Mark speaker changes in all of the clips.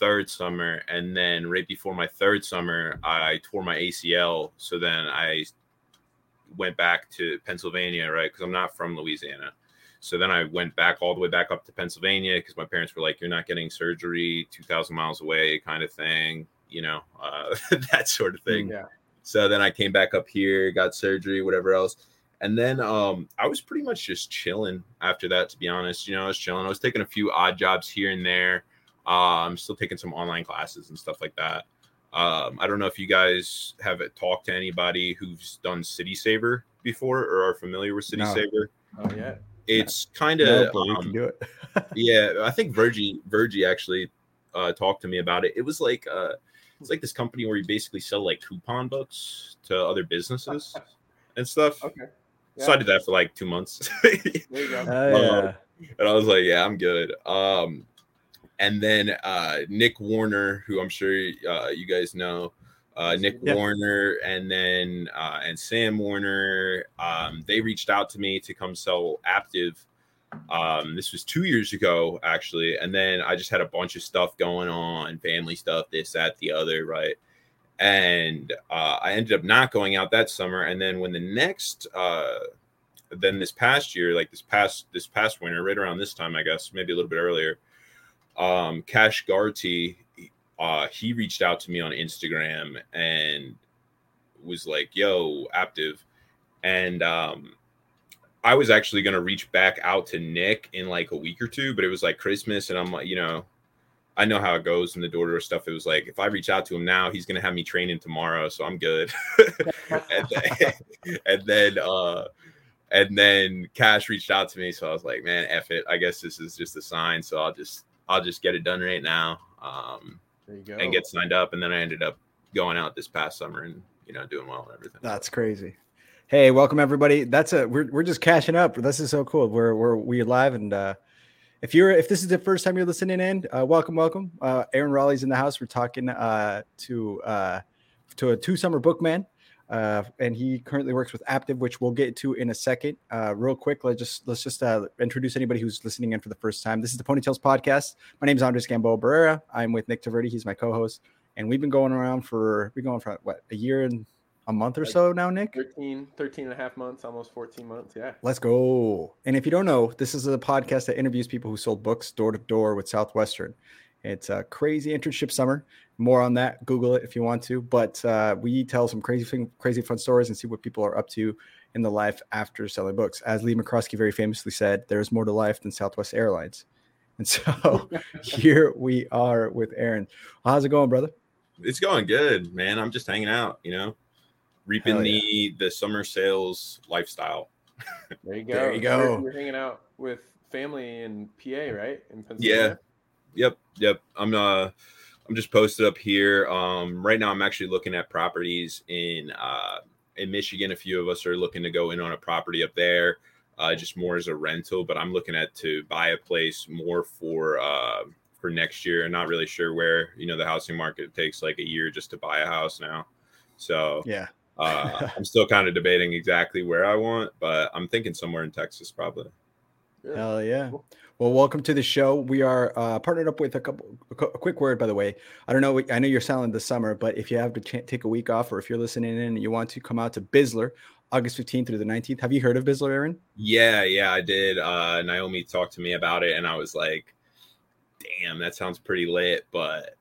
Speaker 1: third summer, and then right before my third summer, I tore my ACL. So then I went back to Pennsylvania, right? Because I'm not from Louisiana. So then I went back all the way back up to Pennsylvania because my parents were like, "You're not getting surgery 2,000 miles away," kind of thing, you know, uh, that sort of thing.
Speaker 2: Yeah.
Speaker 1: So then I came back up here, got surgery, whatever else. And then um, I was pretty much just chilling after that, to be honest. You know, I was chilling. I was taking a few odd jobs here and there. Uh, I'm still taking some online classes and stuff like that. Um, I don't know if you guys have talked to anybody who's done City Saver before or are familiar with City
Speaker 3: No.
Speaker 1: Saver.
Speaker 2: Oh yeah.
Speaker 1: It's kind of
Speaker 3: but we
Speaker 1: um,
Speaker 3: do it.
Speaker 1: yeah, I think Virgie Virgie actually uh, talked to me about it. It was like uh, it's like this company where you basically sell like coupon books to other businesses and stuff.
Speaker 2: Okay.
Speaker 1: So I did that for like two months,
Speaker 2: There you go.
Speaker 3: Oh, yeah.
Speaker 1: and I was like, "Yeah, I'm good." Um, and then uh, Nick Warner, who I'm sure uh, you guys know, uh, Nick. Warner, and then uh, and Sam Warner, um, they reached out to me to come sell Aptive. Um, this was two years ago, actually, and then I just had a bunch of stuff going on, family stuff, this, that, the other, right? And uh, I ended up not going out that summer. And then when the next, uh, then this past year, like this past this past winter, right around this time, I guess, maybe a little bit earlier, um, Cash Garty, uh, he reached out to me on Instagram and was like, "Yo, Aptive," and um, I was actually gonna reach back out to Nick in like a week or two, but it was like Christmas, and I'm like, you know, I know how it goes in the door to door stuff. It was like if I reach out to him now, he's gonna have me training tomorrow, so I'm good. and then, and then uh and then Cash reached out to me, so I was like, man, F it. I guess this is just a sign. So I'll just I'll just get it done right now. Um
Speaker 2: There you go.
Speaker 1: and get signed up. And then I ended up going out this past summer and you know doing well and everything.
Speaker 3: That's crazy. Hey, welcome everybody. That's a we're we're just cashing up. This is so cool. We're we're we're live and uh if you're if this is the first time you're listening in, uh welcome, welcome. Uh Aaron Raleigh's in the house. We're talking uh to uh to a two summer bookman. Uh, and he currently works with Aptive, which we'll get to in a second. Uh, real quick, let's just let's just uh, introduce anybody who's listening in for the first time. This is the Ponytails podcast. My name is Andres Gamboa Barrera. I'm with Nick Taverdi. He's my co-host, and we've been going around for we're going for what a year and a month or so now, Nick.
Speaker 2: 13, 13 and a half months, almost 14 months. Yeah.
Speaker 3: Let's go. And if you don't know, this is a podcast that interviews people who sold books door to door with Southwestern. It's a crazy internship summer. More on that, Google it if you want to. But uh, we tell some crazy, thing, crazy fun stories and see what people are up to in the life after selling books. As Lee McCroskey very famously said, there's more to life than Southwest Airlines. And so here we are with Aaron. How's it going, brother?
Speaker 1: It's going good, man. I'm just hanging out, you know, reaping
Speaker 3: yeah.
Speaker 1: the the summer sales lifestyle.
Speaker 2: There you go.
Speaker 3: There you
Speaker 2: You're-
Speaker 3: go.
Speaker 2: You're, hanging out with family in PA, right? In Pennsylvania.
Speaker 1: Yeah.
Speaker 2: Pennsylvania.
Speaker 1: Yep, yep. I'm uh I'm just posted up here. Um right now I'm actually looking at properties in uh in Michigan. A few of us are looking to go in on a property up there. Uh just more as a rental, but I'm looking at to buy a place more for uh for next year. I'm not really sure where, you know, the housing market takes like a year just to buy a house now. So
Speaker 3: Yeah.
Speaker 1: uh I'm still kind of debating exactly where I want, but I'm thinking somewhere in Texas probably.
Speaker 2: Good.
Speaker 3: Hell yeah.
Speaker 2: Cool.
Speaker 3: Well, welcome to the show. We are uh, partnered up with a couple. A quick word, by the way. I don't know. I know you're selling this summer, but if you have to take a week off, or if you're listening in and you want to come out to Bisler, August 15th through the 19th. Have you heard of Bisler, Aaron?
Speaker 1: Yeah, yeah, I did. Uh, Naomi talked to me about it, and I was like, "Damn, that sounds pretty lit." But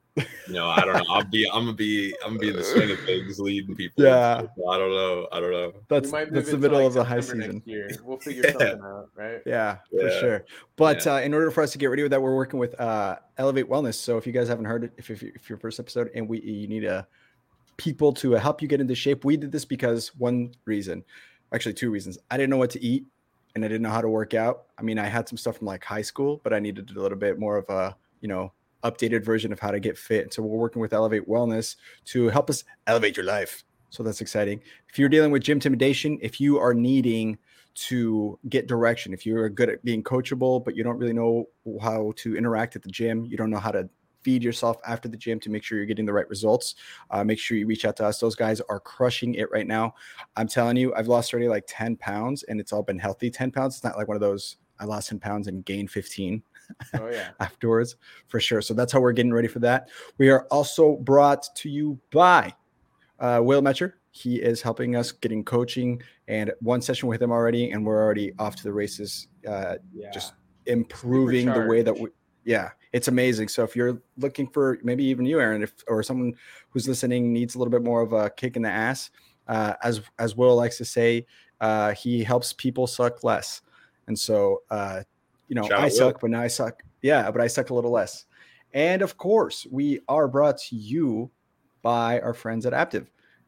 Speaker 1: you know, I don't know. I'll be, I'm gonna be, I'm gonna be in the swing of things, leading people.
Speaker 3: Yeah.
Speaker 1: I don't know. I don't know.
Speaker 3: That's
Speaker 2: We
Speaker 3: that's the middle
Speaker 2: like,
Speaker 3: of the high season.
Speaker 2: next Year. We'll figure
Speaker 1: Yeah.
Speaker 2: something out, right?
Speaker 3: Yeah, for sure. But
Speaker 1: Yeah.
Speaker 3: uh, in order for us to get ready with that, we're working with uh, Elevate Wellness. So if you guys haven't heard it, if, if, if your first episode and we you need a people to help you get into shape, we did this because one reason, actually two reasons. I didn't know what to eat and I didn't know how to work out. I mean, I had some stuff from like high school, but I needed a little bit more of a you know updated version of how to get fit. And So we're working with Elevate Wellness to help us elevate your life. So that's exciting. If you're dealing with gym intimidation, if you are needing to get direction, if you're good at being coachable, but you don't really know how to interact at the gym, you don't know how to feed yourself after the gym to make sure you're getting the right results, uh, make sure you reach out to us. Those guys are crushing it right now. I'm telling you, I've lost already like 10 pounds and it's all been healthy 10 pounds. It's not like one of those I lost 10 pounds and gained 15.
Speaker 2: Oh yeah.
Speaker 3: afterwards for sure. So that's how we're getting ready for that. We are also brought to you by uh, Will Metcher. He is helping us getting coaching and one session with him already, and we're already off to the races. Uh,
Speaker 2: Yeah.
Speaker 3: just improving the way that we, yeah, it's amazing. So if you're looking for maybe even you, Aaron, if or someone who's listening needs a little bit more of a kick in the ass, uh, as as Will likes to say, uh, he helps people suck less. And so, uh, you know,
Speaker 1: Shout out
Speaker 3: I suck, but now I suck. Yeah, but I suck a little less. And of course, we are brought to you by our friends at Aptive.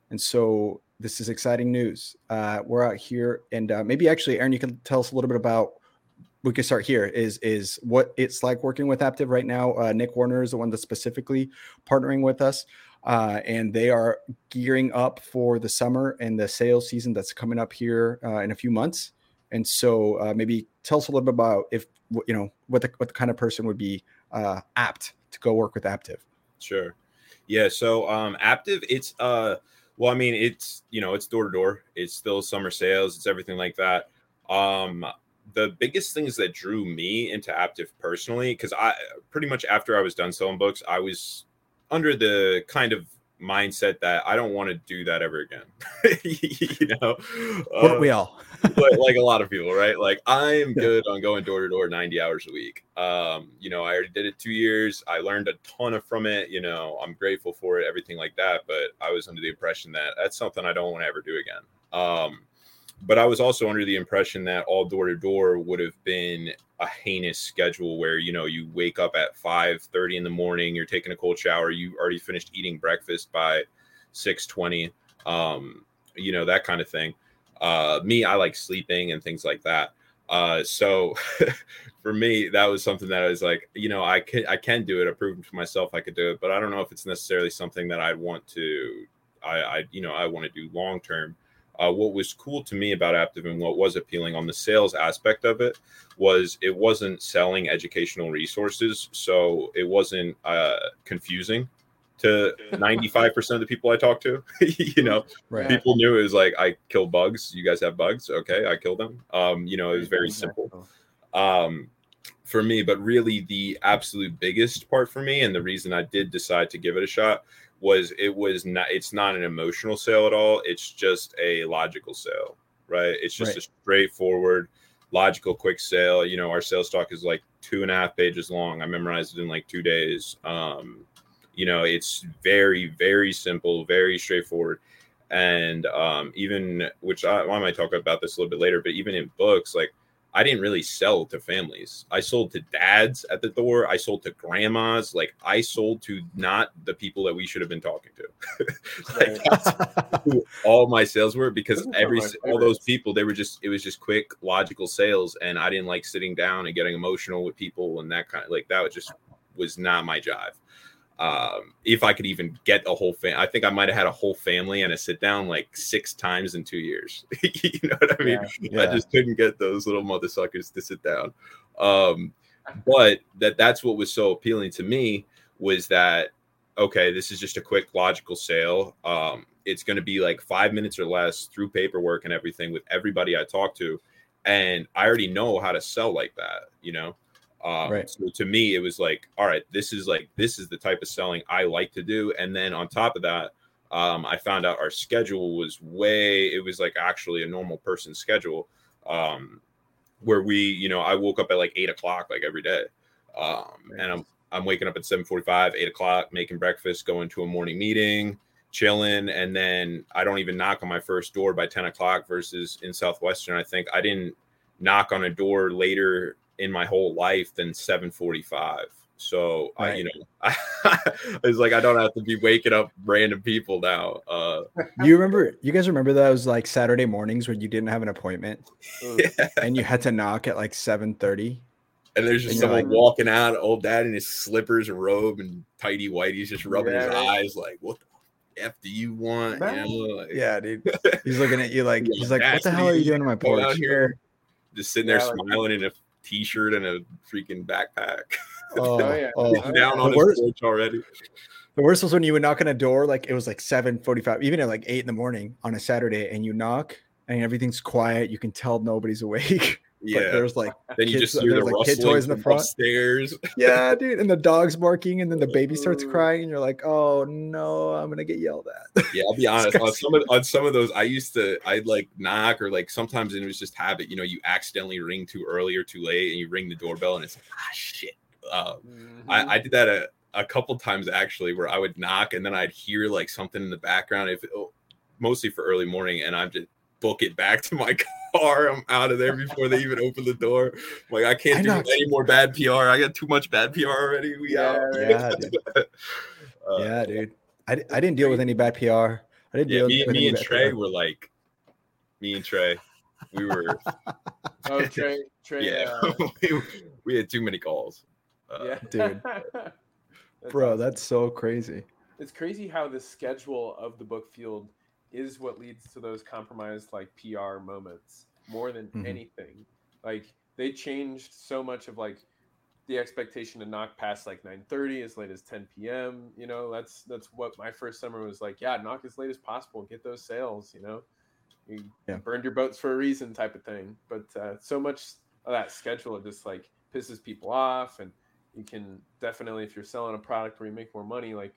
Speaker 3: And so this is exciting news. Uh, we're out here, and uh, maybe actually, Aaron, you can tell us a little bit about. We can start here. Is is what it's like working with Aptive right now? Uh, Nick Warner is the one that's specifically partnering with us, uh, and they are gearing up for the summer and the sales season that's coming up here uh, in a few months. And so, uh, maybe tell us a little bit about if you know what the what the kind of person would be uh, apt to go work with Aptive.
Speaker 1: Sure. Yeah. So um Aptive, it's uh well, I mean, it's you know, it's door to door, it's still summer sales, it's everything like that. Um the biggest things that drew me into Aptive personally, because I pretty much after I was done selling books, I was under the kind of mindset that I don't want to do that ever again. you know, Uh,
Speaker 3: we all?
Speaker 1: but like a lot of people, right? Like I'm good on going door to door 90 hours a week. Um, you know, I already did it two years. I learned a ton of from it. You know, I'm grateful for it, everything like that. But I was under the impression that that's something I don't want to ever do again. Um, but I was also under the impression that all door to door would have been a heinous schedule where you know you wake up at 5 30 in the morning, you're taking a cold shower, you already finished eating breakfast by 6 20, um, you know, that kind of thing. Uh me i like sleeping and things like that. Uh so for me that was something that i was like you know i can i can do it i proved to myself i could do it but i don't know if it's necessarily something that i'd want to i i you know i want to do long term uh, what was cool to me about Aptive and what was appealing on the sales aspect of it was it wasn't selling educational resources, so it wasn't uh, confusing to 95% of the people I talked to. you know,
Speaker 3: Right.
Speaker 1: people knew it was like I kill bugs. You guys have bugs, okay? I kill them. Um, you know, it was very simple um for me but really the absolute biggest part for me and the reason i did decide to give it a shot was it was not it's not an emotional sale at all. It's just a logical sale right? It's just
Speaker 3: Right.
Speaker 1: a straightforward logical quick sale. You know our sales talk is like two and a half pages long. I memorized it in like two days. Um you know it's very very simple very straightforward. And um even which I, I might talk about this a little bit later but even in books like I didn't really sell to families. I sold to dads at the door. I sold to grandmas. Like I sold to not the people that we should have been talking to. like that's who all my sales were because
Speaker 2: Those are some of
Speaker 1: every all those people they were just it was just quick logical sales and I didn't like sitting down and getting emotional with people and that kind of like that was just was not my jive. Um, if I could even get a whole fam, I think I might have had a whole family and a sit down like six times in two years. you know what I mean?
Speaker 2: Yeah.
Speaker 1: I just couldn't get those little mother suckers to sit down. Um, but that that's what was so appealing to me was that okay, this is just a quick logical sale. Um, it's going to be like five minutes or less through paperwork and everything with everybody I talk to, and I already know how to sell like that. You know, um,
Speaker 3: Right.
Speaker 1: so to me it was like, all right, this is like this is the type of selling I like to do, and then on top of that um, I found out our schedule was way, it was like actually a normal person's schedule um, where we, you know, I woke up at like eight o'clock like every day. Um, and I'm, I'm waking up at 7:45, 8 o'clock, making breakfast, going to a morning meeting, chilling, and then I don't even knock on my first door by 10 o'clock. Versus in Southwestern, I think I didn't knock on a door later in my whole life than 7:45. So I, you know, I, it's like I don't have to be waking up random people now. Uh,
Speaker 3: you remember? You guys remember those like Saturday mornings when you didn't have an appointment
Speaker 2: Ugh.
Speaker 3: and you had to knock at like seven thirty?
Speaker 1: And there's just
Speaker 3: And
Speaker 1: someone
Speaker 2: like-
Speaker 1: walking out, old dad in his slippers and robe and tidy whitey's just rubbing his eyes like, what the F do you want? You know, like,
Speaker 3: Yeah, dude. He's looking at you like he's like, "What the hell are you doing on my
Speaker 1: Going out
Speaker 3: porch?"
Speaker 1: here, just sitting there
Speaker 2: Yeah, like-
Speaker 1: smiling in a t-shirt and a freaking backpack.
Speaker 3: Oh,
Speaker 2: yeah.
Speaker 3: oh.
Speaker 2: Oh,
Speaker 1: down
Speaker 2: yeah.
Speaker 1: Oh, on
Speaker 3: The worst-
Speaker 1: already.
Speaker 3: The worst was when you would knock on a door, like it was like seven forty-five, even at like eight in the morning on a Saturday, and you knock and everything's quiet. You can tell nobody's awake,
Speaker 1: Yeah.
Speaker 3: there's like
Speaker 1: then you
Speaker 3: kids-
Speaker 1: just hear the
Speaker 3: there's, like, kid toys in the front.
Speaker 1: stairs.
Speaker 3: yeah, dude, and the dog's barking, and then the baby starts crying, and you're like, oh no, I'm gonna get yelled at.
Speaker 1: Yeah, I'll be honest. On some of on some of those, I used to I'd like knock or like sometimes it was just habit. You know, you accidentally ring too early or too late, and you ring the doorbell, and it's like ah shit. Uh,
Speaker 2: Mhm.
Speaker 1: I, I did that a, a couple times actually, where I would knock and then I'd hear like something in the background, if oh, mostly for early morning, and I'm just book it back to my car. I'm out of there before they even open the door. Like I can't
Speaker 3: I
Speaker 1: do
Speaker 3: knocked-
Speaker 1: any more bad PR. I got too much bad PR already. We
Speaker 2: Yeah,
Speaker 1: out.
Speaker 3: yeah, dude.
Speaker 1: Uh,
Speaker 3: yeah, dude. I, I didn't deal with any bad PR. I didn't
Speaker 1: Yeah,
Speaker 3: deal
Speaker 1: me,
Speaker 3: with
Speaker 1: me
Speaker 3: any
Speaker 1: and
Speaker 3: bad
Speaker 1: Trey
Speaker 3: PR.
Speaker 1: were like, me and Trey, we were,
Speaker 2: Oh, Trey, Trey.
Speaker 1: yeah,
Speaker 2: uh,
Speaker 1: we, we had too many calls. Uh,
Speaker 2: yeah,
Speaker 3: dude.
Speaker 2: That's
Speaker 3: Bro,
Speaker 2: awesome.
Speaker 3: that's so crazy.
Speaker 2: it's crazy how the schedule of the book field is what leads to those compromised like PR moments more than
Speaker 3: Mhm.
Speaker 2: anything. Like they changed so much of like the expectation to knock past like 9:30 as late as 10 p.m. You know, that's that's what my first summer was like. Yeah, knock as late as possible, get those sales. You know, you
Speaker 3: Yeah.
Speaker 2: burned your boats for a reason, type of thing. But uh, so much of that schedule just like pisses people off, and you can definitely, if you're selling a product where you make more money, like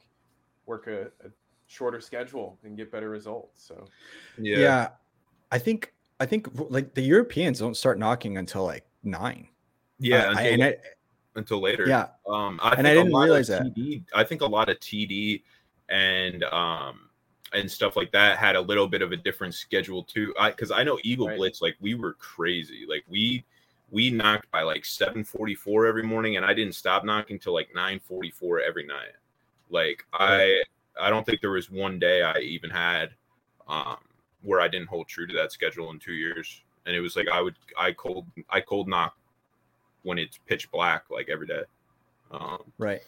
Speaker 2: work a, a shorter schedule and get better results. So
Speaker 3: Yeah.
Speaker 1: yeah,
Speaker 3: I think I think like the Europeans don't start knocking until like nine.
Speaker 1: yeah,
Speaker 3: Uh, I-
Speaker 1: until,
Speaker 3: and I,
Speaker 1: until later.
Speaker 3: yeah,
Speaker 1: Um, I
Speaker 3: And I didn't
Speaker 1: lot of
Speaker 3: realize that.
Speaker 1: I think a lot of TD and um and stuff like that had a little bit of a different schedule too. I because I know Eagle
Speaker 2: Right.
Speaker 1: Blitz, like we were crazy. Like we we knocked by like 744 every morning, and I didn't stop knocking till like 944 every night. Like I I don't think there was one day I even had um where I didn't hold true to that schedule in two years. And it was like I would I cold I cold knock when it's pitch black like every day. Um,
Speaker 3: right.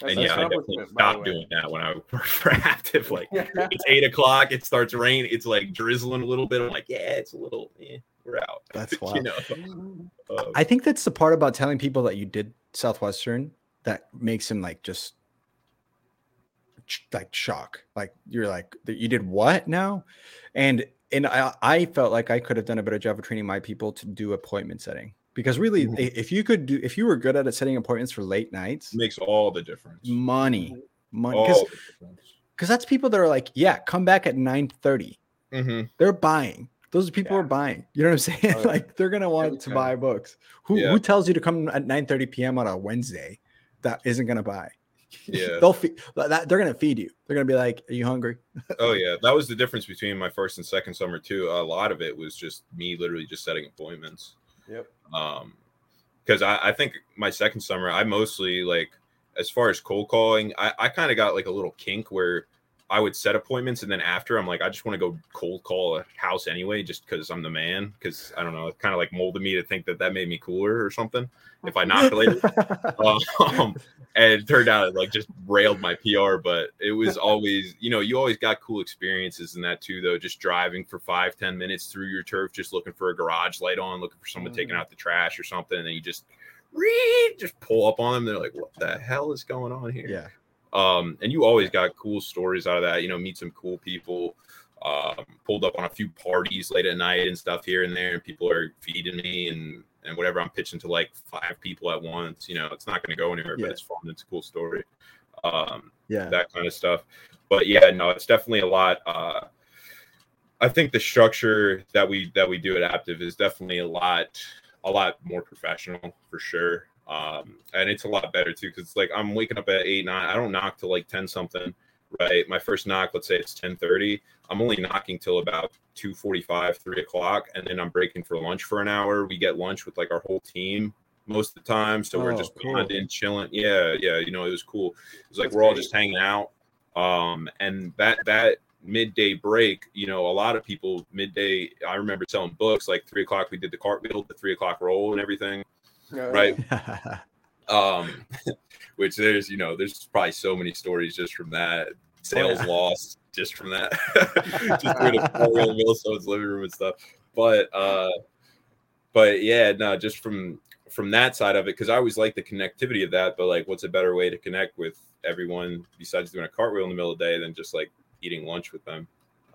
Speaker 2: that's
Speaker 1: and yeah, I definitely
Speaker 2: accomplishment,
Speaker 1: stopped doing that when I worked for Aptive. Like it's eight o'clock, it starts rain, it's like drizzling a little bit. I'm like, yeah, it's a little, eh, we're out.
Speaker 3: That's
Speaker 1: you
Speaker 3: wild.
Speaker 1: know. Um,
Speaker 3: I think that's the part about telling people that you did Southwestern that makes them like just ch- like shock. Like you're like you did what now? And and I I felt like I could have done a better job of training my people to do appointment setting because really
Speaker 1: Mhm.
Speaker 3: if you could do if you were good at setting appointments for late nights,
Speaker 1: makes all the difference.
Speaker 3: money, money because that's people that are like yeah come back at nine thirty.
Speaker 1: Mhm.
Speaker 3: They're buying. Those people
Speaker 2: Yeah.
Speaker 3: are buying. You know what I'm saying?
Speaker 2: Oh, yeah.
Speaker 3: like they're gonna want to buy books. Who who tells you to come at 9:30 p.m. on a Wednesday that isn't gonna buy?
Speaker 1: Yeah.
Speaker 3: They'll feed that they're gonna feed you. They're gonna be like, Are you hungry?
Speaker 1: Oh yeah, that was the difference between my first and second summer too. A lot of it was just me literally just setting appointments.
Speaker 2: Yep.
Speaker 1: um because I, I think my second summer i mostly like as far as cold calling i, I kind of got like a little kink where i would set appointments and then after i'm like i just want to go cold call a house anyway just because i'm the man because i don't know it kind of like molded me to think that that made me cooler or something if i knocked later um, and it turned out it like just railed my PR. But it was always, you know, you always got cool experiences in that too, though. Just driving for five, ten minutes through your turf, just looking for a garage light on, looking for someone taking
Speaker 2: Mhm.
Speaker 1: out the trash or something, and then you just read, just pull up on them. They're like, "What the hell is going on here?"
Speaker 3: yeah.
Speaker 1: Um and you always got cool stories out of that you know meet some cool people um pulled up on a few parties late at night and stuff here and there and people are feeding me and and whatever i'm pitching to like five people at once you know it's not going to go anywhere
Speaker 3: Yeah.
Speaker 1: but it's fun it's a cool story um
Speaker 3: Yeah.
Speaker 1: that kind of stuff but yeah no it's definitely a lot uh i think the structure that we that we do at Aptive is definitely a lot a lot more professional for sure um and it's a lot better too because like i'm waking up at 8 9 i don't knock till like 10 something right? My first knock let's say it's 10 30 i'm only knocking till about 2 45 3 o'clock and then i'm breaking for lunch for an hour. We get lunch with like our whole team most of the time so we're
Speaker 3: Oh,
Speaker 1: just
Speaker 3: cool.
Speaker 1: bonding chilling. Yeah yeah you know it was cool. It was like
Speaker 2: That's
Speaker 1: we're all
Speaker 2: great.
Speaker 1: just hanging out um and that that midday break you know a lot of people midday i remember selling books like three o'clock we did the cartwheel the three o'clock roll and everything right. Um which there's you know there's probably so many stories just from that. Sales
Speaker 3: yeah.
Speaker 1: lost just from that. Just doing a cartwheel in millstone's living room and stuff. But uh but yeah no just from from that side of it because i always like the connectivity of that but like what's a better way to connect with everyone besides doing a cartwheel in the middle of the day than just like eating lunch with them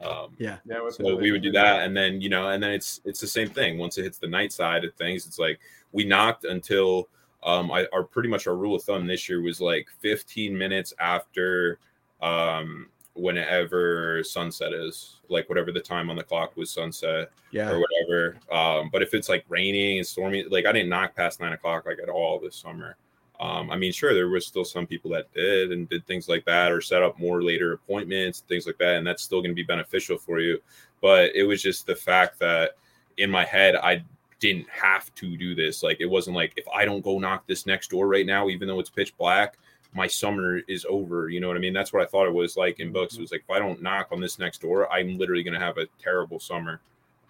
Speaker 1: Um,
Speaker 3: Yeah.
Speaker 2: Yeah,
Speaker 1: so we would do that, and then you know, and then it's it's the same thing. Once it hits the night side of things, it's like we knocked until um, I, our pretty much our rule of thumb this year was like 15 minutes after um, whenever sunset is, like whatever the time on the clock was sunset
Speaker 3: Yeah.
Speaker 1: or whatever. Um, but if it's like raining and stormy, like I didn't knock past nine o'clock like at all this summer. Um, I mean, sure, there was still some people that did and did things like that or set up more later appointments, things like that, and that's still going to be beneficial for you. But it was just the fact that in my head, I didn't have to do this. Like, it wasn't like if I don't go knock this next door right now, even though it's pitch black, my summer is over. You know what I mean? That's what I thought it was like in books. It was like if I don't knock on this next door, I'm literally going to have a terrible summer.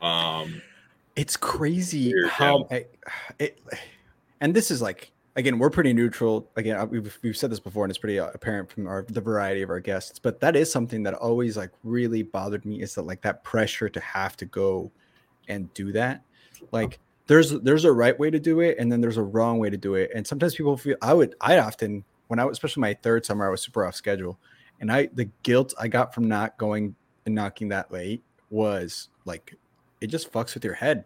Speaker 1: Um,
Speaker 3: It's crazy
Speaker 1: Weird,
Speaker 3: how I- it, and this is like again we're pretty neutral. Again, we've we've said this before, and it's pretty uh, apparent from our the variety of our guests. But that is something that always like really bothered me is that like that pressure to have to go and do that. Like there's there's a right way to do it, and then there's a wrong way to do it. And sometimes people feel I would I often when I was especially my third summer I was super off schedule, and I the guilt I got from not going and knocking that late was like it just fucks with your head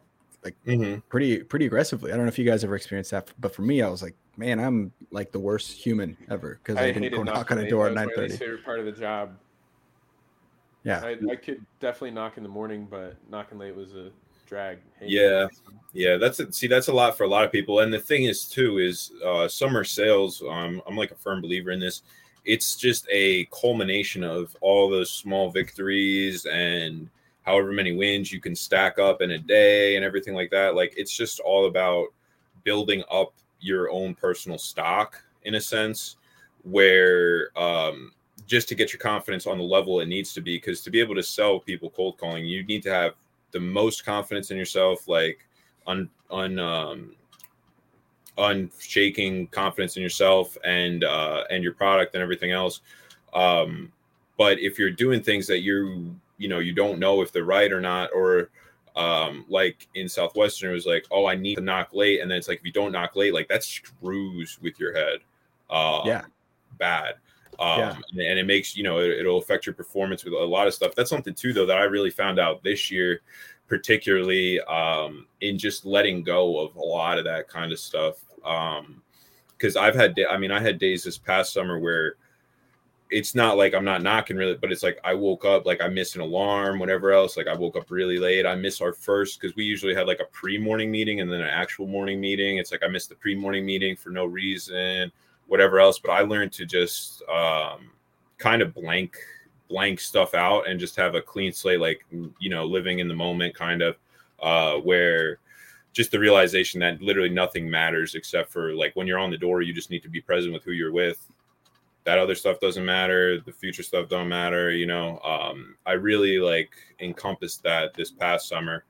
Speaker 1: mhm.
Speaker 3: pretty pretty aggressively. I don't know if you guys ever experienced that, but for me, I was like, man, I'm like the worst human ever because I,
Speaker 2: I
Speaker 3: didn't go knock on a door at
Speaker 2: was
Speaker 3: nine
Speaker 2: my least
Speaker 3: thirty.
Speaker 2: favorite part of the job.
Speaker 3: Yeah,
Speaker 2: I, I could definitely knock in the morning, but knocking late was a drag. Hated
Speaker 1: Yeah.
Speaker 2: it.
Speaker 1: Yeah, that's it. See, that's a lot for a lot of people. And the thing is, too, is uh, summer sales. Um, I'm like a firm believer in this. It's just a culmination of all those small victories and however many wins you can stack up in a day and everything like that. Like, it's just all about building up your own personal stock in a sense, where um, just to get your confidence on the level it needs to be. Because to be able to sell people cold calling, you need to have the most confidence in yourself, like un, un um, unshaking confidence in yourself and uh, and your product and everything else. Um, but if you're doing things that you you know you don't know if they're right or not, or um, like in Southwestern, it was like, oh, I need to knock late, and then it's like if you don't knock late, like that screws with your head. Um,
Speaker 3: Yeah.
Speaker 1: bad. Um,
Speaker 3: Yeah.
Speaker 1: and, and it makes you know it, it'll affect your performance with a lot of stuff. That's something too, though, that I really found out this year particularly um, in just letting go of a lot of that kind of stuff. Um, because I've had, I mean, I had days this past summer where it's not like I'm not knocking really, but it's like I woke up like I missed an alarm, whatever else. Like I woke up really late. I missed our first because we usually had like a pre morning meeting and then an actual morning meeting. It's like I missed the pre morning meeting for no reason, whatever else. But I learned to just um, kind of blank blank stuff out and just have a clean slate like you know living in the moment kind of uh where just the realization that literally nothing matters except for like when you're on the door you just need to be present with who you're with that other stuff doesn't matter the future stuff don't matter you know um i really like encompassed that this past summer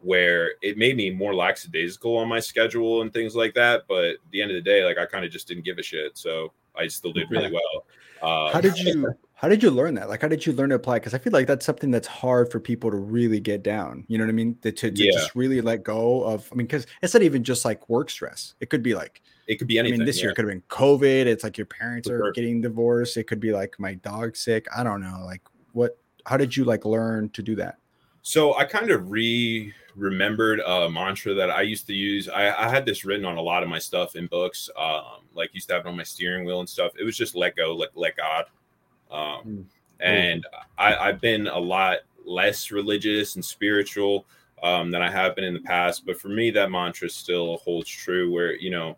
Speaker 1: where it made me more lackadaisical on my schedule and things like that but at the end of the day like i kind of just didn't give a shit so i still did really well. Uh,
Speaker 3: how did you how did you learn that? Like, how did you learn to apply? Because I feel like that's something that's hard for people to really get down. You know what I mean? To, to, to
Speaker 1: Yeah.
Speaker 3: just really let go of. I mean, because it's not even just like work stress. It could be like
Speaker 1: it could be anything
Speaker 3: I mean, this
Speaker 1: yeah.
Speaker 3: year could have been COVID. It's like your parents
Speaker 1: For
Speaker 3: are
Speaker 1: sure.
Speaker 3: getting divorced. It could be like my dog's sick. I don't know. Like, what? How did you like learn to do that?
Speaker 1: So I kind of re remembered a mantra that I used to use. I, I had this written on a lot of my stuff in books. Um, like used to have it on my steering wheel and stuff. It was just let go, let let God. Um,
Speaker 3: Mm.
Speaker 1: and I, I've been a lot less religious and spiritual um, than I have been in the past. But for me, that mantra still holds true. Where you know,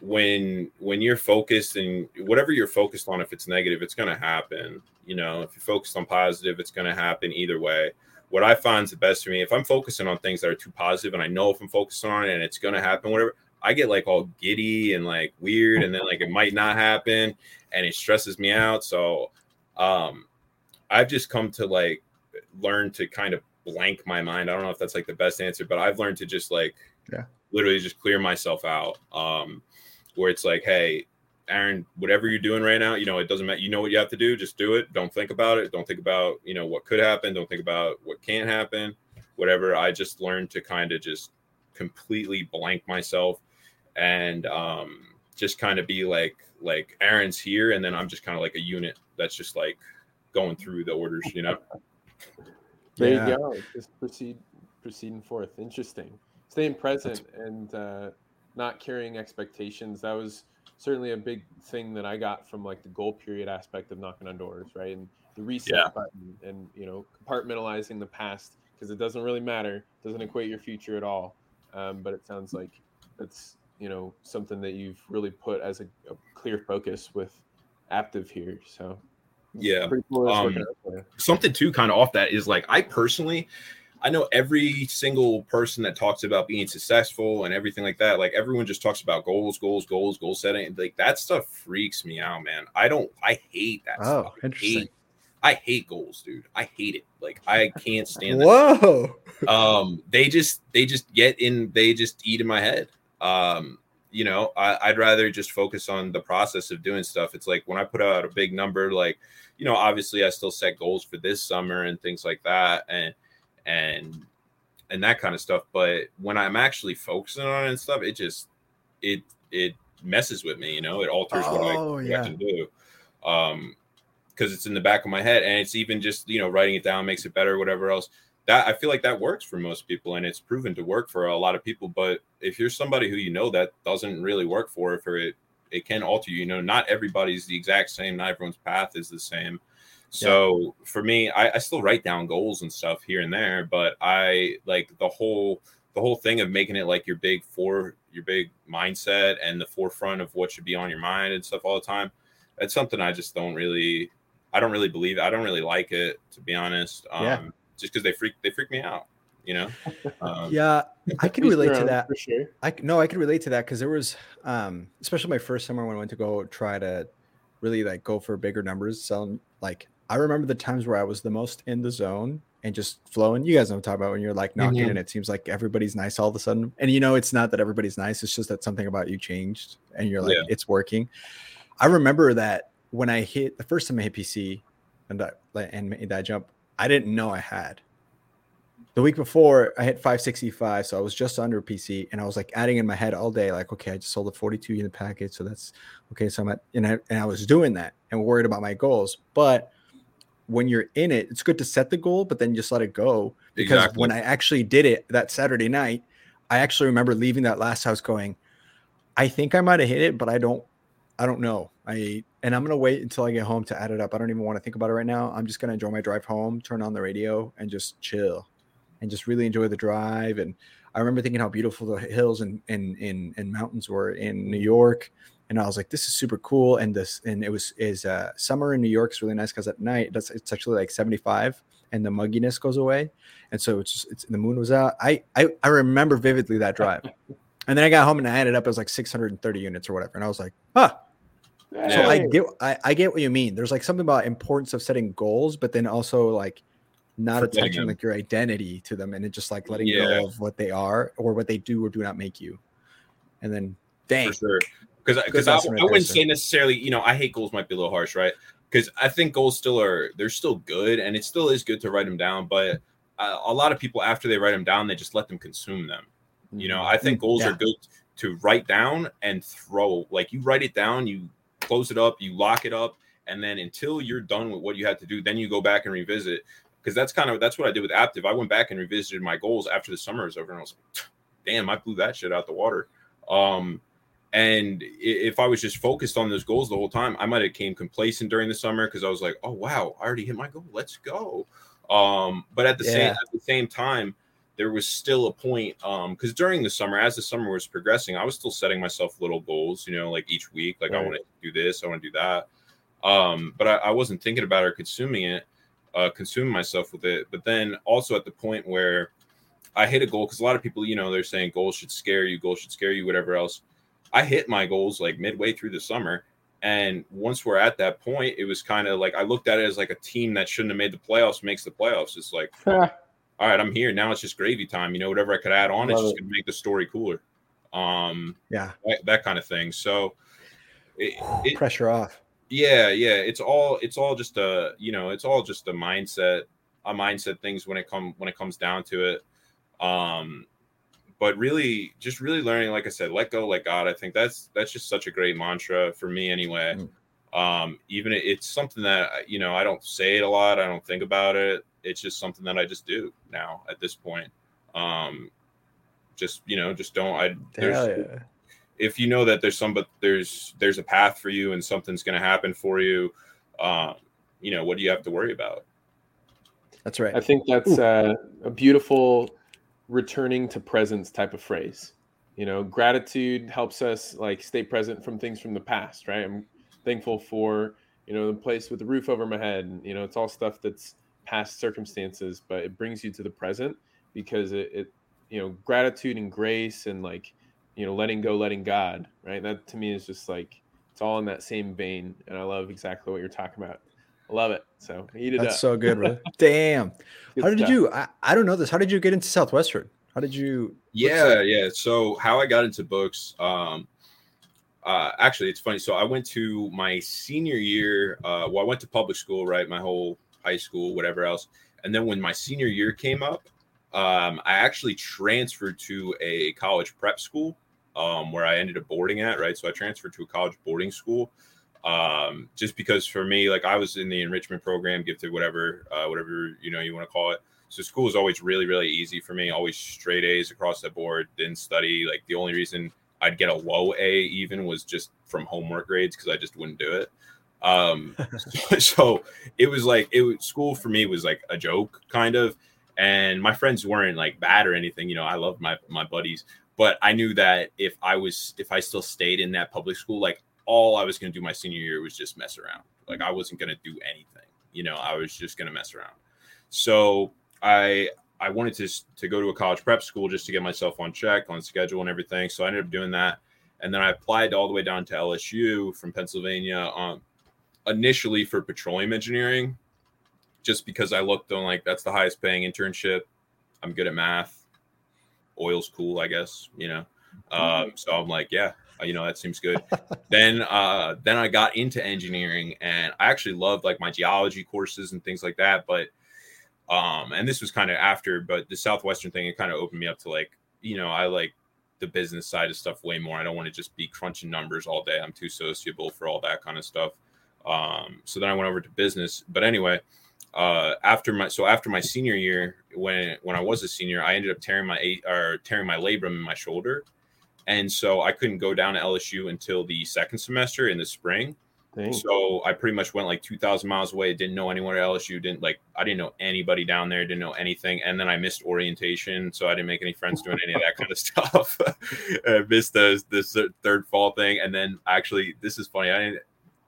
Speaker 1: when when you're focused and whatever you're focused on, if it's negative, it's going to happen. You know, if you're focused on positive, it's going to happen either way. What I find is the best for me, if I'm focusing on things that are too positive, and I know if I'm focusing on it and it's going to happen, whatever, I get like all giddy and like weird, and then like it might not happen, and it stresses me out. So, um, I've just come to like learn to kind of blank my mind. I don't know if that's like the best answer, but I've learned to just like,
Speaker 3: Yeah.
Speaker 1: literally just clear myself out. Um, where it's like, hey, Aaron, whatever you're doing right now, you know, it doesn't matter. You know what you have to do. Just do it. Don't think about it. Don't think about, you know, what could happen. Don't think about what can't happen. Whatever. I just learned to kind of just completely blank myself and um just kind of be like like Aaron's here and then I'm just kind of like a unit that's just like going through the orders, you know.
Speaker 2: There
Speaker 3: Yeah.
Speaker 2: you go. Just proceed, proceeding forth. Interesting. Staying present and uh, not carrying expectations. That was certainly a big thing that I got from like the goal period aspect of knocking on doors, right? And the reset
Speaker 1: Yeah.
Speaker 2: button, and you know, compartmentalizing the past because it doesn't really matter. Doesn't equate your future at all. Um, but it sounds like that's you know something that you've really put as a, a clear focus with Aptive here. So
Speaker 1: Yeah.
Speaker 2: cool.
Speaker 1: Um,
Speaker 2: working out for you.
Speaker 1: something too kind of off that is like I personally I know every single person that talks about being successful and everything like that, like everyone just talks about goals, goals, goals, goal setting. Like that stuff freaks me out, man. I don't I hate that
Speaker 3: Oh,
Speaker 1: stuff. I
Speaker 3: interesting.
Speaker 1: hate, I hate goals, dude. I hate it. Like I can't stand that.
Speaker 3: Whoa.
Speaker 1: um they just they just get in they just eat in my head um you know I, i'd rather just focus on the process of doing stuff. It's like when i put out a big number like you know obviously i still set goals for this summer and things like that and and and that kind of stuff but when i'm actually focusing on it and stuff it just it it messes with me you know? It alters what, I,
Speaker 3: Oh,
Speaker 1: what
Speaker 3: yeah.
Speaker 1: I can do. Um because it's in the back of my head and it's even just you know writing it down makes it better whatever else that I feel like that works for most people and it's proven to work for a lot of people. But if you're somebody who you know that doesn't really work for it, it, it can alter you. You know, not everybody's the exact same, not everyone's path is the same. So for me, I, I still write down goals and stuff here and there, but I like the whole the whole thing of making it like your big four your big mindset and the forefront of what should be on your mind and stuff all the time. That's something I just don't really I don't really believe. I don't really like it to be honest. Um
Speaker 3: Yeah.
Speaker 1: Just because they freak they freak me out, you know. Um,
Speaker 3: Yeah, I can relate to that.
Speaker 2: for sure.
Speaker 3: I c- no, I can relate to that because there was, um, especially my first summer when I went to go try to really like go for bigger numbers. Selling like I remember the times where I was the most in the zone and just flowing. You guys know what I'm talking about when you're like knocking
Speaker 2: Mhm.
Speaker 3: and it seems like everybody's nice all of a sudden. And you know it's not that everybody's nice. It's just that something about you changed and you're like
Speaker 1: Yeah.
Speaker 3: it's working. I remember that when I hit the first time I hit PC and that and made that jump, I didn't know I had the week before I hit 565, so I was just under PC, and I was like adding in my head all day, like, okay, I just sold a 42 unit package, so that's okay. So I'm at, and I, and I was doing that and worried about my goals. But when you're in it, it's good to set the goal, but then just let it go. Because
Speaker 1: Exactly.
Speaker 3: when I actually did it that Saturday night, I actually remember leaving that last house going, I think I might have hit it, but I don't, I don't know. I and I'm gonna wait until I get home to add it up. I don't even want to think about it right now. I'm just gonna enjoy my drive home, turn on the radio, and just chill and just really enjoy the drive. And I remember thinking how beautiful the hills and and and, and mountains were in New York. And I was like, this is super cool. And this and it was is uh summer in New York is really nice because at night that's it's actually like 75 and the mugginess goes away. And so it's just it's the moon was out. I I, I remember vividly that drive. and then I got home and I added up, it was like 630 units or whatever. And I was like, huh. So I get I, I get what you mean. There's like something about importance of setting goals, but then also like not
Speaker 1: Forgetting
Speaker 3: attaching
Speaker 1: them.
Speaker 3: like your identity to them and it just like letting
Speaker 1: Yeah.
Speaker 3: go of what they are or what they do or do not make you. And then dang.
Speaker 1: for sure. Because because
Speaker 3: Good
Speaker 1: I, I wouldn't say necessarily, you know, I hate goals might be a little harsh, right? Because I think goals still are they're still good, and it still is good to write them down. But uh, a lot of people after they write them down, they just let them consume them. You know, I think goals
Speaker 3: Mm, yeah.
Speaker 1: are good to write down and throw. Like you write it down, you close it up, you lock it up, and then until you're done with what you had to do, then you go back and revisit. Because that's kind of that's what I did with Aptive. I went back and revisited my goals after the summer was over, and I was like, damn, I blew that shit out the water. Um, and if I was just focused on those goals the whole time, I might have came complacent during the summer because I was like, oh wow, I already hit my goal. Let's go. Um, but at the same at the same time, there was still a point um because during the summer, as the summer was progressing, I was still setting myself little goals, you know, like each week, like I want to do this, I want to do that. Um, but I, I wasn't thinking about it or consuming it, uh, consuming myself with it. But then also at the point where I hit a goal, because a lot of people, you know, they're saying goals should scare you, goals should scare you, whatever else. I hit my goals like midway through the summer. And once we're at that point, it was kind of like I looked at it as like a team that shouldn't have made the playoffs makes the playoffs. It's like, all right, I'm here. Now it's just gravy time. You know, whatever I could add on, it's
Speaker 2: Love
Speaker 1: just gonna make the story cooler. Um,
Speaker 3: Yeah.
Speaker 1: that, that kind of thing. So it, it,
Speaker 3: Pressure off.
Speaker 1: yeah yeah it's all it's all just a you know it's all just a mindset a mindset things when it come when it comes down to it um but really just really learning like i said let go let god i think that's that's just such a great mantra for me anyway
Speaker 3: Mm.
Speaker 1: um even it, it's something that you know i don't say it a lot i don't think about it it's just something that I just do now at this point. Um, just you know, just don't. I there's,
Speaker 3: yeah.
Speaker 1: if you know that there's some, but there's there's a path for you and something's going to happen for you. Um, you know, what do you have to worry about?
Speaker 3: That's right.
Speaker 2: I think that's uh, a beautiful returning to presence type of phrase. You know, gratitude helps us like stay present from things from the past, right? I'm thankful for you know the place with the roof over my head. You know, it's all stuff that's past circumstances, but it brings you to the present because it, it you know gratitude and grace and like you know letting go, letting God, right? That to me is just like it's all in that same vein, and I love exactly what you're talking about. I love it. So eat it
Speaker 3: That's
Speaker 2: up.
Speaker 3: so good, bro. Damn.
Speaker 2: Good
Speaker 3: How did
Speaker 2: stuff.
Speaker 3: you? I, I don't know this. How did you get into Southwestern? How did you?
Speaker 1: Yeah, yeah. So how I got into books, um, uh, actually, it's funny. So I went to my senior year. Uh, well, I went to public school, right? My whole high school, whatever else. And then when my senior year came up, um, I actually transferred to a college prep school um, where I ended up boarding at, right? So I transferred to a college boarding school um, just because for me, like I was in the enrichment program, gifted, whatever, uh, whatever you know you want to call it. So school was always really, really easy for me. Always straight A's across the board. Didn't study. Like the only reason I'd get a low A even was just from homework grades because I just wouldn't do it. Um, so, it was like it was school for me was like a joke kind of, and my friends weren't like bad or anything. You know, I loved my my buddies, but I knew that if I was if I still stayed in that public school, like all I was going to do my senior year was just mess around. Like I wasn't going to do anything. You know, I was just going to mess around. So I I wanted to to go to a college prep school just to get myself on check on schedule and everything. So I ended up doing that, and then I applied all the way down to LSU from Pennsylvania. Um, initially for petroleum engineering, just because I looked on like that's the highest paying internship. I'm good at math. Oil's cool, I guess. You know, um, so I'm like, yeah, you know that seems good. then uh, then I got into engineering, and I actually loved like my geology courses and things like that, but um and this was kind of after but the southwestern thing it kind of opened me up to like you know i like the business side of stuff way more i don't want to just be crunching numbers all day i'm too sociable for all that kind of stuff um so then i went over to business but anyway uh after my so after my senior year when when i was a senior i ended up tearing my eight or tearing my labrum in my shoulder and so i couldn't go down to lsu until the second semester in the spring
Speaker 2: Dang.
Speaker 1: so I pretty much went like 2,000 miles away. Didn't know anyone at LSU. Didn't like, I didn't know anybody down there. Didn't know anything. And then I missed orientation. So I didn't make any friends doing any of that kind of stuff. I missed the, the third fall thing. And then actually, this is funny. I didn't,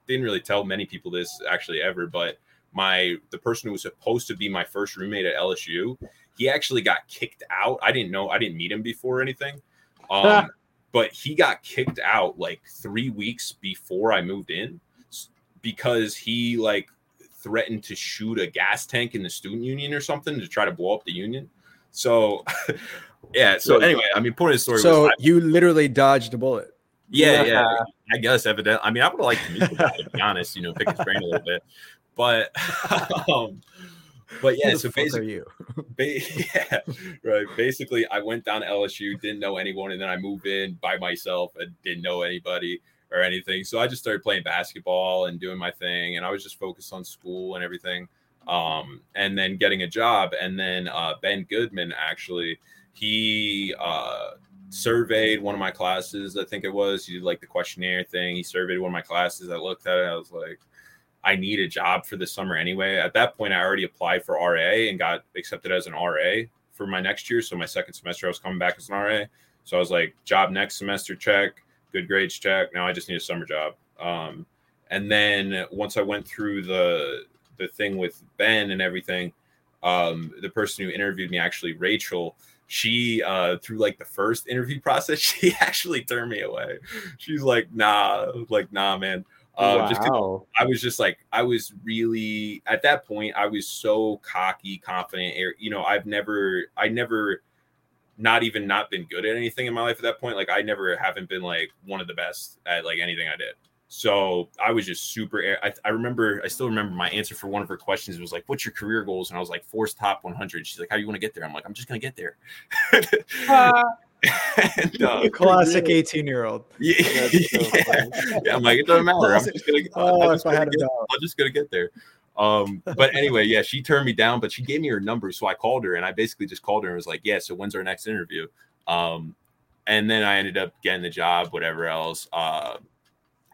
Speaker 1: didn't really tell many people this actually ever, but my, the person who was supposed to be my first roommate at LSU, he actually got kicked out. I didn't know, I didn't meet him before or anything. Um, but he got kicked out like three weeks before I moved in because he like threatened to shoot a gas tank in the student union or something to try to blow up the union. So, yeah. So anyway, I mean, point of the story.
Speaker 3: So
Speaker 1: was,
Speaker 3: you literally dodged a bullet.
Speaker 1: yeah, yeah. I guess evidently. I mean, I would like to meet the guy to be honest. You know, pick his brain a little bit, but, um, but yeah. So basically,
Speaker 3: you?
Speaker 1: ba- yeah, right. Basically, I went down to LSU, didn't know anyone, and then I moved in by myself and didn't know anybody or anything. So I just started playing basketball and doing my thing, and I was just focused on school and everything. Um, and then getting a job, and then uh, Ben Goodman actually he uh, surveyed one of my classes. I think it was he did like the questionnaire thing. He surveyed one of my classes. I looked at it. I was like. I need a job for the summer anyway. At that point, I already applied for RA and got accepted as an RA for my next year. So my second semester, I was coming back as an RA. So I was like, job next semester, check. Good grades, check. Now I just need a summer job. Um, and then once I went through the the thing with Ben and everything, um, the person who interviewed me, actually Rachel, she uh, through like the first interview process, she actually turned me away. She's like, nah, like nah, man. Uh,
Speaker 2: wow.
Speaker 1: I was just like, I was really at that point, I was so cocky, confident. You know, I've never, I never, not even not been good at anything in my life at that point. Like, I never haven't been like one of the best at like anything I did. So I was just super. I, I remember, I still remember my answer for one of her questions was like, "What's your career goals?" And I was like, "Forbes top 100." She's like, "How do you want to get there?" I'm like, "I'm just gonna get there." and, uh,
Speaker 3: Classic 18 year old.
Speaker 1: yeah, yeah. yeah, I'm like, it doesn't matter. I'm
Speaker 3: Classic.
Speaker 1: just gonna.
Speaker 3: Oh,
Speaker 1: I'm just
Speaker 3: I
Speaker 1: gonna
Speaker 3: had
Speaker 1: get,
Speaker 3: doubt.
Speaker 1: I'm just gonna get there. Um, but anyway, yeah, she turned me down, but she gave me her number, so I called her and I basically just called her and was like, "Yeah, so when's our next interview?" Um, and then I ended up getting the job, whatever else. Uh,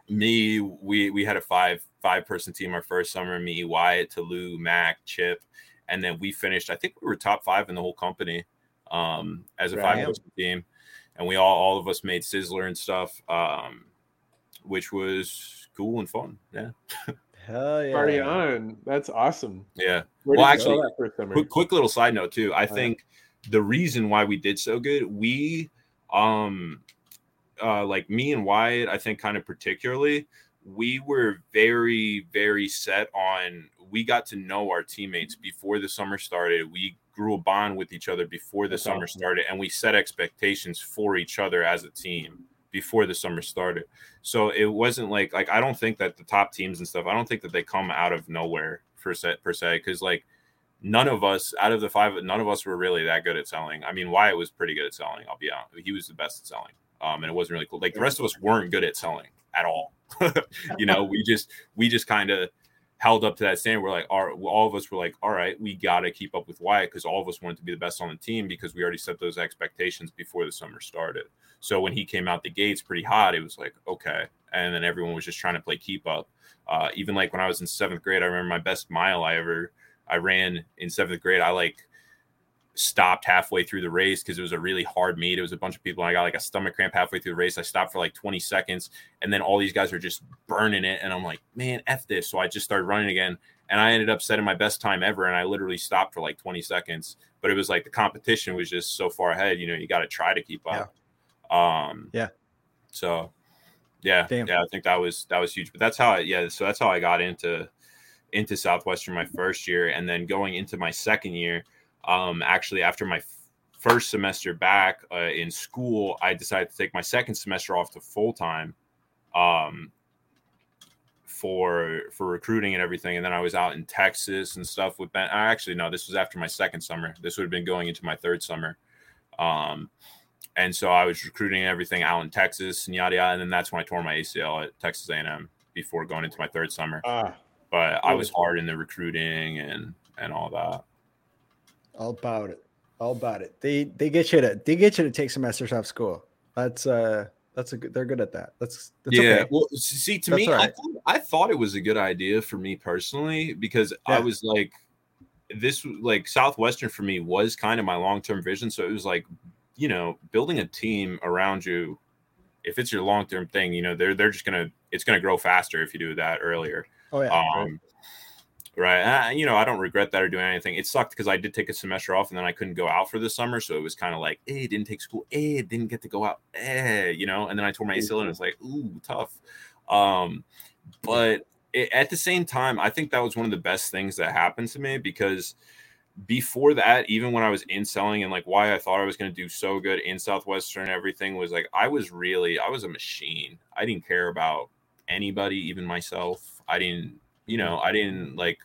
Speaker 1: me, we we had a five five person team our first summer. Me, Wyatt, Tolu, Mac, Chip, and then we finished. I think we were top five in the whole company um, as a five person team, and we all all of us made Sizzler and stuff, um, which was cool and fun. Yeah.
Speaker 3: Hell yeah.
Speaker 2: Party on. That's awesome.
Speaker 1: Yeah.
Speaker 2: Where
Speaker 1: Well,
Speaker 2: did you go
Speaker 1: actually,
Speaker 2: that first summer?
Speaker 1: quick, quick little side note too. I
Speaker 2: yeah.
Speaker 1: think the reason why we did so good, we um uh like me and Wyatt, I think kind of particularly, we were very, very set on we got to know our teammates before the summer started. We grew a bond with each other before the
Speaker 2: That's
Speaker 1: summer
Speaker 2: awesome.
Speaker 1: started, and we set expectations for each other as a team before the summer started. So it wasn't like like I don't think that the top teams and stuff, I don't think that they come out of nowhere per se per se, because like none of us out of the five, none of us were really that good at selling. I mean, Wyatt was pretty good at selling. I'll be honest, he was the best at selling. Um, and it wasn't really cool. Like the rest of us weren't good at selling at all. you know, we just we just kind of held up to that standard. We're like, all, all of us were like, all right, we got to keep up with Wyatt because all of us wanted to be the best on the team because we already set those expectations before the summer started. So when he came out the gates pretty hot, it was like, okay. And then everyone was just trying to play keep up. Uh, even like when I was in seventh grade, I remember my best mile I ever I ran in seventh grade. I like stopped halfway through the race because it was a really hard meet. It was a bunch of people. And I got like a stomach cramp halfway through the race. I stopped for like 20 seconds, and then all these guys are just burning it. And I'm like, man, f this. So I just started running again, and I ended up setting my best time ever. And I literally stopped for like 20 seconds. But it was like the competition was just so far ahead. You know, you got to try to keep up. Um,
Speaker 3: Yeah.
Speaker 1: So, yeah,
Speaker 3: Damn.
Speaker 1: yeah, I think that was that was huge. But that's how I yeah. So that's how I got into into Southwestern my first year, and then going into my second year um, actually after my first semester back uh, in school i decided to take my second semester off to full time um, for for recruiting and everything. And then i was out in texas and stuff with ben I actually no this was after my second summer. This would have been going into my third summer. Um, and so i was recruiting and everything out in texas and yada yada. And then that's when i tore my acl at texas a&m before going into my third summer.
Speaker 2: Ah,
Speaker 1: but i was hard in the recruiting and and all that
Speaker 3: All about it. All about it. They they get you to they get you to take semesters off school. That's uh that's a good they're good at that. That's, that's
Speaker 1: yeah.
Speaker 3: okay.
Speaker 1: Well, see, to
Speaker 3: That's
Speaker 1: me,
Speaker 3: all
Speaker 1: I, thought, I thought it was a good idea for me personally because I was like, this like Southwestern for me was kind of my long term vision. So it was like, you know, building a team around you. If it's your long term thing, you know, they're they're just gonna it's gonna grow faster if you do that earlier.
Speaker 3: Oh yeah.
Speaker 1: Um, right. You know, I don't regret that or doing anything. It sucked because I did take a semester off and then I couldn't go out for the summer. So it was kind of like, eh, didn't take school, eh, didn't get to go out, eh, you know. And then I tore my ACL and it's like, ooh, tough. Um, but it, at the same time, I think that was one of the best things that happened to me because before that, even when I was in selling and like why I thought I was going to do so good in Southwestern and everything was like I was really I was a machine. I didn't care about anybody, even myself. I didn't, you know, I didn't like.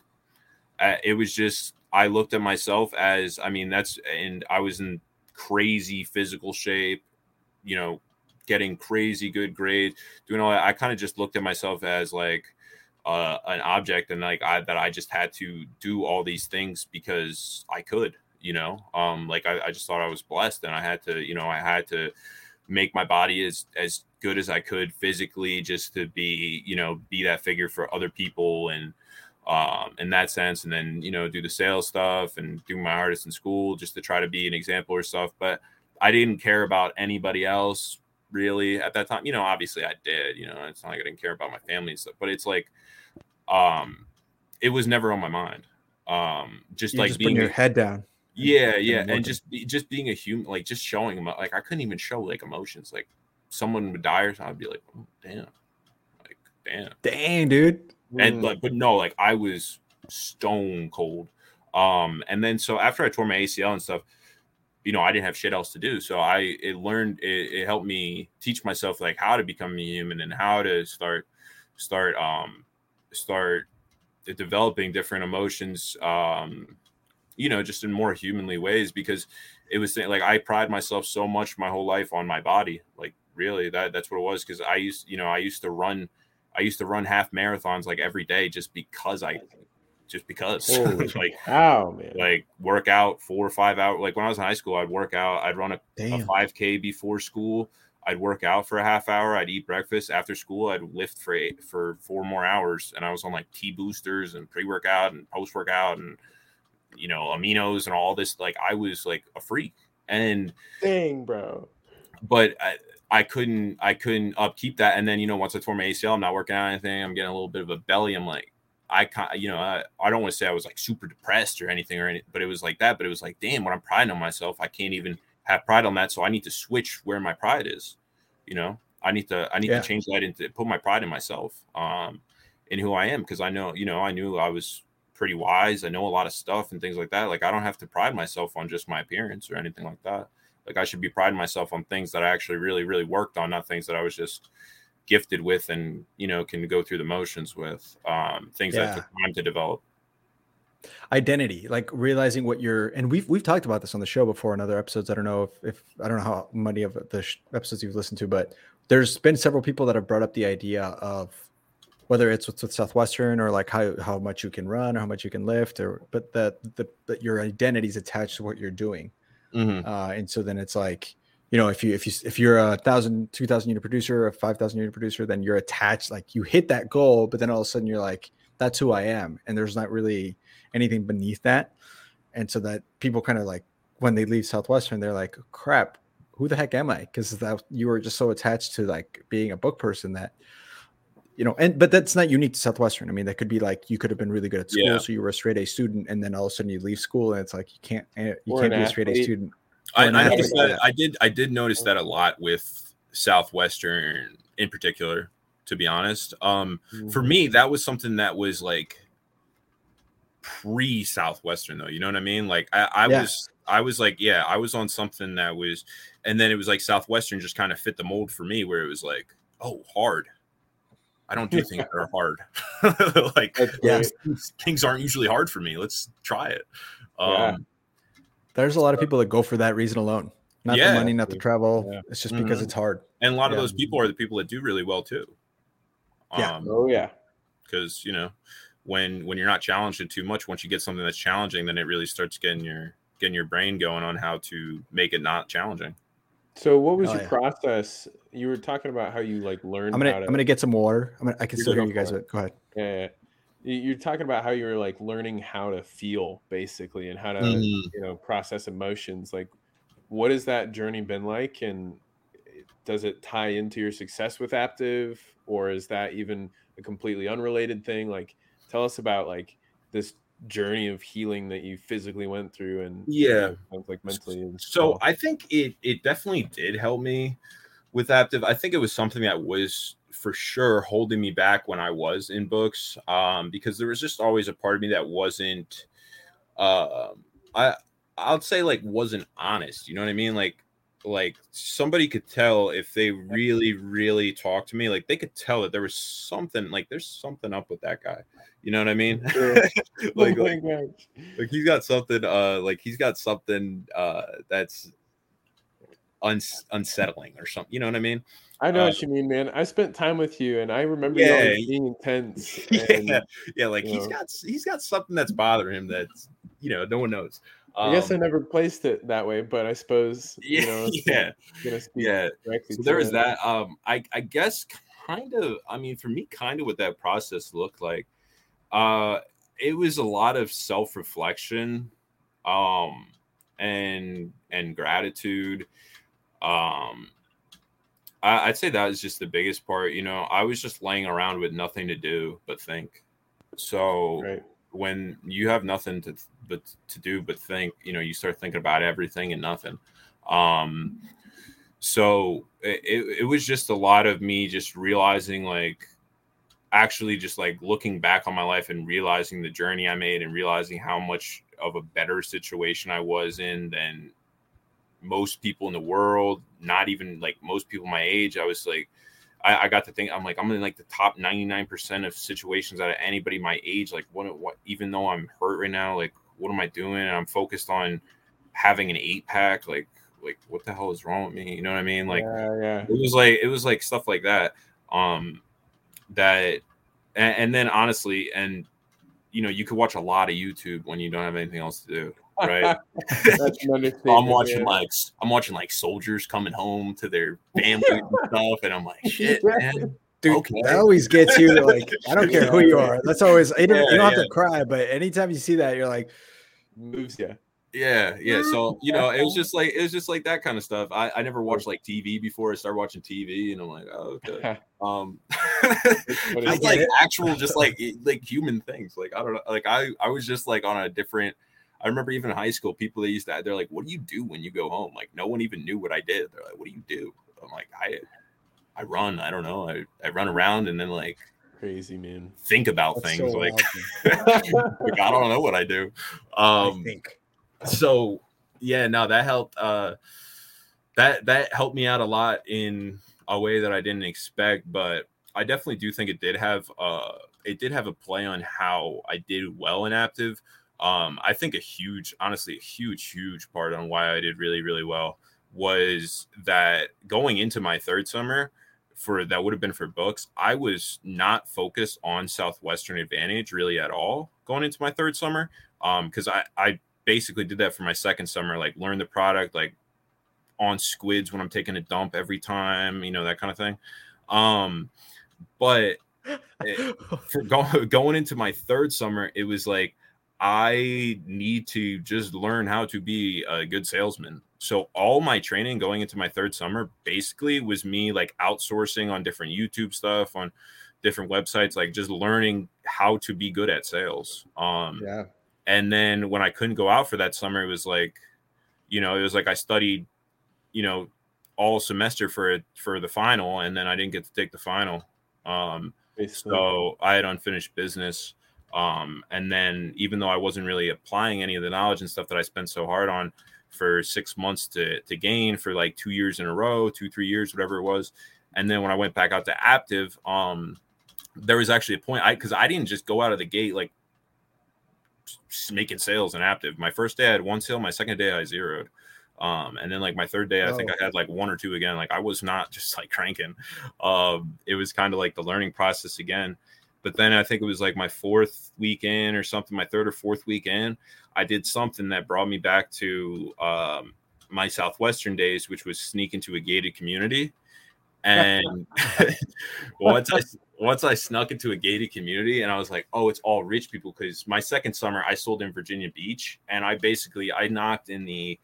Speaker 1: Uh, it was just I looked at myself as I mean that's and I was in crazy physical shape, you know, getting crazy good grades, doing all that. I kind of just looked at myself as like uh, an object and like I that I just had to do all these things because I could, you know. Um, like I, I just thought I was blessed and I had to, you know, I had to make my body as as good as I could physically just to be, you know, be that figure for other people and um in that sense and then you know do the sales stuff and do my hardest in school just to try to be an example or stuff but i didn't care about anybody else really at that time you know obviously i did you know it's not like i didn't care about my family and stuff but it's like um it was never on my mind um just
Speaker 3: You're
Speaker 1: like
Speaker 3: just
Speaker 1: being
Speaker 3: putting your head down.
Speaker 1: Yeah yeah
Speaker 3: wondering.
Speaker 1: and just just being a human like just showing them like i couldn't even show like emotions like someone would die or something i'd be like oh, damn like damn
Speaker 3: Dang, dude.
Speaker 1: and
Speaker 2: mm,
Speaker 1: like but no like i was stone cold um and then so after i tore my acl and stuff you know i didn't have shit else to do so i it learned it, it helped me teach myself like how to become a human and how to start start um start developing different emotions um you know just in more humanly ways because it was like i pride myself so much my whole life on my body like really that that's what it was because i used you know i used to run I used to run half marathons like every day just because I just because. Like
Speaker 2: Wow, man.
Speaker 1: like work out four or five hours. Like when I was in high school, I'd work out. I'd run a, a 5K before school. I'd work out for a half hour. I'd eat breakfast after school. I'd lift for eight, for four more hours, and I was on like T boosters and pre workout and post workout and you know aminos and all this. Like I was like a freak, and
Speaker 2: Dang, bro.
Speaker 1: but I, I couldn't I couldn't upkeep that. And then you know once I tore my ACL, I'm not working on anything. I'm getting a little bit of a belly. I'm like I kind you know I, I don't want to say I was like super depressed or anything or any, but it was like that. But it was like damn, when I'm priding on myself, I can't even have pride on that. So I need to switch where my pride is. You know, I need to I need
Speaker 3: Yeah.
Speaker 1: to change that into put my pride in myself, um, in who I am because I know you know I knew I was pretty wise. I know a lot of stuff and things like that. Like I don't have to pride myself on just my appearance or anything like that like I should be priding myself on things that I actually really, really worked on, not things that I was just gifted with and you know can go through the motions with. Um, things
Speaker 3: Yeah.
Speaker 1: that took time to develop.
Speaker 3: identity like realizing what you're and we've we've talked about this on the show before in other episodes i don't know if, if i don't know how many of the sh- episodes you've listened to but there's been several people that have brought up the idea of whether it's with, with southwestern or like how, how much you can run or how much you can lift or but that the, that your identity is attached to what you're doing.
Speaker 1: Mhm.
Speaker 3: uh, and so then it's like you know if you if you if you're a thousand two thousand unit producer or a five thousand unit producer then you're attached like you hit that goal but then all of a sudden you're like that's who i am. And there's not really anything beneath that. And so that people kind of like when they leave southwestern they're like crap who the heck am i? Because that you were just so attached to like being a book person that you know and but that's not unique to southwestern i mean that could be like you could have been really good at school
Speaker 1: Yeah.
Speaker 3: so you were a straight a student and then all of a sudden you leave school and it's like you can't eh, you
Speaker 2: Or
Speaker 3: can't
Speaker 2: an
Speaker 3: be a straight a student
Speaker 1: I, I noticed that.
Speaker 3: yeah.
Speaker 1: I did. I did notice that a lot with Southwestern in particular. To be honest, um, for me, that was something that was like pre Southwestern, though. You know what I mean? Like I, I
Speaker 3: Yeah.
Speaker 1: was, I was like, yeah, I was on something that was, and then it was like Southwestern just kind of fit the mold for me, where it was like, oh, hard. I don't do things that are hard. like
Speaker 3: Yeah.
Speaker 1: things, things aren't usually hard for me. Let's try it. Um,
Speaker 2: Yeah.
Speaker 3: There's a lot of people that go for that reason alone. Not
Speaker 1: Yeah.
Speaker 3: the money, not the travel.
Speaker 2: Yeah.
Speaker 3: It's just because
Speaker 1: Mhm.
Speaker 3: it's hard.
Speaker 1: And a lot of those people are the people that do really well too.
Speaker 3: Yeah.
Speaker 1: Um,
Speaker 2: Oh yeah.
Speaker 1: because you know, when when you're not challenged too much, once you get something that's challenging, then it really starts getting your getting your brain going on how to make it not challenging.
Speaker 2: So what was
Speaker 3: Oh,
Speaker 2: your
Speaker 3: yeah.
Speaker 2: process? You were talking about how you like learned
Speaker 3: I'm gonna
Speaker 2: how to
Speaker 3: I'm gonna get some water. I'm gonna I can still hear you guys, but go ahead.
Speaker 2: Yeah, yeah. You- You're talking about how you were like learning how to feel basically and how to
Speaker 1: Mhm.
Speaker 2: you know process emotions. Like, what has that journey been like, and does it tie into your success with Aptive, or is that even a completely unrelated thing? Like, tell us about like this journey of healing that you physically went through, and you
Speaker 1: Yeah.
Speaker 2: know, like mentally. as
Speaker 1: So
Speaker 2: well.
Speaker 1: I think it it definitely did help me with Aptive. I think it was something that was for sure holding me back when I was in books, um, because there was just always a part of me that wasn't, uh, I I'd say like wasn't honest. You know what I mean? Like like somebody could tell if they really really talked to me like they could tell that there was something like there's something up with that guy you know what i mean like,
Speaker 2: oh
Speaker 1: like like he's got something uh like he's got something uh that's uns- unsettling or something you know what i mean
Speaker 2: I know
Speaker 1: uh,
Speaker 2: what you mean, man. I spent time with you, and I remember you
Speaker 1: Yeah.
Speaker 2: always being intense. And
Speaker 1: yeah yeah like
Speaker 2: you
Speaker 1: he's
Speaker 2: know.
Speaker 1: got he's got something that's bothering him that you know no one knows
Speaker 2: I guess I
Speaker 1: Um,
Speaker 2: never placed it that way, but I suppose
Speaker 1: yeah
Speaker 2: you know,
Speaker 1: yeah yeah so there was that um i i guess kind of i mean for me kind of what that process looked like uh it was a lot of self-reflection um and and gratitude um I, i'd say that was just the biggest part you know i was just laying around with nothing to do but think so
Speaker 2: Right.
Speaker 1: when you have nothing to but to do but think you know you start thinking about everything and nothing um so it, it was just a lot of me just realizing like actually just like looking back on my life and realizing the journey i made and realizing how much of a better situation i was in than most people in the world not even like most people my age i was like I, I got to think I'm like I'm in like the top 99% of situations out of anybody my age. Like what what even though I'm hurt right now, like what am I doing? And I'm focused on having an eight pack. Like like what the hell is wrong with me? You know what I mean? Like
Speaker 2: yeah, yeah.
Speaker 1: it was like it was like stuff like that. Um that and, and then honestly, and you know, you could watch a lot of YouTube when you don't have anything else to do, right?
Speaker 2: That's
Speaker 1: I'm watching
Speaker 2: man.
Speaker 1: like s- I'm watching like soldiers coming home to their families and stuff, and I'm like, shit, man.
Speaker 3: Dude,
Speaker 1: Okay.
Speaker 3: that always gets you. Like, I don't care who you are. That's always you don't, you don't have
Speaker 1: yeah.
Speaker 3: to cry, but anytime you see that, you're like,
Speaker 2: moves you.
Speaker 1: Yeah, yeah. So you know, it was just like it was just like that kind of stuff. I, I never watched like TV before. I started watching TV, and I'm like, oh, okay. Um,
Speaker 2: What
Speaker 1: just like actual, just like like human things. Like I don't know. Like I I was just like on a different. I remember even in high school, people they used to they're like, "What do you do when you go home?" Like no one even knew what I did. They're like, "What do you do?" I'm like, "I I run. I don't know. I I run around and then like
Speaker 2: crazy, man.
Speaker 1: think about
Speaker 3: that's
Speaker 1: things.
Speaker 3: so
Speaker 1: like, like I don't know what I do."
Speaker 3: I
Speaker 1: Um,
Speaker 3: think.
Speaker 1: so yeah no that helped uh that that helped me out a lot in a way that i didn't expect but i definitely do think it did have uh it did have a play on how i did well in Aptive um i think a huge honestly a huge huge part on why i did really really well was that going into my third summer for that would have been for books i was not focused on southwestern advantage really at all going into my third summer. Um because i i basically did that for my second summer like learn the product like on squids when i'm taking a dump every time you know that kind of thing. Um but it- for go, going into my third summer it was like i need to just learn how to be a good salesman so all my training going into my third summer basically was me like outsourcing on different youtube stuff on different websites like just learning how to be good at sales um
Speaker 3: yeah.
Speaker 1: and then when i couldn't go out for that summer it was like you know it was like i studied you know all semester for it for the final and then i didn't get to take the final um
Speaker 2: Basically.
Speaker 1: so i had unfinished business um and then even though i wasn't really applying any of the knowledge and stuff that i spent so hard on for six months to to gain for like two years in a row two three years whatever it was and then when i went back out to Aptive um there was actually a point i because i didn't just go out of the gate like making sales in Aptive. My first day I had one sale, my second day I zeroed. Um, and then like my third day, I think
Speaker 3: Oh.
Speaker 1: I had like one or two again. Like I was not just like cranking. Um, it was kind of like the learning process again. But then I think it was like my fourth weekend or something, my third or fourth weekend, I did something that brought me back to um, my Southwestern days, which was sneak into a gated community. And once I once I snuck into a gated community and I was like, oh, it's all rich people. Because my second summer I sold in Virginia Beach, and I basically I knocked in the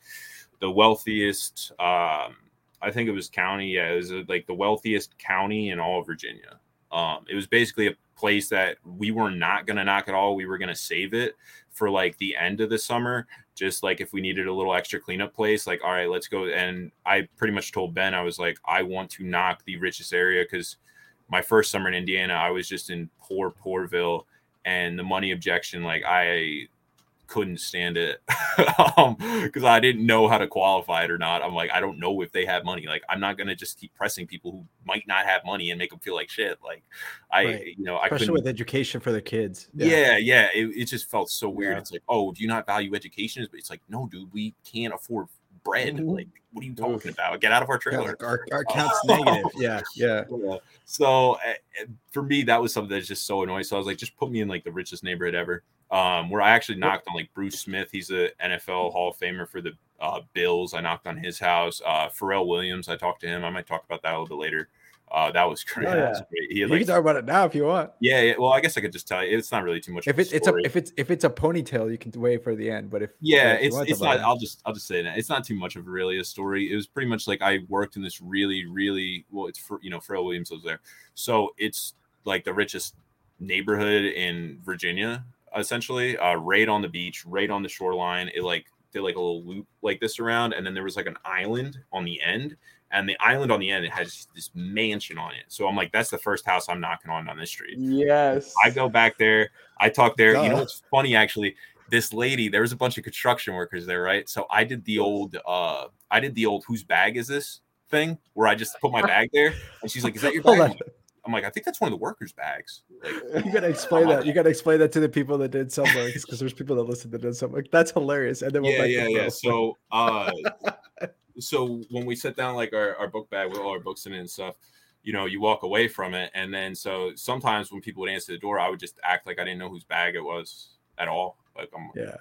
Speaker 1: the wealthiest. Um, I think it was county. Yeah, it was uh, like the wealthiest county in all of Virginia. Um, it was basically a place that we were not going to knock at all. We were going to save it for like the end of the summer, just like if we needed a little extra cleanup place. Like, all right, let's go. And I pretty much told Ben, I was like, I want to knock the richest area because my first summer in Indiana, I was just in poor Poorville, and the money objection, like I couldn't stand it because I didn't know how to qualify it or not. I'm like, I don't know if they have money. Like, I'm not gonna just keep pressing people who might not have money and make them feel like shit. Like, I,
Speaker 3: Right.
Speaker 1: you know, I
Speaker 3: Especially with education for the kids.
Speaker 1: yeah, yeah, it, it just felt so weird.
Speaker 3: Yeah.
Speaker 1: It's like, oh, do you not value education? But it's like, no, dude, we can't afford bread.
Speaker 2: Mhm.
Speaker 1: Like, what are you talking about? Get out of our
Speaker 3: Yeah,
Speaker 1: trailer.
Speaker 3: like our, our count's negative. Yeah. Yeah.
Speaker 1: Yeah. So uh, for me, that was something that's just so annoying. So I was like, just put me in like the richest neighborhood ever. Um, where I actually knocked on like Bruce Smith. He's a NFL Hall of Famer for the uh, Bills. I knocked on his house. Uh, Pharrell Williams. I talked to him. I might talk about that a little bit later. Uh, that was great.
Speaker 3: Oh, yeah.
Speaker 1: was great. He had,
Speaker 3: You
Speaker 1: like,
Speaker 3: can talk about it now if you want.
Speaker 1: yeah, yeah. Well, I guess I could just tell you. It's not really too much.
Speaker 3: If
Speaker 1: of
Speaker 3: it, it's a if it's if it's a ponytail, you can wait for the end. But if
Speaker 1: yeah
Speaker 3: if
Speaker 1: it's it's not
Speaker 3: it-
Speaker 1: i'll just i'll just say that it's not too much of really a story it was pretty much like i worked in this really really well it's for you know Pharrell williams was there so it's like the richest neighborhood in virginia essentially uh right on the beach right on the shoreline it like did like a little loop like this around and then there was like an island on the end and the island on the end it has this mansion on it so i'm like that's the first house i'm knocking on on this street
Speaker 2: Yes.
Speaker 1: I go back there. I talk there. You know
Speaker 3: Duh.
Speaker 1: what's funny actually? This lady, there was a bunch of construction workers there, right? So I did the old uh I did the old whose bag is this thing where I just put my bag there and she's like, Is that your bag? I'm like, I think that's one of the workers' bags. Like,
Speaker 3: You gotta explain that. You gotta explain that to the people that did Subworks because there's people that listen that did Subworks. That's hilarious. And then we'll
Speaker 1: yeah, yeah, yeah. So uh so when we set down like our, our book bag with all our books in it and stuff, you know, you walk away from it. And then so sometimes when people would answer the door, I would just act like I didn't know whose bag it was at all. Like I'm
Speaker 3: yeah.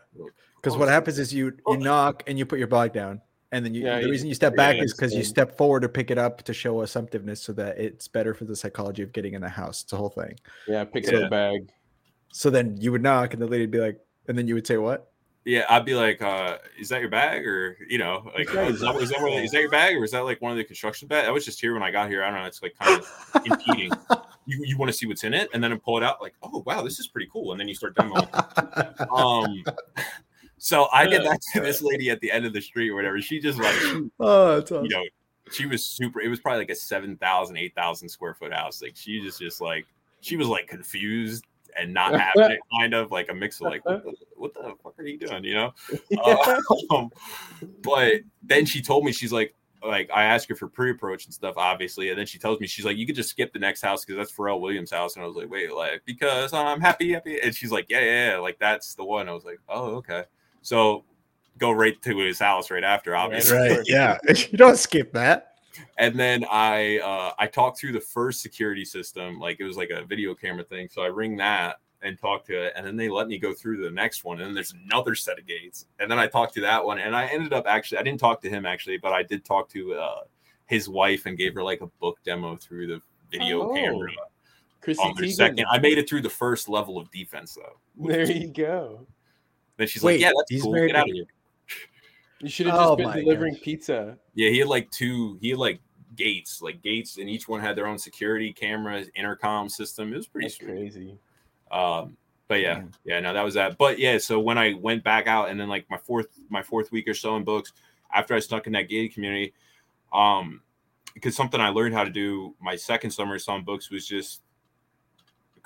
Speaker 3: Because what happens is you you knock and you put your bag down. And then you,
Speaker 2: Yeah,
Speaker 3: the reason you step back is because you step forward to pick it up to show assumptiveness so that it's better for the psychology of getting in the house. It's a whole thing.
Speaker 2: Yeah, pick
Speaker 1: Yeah.
Speaker 2: up the bag.
Speaker 3: So then you would knock and the lady'd be like, and then you would say what?
Speaker 1: Yeah, I'd be like, uh, "Is that your bag?" Or you know, like,
Speaker 2: Okay.
Speaker 1: oh, is, that, is, that, one- that your bag, or is that like one of the construction bags? I was just here when I got here. I don't know. It's like kind of impeding. You you want to see what's in it, and then I pull it out, like, "Oh wow, this is pretty cool," and then you start demoing. um, so I did that to this lady at the end of the street or whatever. She just like, she-
Speaker 3: oh, awesome.
Speaker 1: you know, she was super. It was probably like a 7,000, 8,000 square foot house. Like she just just like she was like confused and not having it, kind of like a mix of like, what the, what the fuck are you doing? You know. Uh, um, but then she told me she's like, like I asked her for pre-approach and stuff, obviously, and then she tells me she's like, you could just skip the next house because that's Pharrell Williams' house, and I was like, wait, like because I'm happy, happy, and she's like, yeah, yeah, yeah, like that's the one. I was like, oh, okay, so go right to his house right after, obviously,
Speaker 3: right. Yeah. you don't skip that.
Speaker 1: and then I uh, I talked through the first security system, like it was like a video camera thing. So I ring that and talk to it, and then they let me go through the next one, and then there's another set of gates, and then I talked to that one, and I ended up actually I didn't talk to him actually, but I did talk to uh, his wife and gave her like a book demo through the video
Speaker 2: Oh,
Speaker 1: camera
Speaker 2: Chrissy
Speaker 1: on their
Speaker 2: Teigen.
Speaker 1: second. I made it through the first level of defense though.
Speaker 2: There you go.
Speaker 1: Then she's
Speaker 3: Wait,
Speaker 1: like, "Yeah, that's
Speaker 3: he's
Speaker 1: cool.
Speaker 3: married
Speaker 1: Get out of here."
Speaker 2: You should have just
Speaker 3: Oh
Speaker 2: been delivering
Speaker 3: gosh.
Speaker 2: pizza.
Speaker 1: Yeah, he had like two. He had like gates, like gates, and each one had their own security cameras, intercom system. It was pretty
Speaker 2: That's crazy.
Speaker 1: Um, but yeah,
Speaker 3: Damn.
Speaker 1: yeah, no, that was that. But yeah, so when I went back out, and then like my fourth, my fourth week or so in books, after I stuck in that gated community, um, because something I learned how to do my second summer selling books was just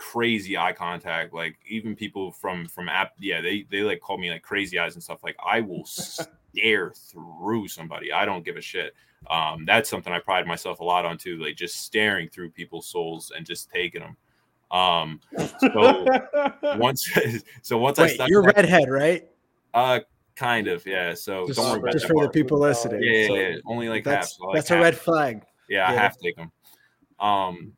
Speaker 1: crazy eye contact. Like even people from from app, yeah, they they like call me like crazy eyes and stuff. Like I will stare through somebody. I don't give a shit. Um, that's something I pride myself a lot on too. Like just staring through people's souls and just taking them. Um, so once so once I
Speaker 3: Wait,
Speaker 1: stuck
Speaker 3: you're
Speaker 1: in that-
Speaker 3: redhead, right?
Speaker 1: uh kind of yeah so
Speaker 3: Just,
Speaker 1: don't worry about
Speaker 3: just
Speaker 1: that
Speaker 3: for the people listening.
Speaker 1: yeah, yeah,
Speaker 3: So
Speaker 1: yeah, only like half
Speaker 3: that's
Speaker 1: so like
Speaker 3: that's a red flag.
Speaker 1: yeah i
Speaker 3: yeah.
Speaker 1: have to take them um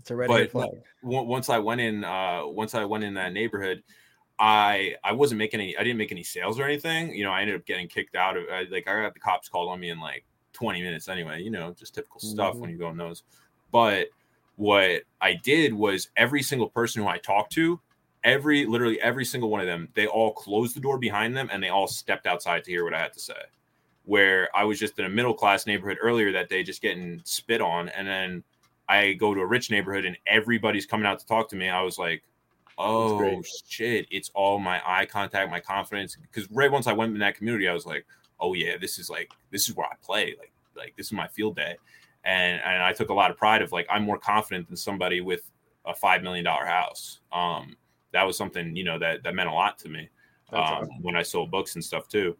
Speaker 3: It's a red
Speaker 1: But-
Speaker 3: flag.
Speaker 1: once i went in uh once i went in that neighborhood i i wasn't making any i didn't make any sales or anything you know i ended up getting kicked out of I, like i got the cops called on me in like 20 minutes anyway you know just typical stuff
Speaker 3: Mm-hmm.
Speaker 1: when you go in those but what i did was every single person who i talked to every literally every single one of them they all closed the door behind them and they all stepped outside to hear what i had to say where i was just in a middle class neighborhood earlier that day just getting spit on and then i go to a rich neighborhood and everybody's coming out to talk to me. I was like oh shit it's all my eye contact my confidence. Because right once i went in that community i was like oh yeah this is like this is where i play like like this is my field day. And and i took a lot of pride of like i'm more confident than somebody with a five million dollar house. Um that was something you know that that meant a lot to me um,
Speaker 2: awesome.
Speaker 1: when I sold books and stuff too.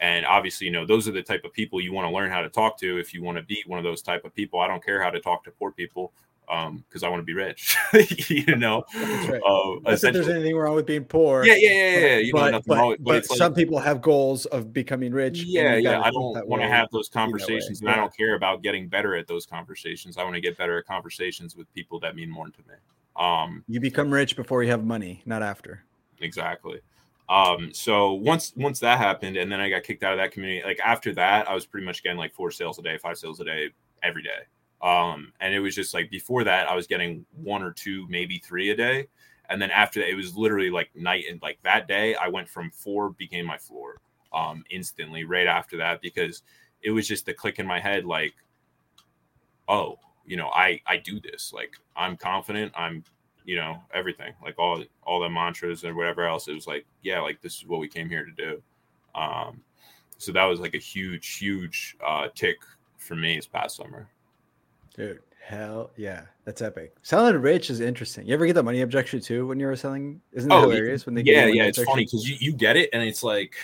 Speaker 1: And obviously, you know, those are the type of people you want to learn how to talk to if you want to be one of those type of people. I don't care how to talk to poor people um because I want to be rich. you know,
Speaker 3: That's right.
Speaker 1: uh,
Speaker 3: Not that there's anything wrong with being poor.
Speaker 1: yeah, yeah, yeah, yeah. You know,
Speaker 3: but,
Speaker 1: nothing
Speaker 3: but,
Speaker 1: wrong with, but,
Speaker 3: but
Speaker 1: like,
Speaker 3: some people have goals of becoming rich.
Speaker 1: yeah, yeah. I don't want to have those conversations, and I don't care about getting better at those conversations. I want to get better at conversations with people that mean more to me. Um,
Speaker 3: You become rich before you have money, not after.
Speaker 1: exactly um so once once that happened and then i got kicked out of that community like after that i was pretty much getting like four sales a day five sales a day every day. Um and it was just like before that i was getting one or two maybe three a day. And then after that it was literally like night and like that day i went from four became my floor um instantly right after that because it was just the click in my head like oh you know i i do this. Like i'm confident. I'm you know everything like all all the mantras and whatever else it was like yeah like this is what we came here to do um so that was like a huge huge uh tick for me this past summer
Speaker 3: Dude, hell yeah. That's epic. Selling rich is interesting. You ever get the money objection too when you were selling? Isn't that
Speaker 1: Oh,
Speaker 3: hilarious when they
Speaker 1: yeah yeah it's
Speaker 3: objection?
Speaker 1: funny because you, you get it and it's like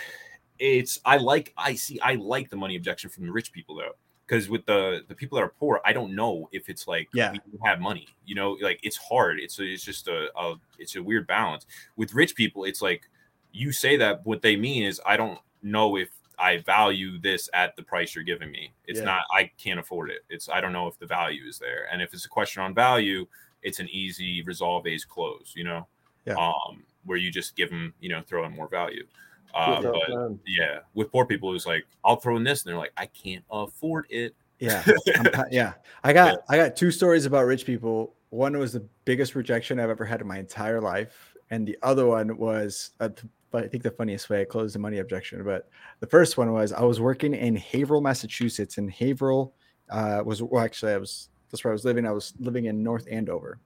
Speaker 1: it's i like i see i like the money objection from the rich people though because with the the people that are poor i don't know if it's like
Speaker 3: Yeah.
Speaker 1: we have money you know like it's hard it's it's just a, a it's a weird balance with rich people it's like you say that what they mean is i don't know if I value this at the price you're giving me. It's
Speaker 3: Yeah.
Speaker 1: not I can't afford it. It's I don't know if the value is there. And if it's a question on value, it's an easy resolve A's close, you know.
Speaker 3: Yeah.
Speaker 1: Um, where you just give them, you know, throw in more value. Uh, but
Speaker 2: man.
Speaker 1: yeah, with poor people, it's like I'll throw in this, and they're like, I can't afford it.
Speaker 3: Yeah, I'm yeah. I got I got two stories about rich people. One was the biggest rejection I've ever had in my entire life, and the other one was, uh, I think, the funniest way I closed the money objection. But the first one was I was working in Haverhill, Massachusetts, and Haverhill uh, was well, actually I was that's where I was living. I was living in North Andover.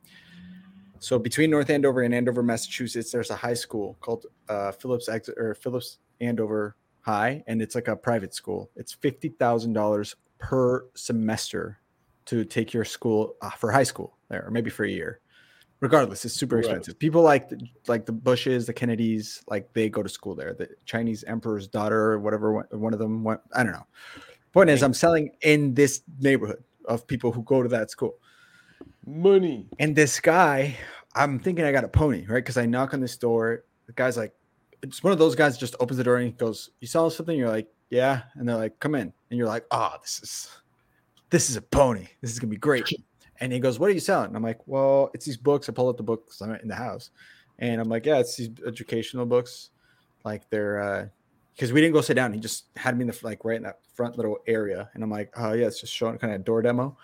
Speaker 3: So between North Andover and Andover, Massachusetts, there's a high school called uh, Phillips Ex- or Phillips Andover High, and it's like a private school. It's fifty thousand dollars per semester to take your school uh, for high school there, or maybe for a year. Regardless, it's super
Speaker 2: Right.
Speaker 3: expensive. People like the, like the Bushes, the Kennedys, like they go to school there. The Chinese emperor's daughter, or whatever one of them went. I don't know. Point is, I'm selling in this neighborhood of people who go to that school.
Speaker 2: Money.
Speaker 3: And this guy, I'm thinking I got a pony, right? Because I knock on this door. The guy's like, it's one of those guys just opens the door and he goes, You saw something? You're like, Yeah. And they're like, Come in. And you're like, Oh, this is this is a pony. This is gonna be great. And he goes, What are you selling? And I'm like, Well, it's these books. I pull out the books I'm in the house. And I'm like, Yeah, it's these educational books. Like they're uh because we didn't go sit down. He just had me in the like right in that front little area. And I'm like, Oh yeah, it's just showing kind of door demo.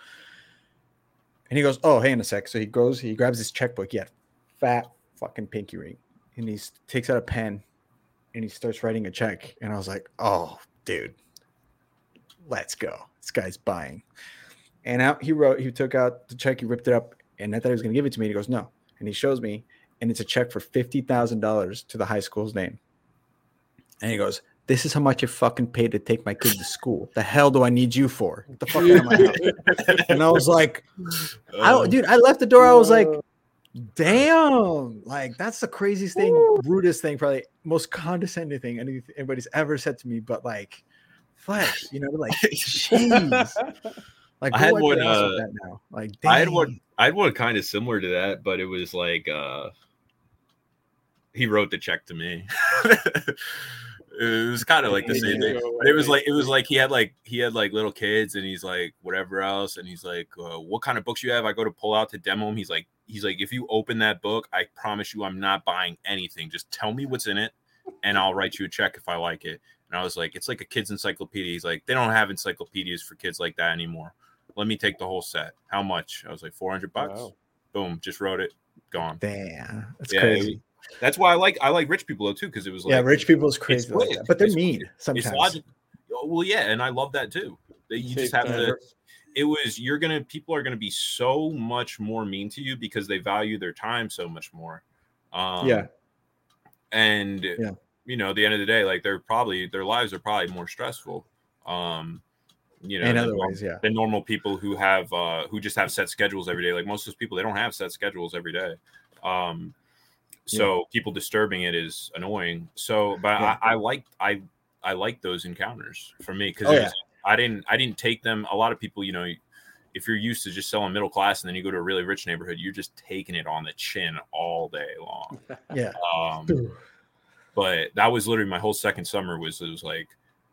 Speaker 3: And he goes, "Oh, hang on a sec." So he goes, he grabs his checkbook. He had fat fucking pinky ring, and he takes out a pen, and he starts writing a check. And I was like, "Oh, dude, let's go. This guy's buying." And out he wrote, he took out the check, he ripped it up, and I thought he was gonna give it to me. And he goes, "No," and he shows me, and it's a check for fifty thousand dollars to the high school's name. And he goes, "This is how much you fucking paid to take my kid to school. The hell do I need you for? Get the fuck out of my house." And I was like, I,
Speaker 1: Um,
Speaker 3: dude, I left the door. I was like,
Speaker 2: Uh,
Speaker 3: damn, like that's the craziest thing, rudest thing, probably most condescending thing any- anybody's ever said to me. But like, flesh, you know, like, jeez, like
Speaker 1: I had one,
Speaker 3: their ass with
Speaker 1: uh,
Speaker 3: that now. Like,
Speaker 1: I had one. I had one kind of similar to that, but it was like uh he wrote the check to me. it was kind of like the same thing. But it was like it was like he had like he had like little kids and he's like whatever else and he's like uh, what kind of books you have? I go to pull out to demo him he's like he's like if you open that book I promise you I'm not buying anything just tell me what's in it and I'll write you a check if I like it. And I was like it's like a kid's encyclopedia. He's like they don't have encyclopedias for kids like that anymore. Let me take the whole set. How much? I was like 400 bucks.
Speaker 2: Wow.
Speaker 1: boom just wrote it gone.
Speaker 3: Damn, that's
Speaker 1: Yeah,
Speaker 3: crazy.
Speaker 1: That's why I like I like rich people though too because it was like
Speaker 3: yeah, rich people is crazy, like that, but they're
Speaker 1: It's
Speaker 3: mean
Speaker 1: lit.
Speaker 3: sometimes.
Speaker 1: it's logic. Oh, Well, yeah, and I love that too. That you just have to. It was you're gonna people are gonna be so much more mean to you because they value their time so much more. Um,
Speaker 3: Yeah.
Speaker 1: and
Speaker 3: Yeah.
Speaker 1: you know, at the end of the day, like they're probably their lives are probably more stressful. Um, you know,
Speaker 3: in
Speaker 1: than
Speaker 3: other
Speaker 1: norm-
Speaker 3: ways, yeah,
Speaker 1: than normal people who have uh who just have set schedules every day. Like most of those people, they don't have set schedules every day. Um so people disturbing it is annoying. So but
Speaker 3: Yeah.
Speaker 1: I, I like I I like those encounters for me because
Speaker 3: Oh, yeah.
Speaker 1: I didn't I didn't take them. A lot of people, you know, if you're used to just selling middle class and then you go to a really rich neighborhood, you're just taking it on the chin all day long.
Speaker 3: yeah.
Speaker 1: Um but that was literally my whole second summer was it was like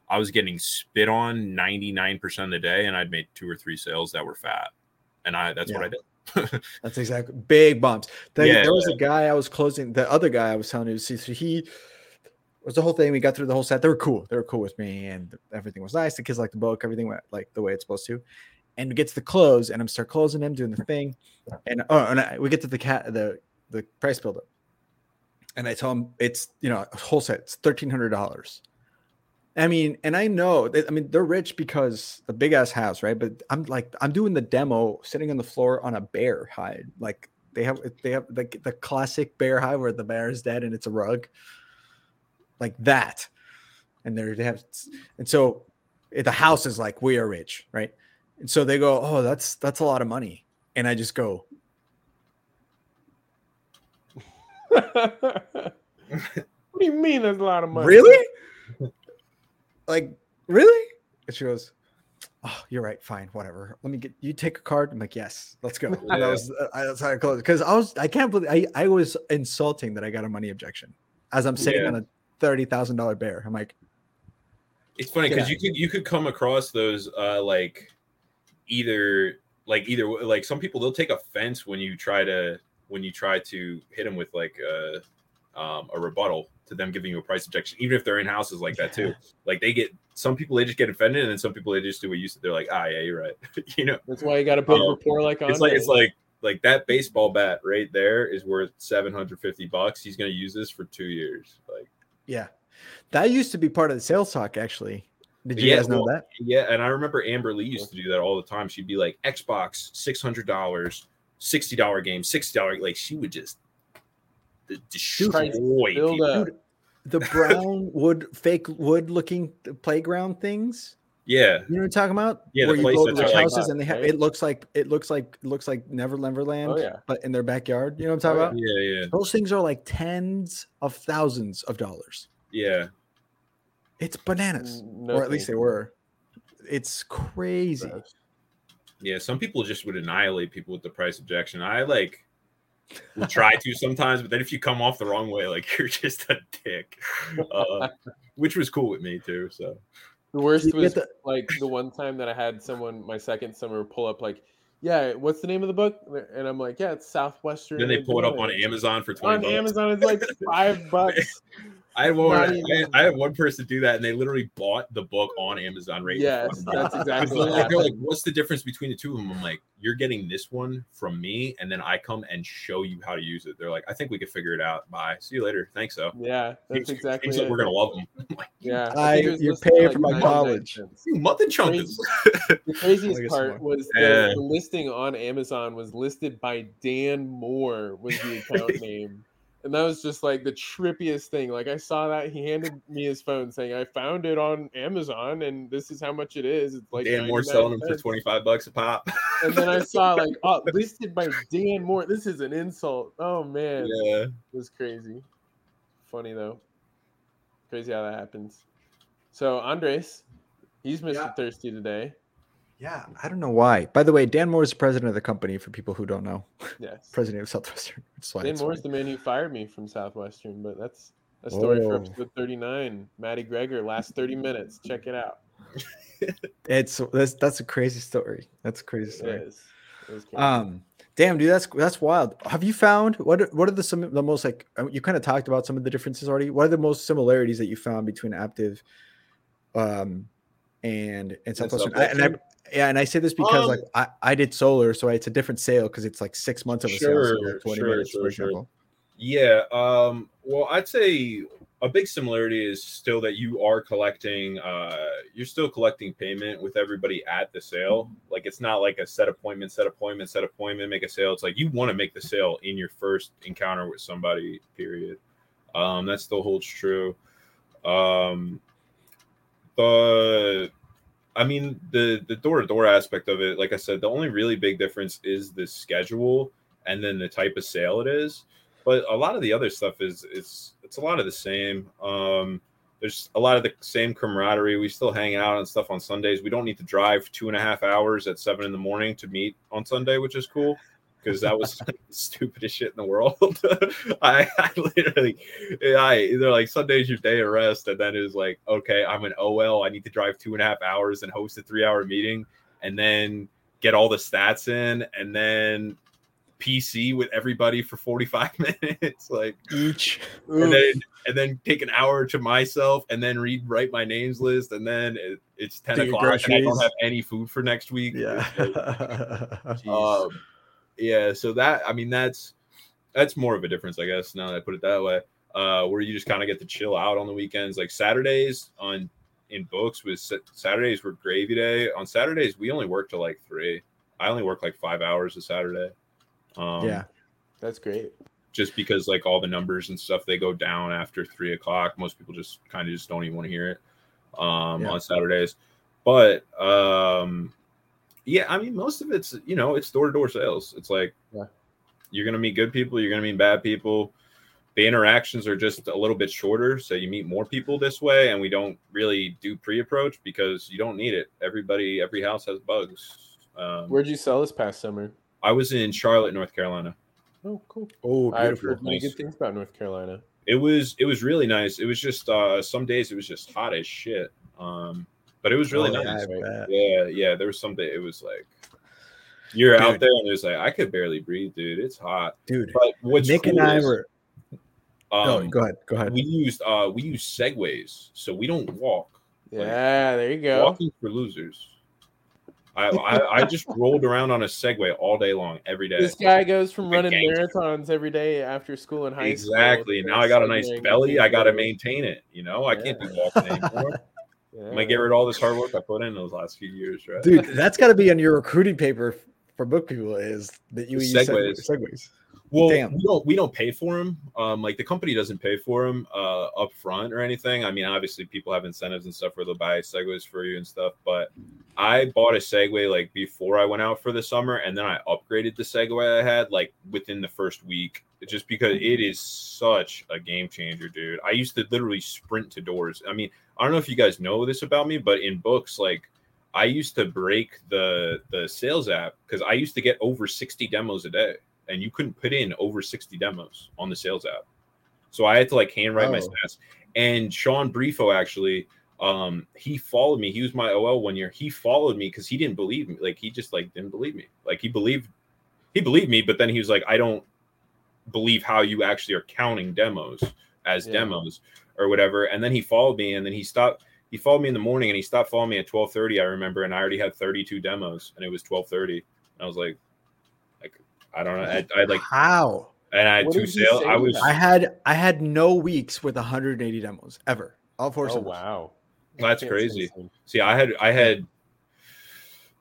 Speaker 1: I was getting spit on 99% of the day and I'd made two or three sales that were fat. And I that's what I did.
Speaker 3: That's exactly big bumps. There,
Speaker 1: Yeah,
Speaker 3: there was a guy I was closing. The other guy I was telling you, see, so he was the whole thing. We got through the whole set. They were cool. They were cool with me, and everything was nice. The kids liked the book. Everything went like the way it's supposed to. And we get to the close, and I'm start closing him, doing the thing, and oh, and I, we get to the cat, the the price builder, and I tell him it's you know a whole set. It's thirteen hundred dollars. I mean, and I know that I mean they're rich because the big ass house, right? But I'm like I'm doing the demo sitting on the floor on a bear hide. Like they have they have the, the classic bear hide where the bear is dead and it's a rug. Like that. And they're they have and so eh, the house is like we are rich, right? And so they go, Oh, that's that's a lot of money. And I just go,
Speaker 2: what do you mean there's a lot of money?
Speaker 3: Really? Like, really? And she goes, Oh, you're right. Fine, whatever. Let me get you take a card. I'm like, yes, let's go. And that was uh, that's how I closed because I was I can't believe I, I was insulting that I got a money objection as I'm sitting
Speaker 1: Yeah.
Speaker 3: on a thirty thousand dollar bear. I'm like,
Speaker 1: It's funny because
Speaker 3: Yeah.
Speaker 1: you could you could come across those uh like either like either like some people they'll take offense when you try to when you try to hit them with like a um, a rebuttal to them giving you a price objection, even if they're in houses like that too. Like they get some people they just get offended, and then some people they just do what you said. They're like, ah, yeah, you're right. you know,
Speaker 2: That's why you got to build
Speaker 1: Um,
Speaker 2: rapport like on.
Speaker 1: it's like it's like like that baseball bat right there is worth 750 bucks. He's gonna use this for two years. Like
Speaker 3: Yeah. That used to be part of the sales talk, actually. Did you
Speaker 1: Yeah,
Speaker 3: guys know
Speaker 1: well,
Speaker 3: that?
Speaker 1: Yeah, and I remember Amber Lee used to do that all the time. She'd be like, Xbox, six hundred dollars, sixty dollar game, sixty dollar. Like she would just d- destroy
Speaker 2: build
Speaker 1: people.
Speaker 3: Dude, the brown wood, fake wood looking playground things.
Speaker 1: Yeah,
Speaker 3: You know what I'm talking about?
Speaker 1: Yeah, the
Speaker 3: where you
Speaker 1: place
Speaker 3: go to
Speaker 1: that's
Speaker 3: rich
Speaker 1: like-
Speaker 3: houses and they have
Speaker 2: Right?
Speaker 3: it looks like it looks like it looks like Never Neverland,
Speaker 2: Oh, yeah.
Speaker 3: but in their backyard. You know what I'm
Speaker 2: Oh,
Speaker 3: talking about?
Speaker 1: yeah, yeah,
Speaker 3: Those things are like tens of thousands of dollars.
Speaker 1: yeah.
Speaker 3: It's bananas,
Speaker 2: No
Speaker 3: or at least they were. It's crazy.
Speaker 1: Yeah, some people just would annihilate people with the price objection. I like will try to sometimes, but then if you come off the wrong way, like you're just a dick, uh, which was cool with me too. So
Speaker 2: The worst was
Speaker 3: the-
Speaker 2: like the one time that I had someone my second summer pull up like, yeah, what's the name of the book? And I'm like, yeah, it's Southwestern.
Speaker 1: then they pull it up on Amazon for twenty
Speaker 2: On
Speaker 1: bucks.
Speaker 2: Amazon, it's like five bucks.
Speaker 1: I had one. I,
Speaker 2: even-
Speaker 1: I had one person do that, and they literally bought the book on Amazon. Right? in
Speaker 2: Yes,
Speaker 1: front of me.
Speaker 2: that's exactly what
Speaker 1: like, they're like, what's the difference between the two of them? I'm like, you're getting this one from me, and then I come and show you how to use it. They're like, I think we could figure it out. Bye. See you later. Thanks, so.
Speaker 2: Yeah, that's
Speaker 1: Seems-
Speaker 2: exactly
Speaker 1: seems like we're gonna love them. Like,
Speaker 2: Yeah,
Speaker 3: I-
Speaker 2: think
Speaker 3: you're paying
Speaker 2: for,
Speaker 3: for my college.
Speaker 2: cents.
Speaker 1: you mother chunkers.
Speaker 2: The craziest part
Speaker 3: smart-
Speaker 2: was
Speaker 1: Yeah.
Speaker 2: the listing on Amazon was listed by Dan Moore was the account name. And that was just like the trippiest thing. Like I saw that he handed me his phone saying, "I found it on Amazon, and this is how much it is." It's like
Speaker 1: Dan Moore
Speaker 2: 99
Speaker 1: selling them for 25 bucks a pop.
Speaker 2: And then I saw like, "Oh, listed by Dan Moore." This is an insult. Oh man,
Speaker 1: yeah.
Speaker 2: it was crazy. Funny though. Crazy how that happens. So Andres, he's Mr.
Speaker 3: Yeah.
Speaker 2: Thirsty today.
Speaker 3: Yeah, I don't know why. By the way, Dan Moore is the president of the company. For people who don't know,
Speaker 2: Yes.
Speaker 3: president of Southwestern.
Speaker 2: Dan Moore
Speaker 3: is
Speaker 2: the man who fired me from Southwestern, but that's a story for episode 39. Matty Gregor, last 30 minutes. Check it out.
Speaker 3: It's that's that's a crazy story. That's a crazy
Speaker 2: It
Speaker 3: story.
Speaker 2: is. It is crazy.
Speaker 3: Um, damn, dude, that's that's wild. Have you found what are, what are the some the most like uh, you kind of talked about some of the differences already? What are the most similarities that you found between Aptive, um, and and Southwestern? I, and I, yeah, and I say this because
Speaker 1: Um,
Speaker 3: like I, I did solar, so it's a different sale because it's like six months of a sale, so
Speaker 1: Sure,
Speaker 3: twenty
Speaker 1: sure,
Speaker 3: minutes,
Speaker 1: sure,
Speaker 3: for
Speaker 1: sure.
Speaker 3: example.
Speaker 1: Yeah. Um, well, I'd say a big similarity is still that you are collecting, uh, you're still collecting payment with everybody at the sale. Like it's not like a set appointment, set appointment, set appointment, make a sale. It's like you want to make the sale in your first encounter with somebody, period. Um, that still holds true. Um, the I mean the the door to door aspect of it, like I said, the only really big difference is the schedule and then the type of sale it is. But a lot of the other stuff is it's it's a lot of the same. Um, there's a lot of the same camaraderie. We still hang out and stuff on Sundays. We don't need to drive two and a half hours at seven in the morning to meet on Sunday, which is cool because that was the stupidest shit in the world. I, I literally, I they're like Sunday's your day of rest, and then it was like, okay, I'm an OL. I need to drive two and a half hours and host a three hour meeting, and then get all the stats in, and then PC with everybody for 45 minutes, like,
Speaker 3: Each.
Speaker 1: and then and then take an hour to myself, and then read write my names list, and then it, it's 10
Speaker 3: Do
Speaker 1: o'clock, and I don't have any food for next week.
Speaker 3: Yeah.
Speaker 1: Like, um, yeah, so that I mean that's that's more of a difference, I guess. Now that I put it that way, uh, where you just kind of get to chill out on the weekends. Like Saturdays on in books was Saturdays were gravy day. On Saturdays we only work till like three. I only work like five hours a Saturday. Um,
Speaker 3: yeah.
Speaker 2: That's great.
Speaker 1: just because like all the numbers and stuff they go down after three o'clock. Most people just kind of just don't even want to hear it um,
Speaker 3: Yeah.
Speaker 1: on Saturdays. But um, yeah, I mean, most of it's you know it's door to door sales. It's like
Speaker 2: Yeah.
Speaker 1: you're gonna meet good people, you're gonna meet bad people. The interactions are just a little bit shorter, so you meet more people this way, and we don't really do pre approach because you don't need it. Everybody, every house has bugs. Um,
Speaker 2: Where'd you sell this past summer?
Speaker 1: I was in Charlotte, North Carolina.
Speaker 2: Oh, cool.
Speaker 3: Oh,
Speaker 2: I've heard many
Speaker 1: Nice.
Speaker 2: good things about North Carolina.
Speaker 1: it was it was really nice it was just uh some days it was just hot as shit Um, but it was really
Speaker 3: Oh,
Speaker 1: nice.
Speaker 3: yeah,
Speaker 1: Yeah, yeah. There was something. It was like you're out there and it's like I could barely breathe, dude. It's hot.
Speaker 3: dude.
Speaker 1: But what's
Speaker 3: Nick and
Speaker 1: cool
Speaker 3: I
Speaker 1: is,
Speaker 3: were.
Speaker 1: um,
Speaker 3: oh, go ahead. Go ahead.
Speaker 1: we used uh we use segways, so we don't walk.
Speaker 2: yeah, there you go.
Speaker 1: Walking for losers. I, I I just rolled around on a Segway all day long, every day.
Speaker 2: This guy goes from running
Speaker 1: gangster.
Speaker 2: marathons every day after school and high school.
Speaker 1: Exactly.
Speaker 2: to
Speaker 1: Now I got a nice belly. I got to maintain it. You know, I can't be walking anymore. I'm gonna get rid of all this hard work I put in those last few years, right?
Speaker 3: Dude, that's got to be on your recruiting paper for book people is that you use
Speaker 1: Segways.
Speaker 3: segways.
Speaker 1: Well,
Speaker 3: Damn.
Speaker 1: we don't we don't pay for them. Um, like the company doesn't pay for them uh, up front or anything. I mean, obviously people have incentives and stuff where they'll buy segways for you and stuff. But I bought a Segway like before I went out for the summer, and then I upgraded the Segway I had like within the first week, just because it is such a game changer, dude. I used to literally sprint to doors. I mean, I don't know if you guys know this about me, but in books, like I used to break the the sales app because I used to get over 60 demos a day, and you couldn't put in over 60 demos on the sales app. So I had to like handwrite my
Speaker 3: Oh.
Speaker 1: stats. And Sean Briefo actually, um, he followed me. He was my OL one year. He followed me because he didn't believe me. Like he just like didn't believe me. Like he believed he believed me, but then he was like, I don't believe how you actually are counting demos as
Speaker 2: Yeah.
Speaker 1: demos or whatever. And then he followed me, and then he stopped. He followed me in the morning, and he stopped following me at twelve thirty. I remember, and I already had thirty two demos, and it was twelve thirty. I was like I don't know. I, I like,
Speaker 3: How?
Speaker 1: and I had
Speaker 2: What
Speaker 1: two sales. I was?
Speaker 3: I had I had no weeks with 180 demos ever. All four
Speaker 2: Oh
Speaker 3: summers.
Speaker 2: wow,
Speaker 1: That's crazy.
Speaker 2: say the same.
Speaker 1: see. I had I had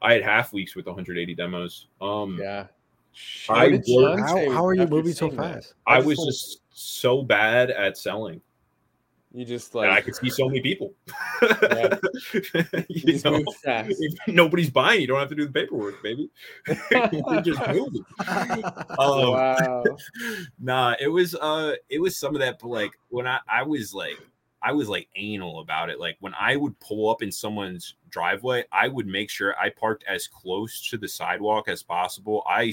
Speaker 1: I had half weeks with 180 demos. Um,
Speaker 2: Yeah.
Speaker 1: I
Speaker 2: did
Speaker 1: worked-
Speaker 3: How, how are you moving so
Speaker 2: seeing that?
Speaker 3: fast?
Speaker 1: I was just so bad at selling,
Speaker 2: You just
Speaker 1: and I could see so many people.
Speaker 2: Yeah.
Speaker 1: you
Speaker 2: you
Speaker 1: know? if nobody's buying, you don't have to do the paperwork, baby. you just move it. Um,
Speaker 2: wow.
Speaker 1: nah, it was uh it was some of that, but like when I I was like I was like anal about it. Like when I would pull up in someone's driveway, I would make sure I parked as close to the sidewalk as possible. I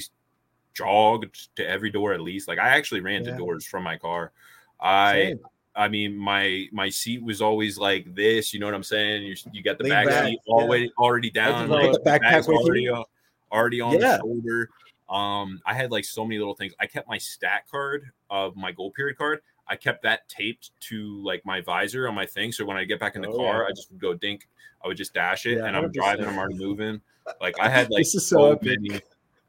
Speaker 1: jogged to every door at least. Like I actually ran to doors from my car. I
Speaker 3: Same.
Speaker 1: I mean, my my seat was always like this. You know what I'm saying? You you got the
Speaker 3: Lean
Speaker 1: back
Speaker 3: back,
Speaker 1: seat already already down. like,
Speaker 3: the backpack
Speaker 1: already on, already on
Speaker 3: Yeah.
Speaker 1: the shoulder. Um, I had like so many little things. I kept my stat card of my goal period card. I kept that taped to like my visor on my thing. So when I get back in the
Speaker 2: Oh,
Speaker 1: car,
Speaker 2: yeah.
Speaker 1: I just would go dink. I would just dash it,
Speaker 3: Yeah,
Speaker 1: and I'm driving. I'm already moving. Like I had like
Speaker 3: This is so epic.
Speaker 1: many.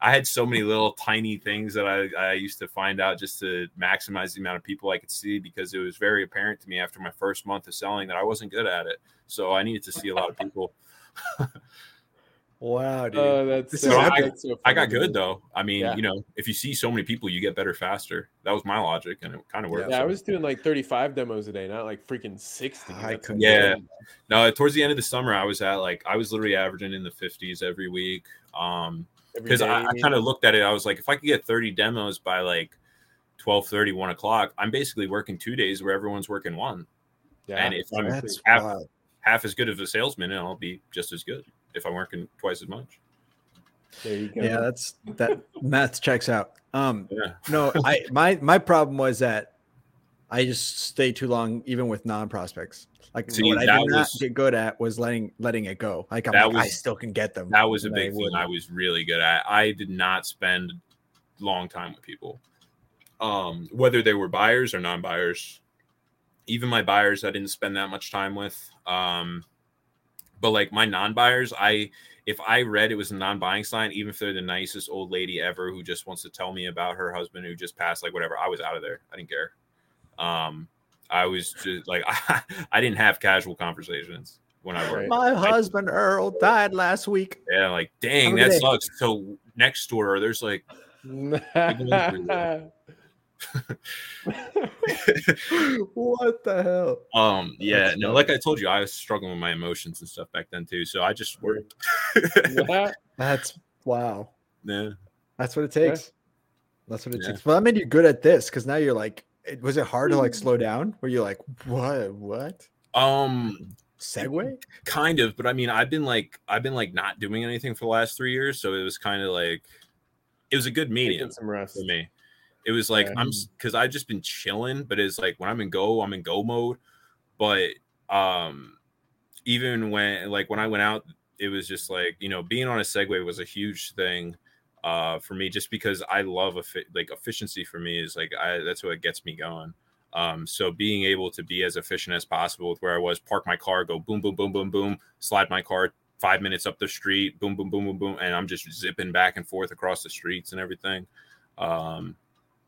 Speaker 1: I had so many little tiny things that I, I used to find out just to maximize the amount of people I could see because it was very apparent to me after my first month of selling that I wasn't good at it. So I needed to see a lot of people.
Speaker 3: Wow, dude.
Speaker 2: Oh, that's
Speaker 3: This
Speaker 2: so,
Speaker 3: is
Speaker 1: epic.
Speaker 2: that's so
Speaker 1: I got
Speaker 2: funny.
Speaker 1: good though. I mean,
Speaker 2: Yeah.
Speaker 1: you know, if you see so many people, you get better faster. That was my logic, and it kind of worked.
Speaker 2: Yeah, I was doing like 35 demos a day, not like freaking 60.
Speaker 3: I couldn't
Speaker 1: Yeah.
Speaker 2: insane.
Speaker 1: No, towards the end of the summer, I was at like I was literally averaging in the 50s every week. Um,
Speaker 2: Every
Speaker 1: because I, I kind of looked at it. I was like, if I could get 30 demos by like 12 30, 1 o'clock, I'm basically working two days where everyone's working one.
Speaker 2: yeah.
Speaker 1: and if I'm half,
Speaker 3: wild.
Speaker 1: half as good of a salesman, and I'll be just as good if I'm working twice as much.
Speaker 2: there you go.
Speaker 3: Yeah, that's that math checks out. Um,
Speaker 1: Yeah.
Speaker 3: no, I my my problem was that I just stay too long, even with non prospects. Like
Speaker 1: See,
Speaker 3: what I did not get good at was letting letting it go. Like like, I still can get them.
Speaker 1: That was a big thing. I was really good at. I did not spend long time with people. Um, whether they were buyers or non-buyers. Even my buyers I didn't spend that much time with. Um, but like my non-buyers, I if I read it was a non-buying sign, even if they're the nicest old lady ever who just wants to tell me about her husband who just passed, like whatever, I was out of there. I didn't care. Um, I was just like I, I didn't have casual conversations when I worked.
Speaker 3: My husband Earl died last week.
Speaker 1: Yeah, like dang,
Speaker 3: How
Speaker 1: that
Speaker 3: did
Speaker 1: sucks. So next door, there's like,
Speaker 3: what the hell?
Speaker 1: um, yeah,
Speaker 3: That's
Speaker 1: no,
Speaker 3: funny.
Speaker 1: like I told you, I was struggling with my emotions and stuff back then too. So I just worked.
Speaker 3: That's wow.
Speaker 1: yeah,
Speaker 3: That's what it takes. That's what it
Speaker 1: Yeah.
Speaker 3: takes. Well, that made you good at this because now you're like, it, was it hard to like slow down? Were you like, what? What?
Speaker 1: um,
Speaker 3: Segway?
Speaker 1: kind of, but I mean, I've been like, I've been like not doing anything for the last three years, so it was kind of like, it was a good medium
Speaker 2: some rest.
Speaker 1: for me. It was like
Speaker 2: Yeah.
Speaker 1: I'm because I've just been chilling, but it's like when I'm in go, I'm in go mode. But um even when like when I went out, it was just like you know being on a Segway was a huge thing uh, for me, just because I love effi- like efficiency. For me is like I that's what gets me going. Um, so being able to be as efficient as possible with where I was, park my car, go boom, boom, boom, boom, boom, slide my car five minutes up the street, boom, boom, boom, boom, boom, and I'm just zipping back and forth across the streets and everything. Um,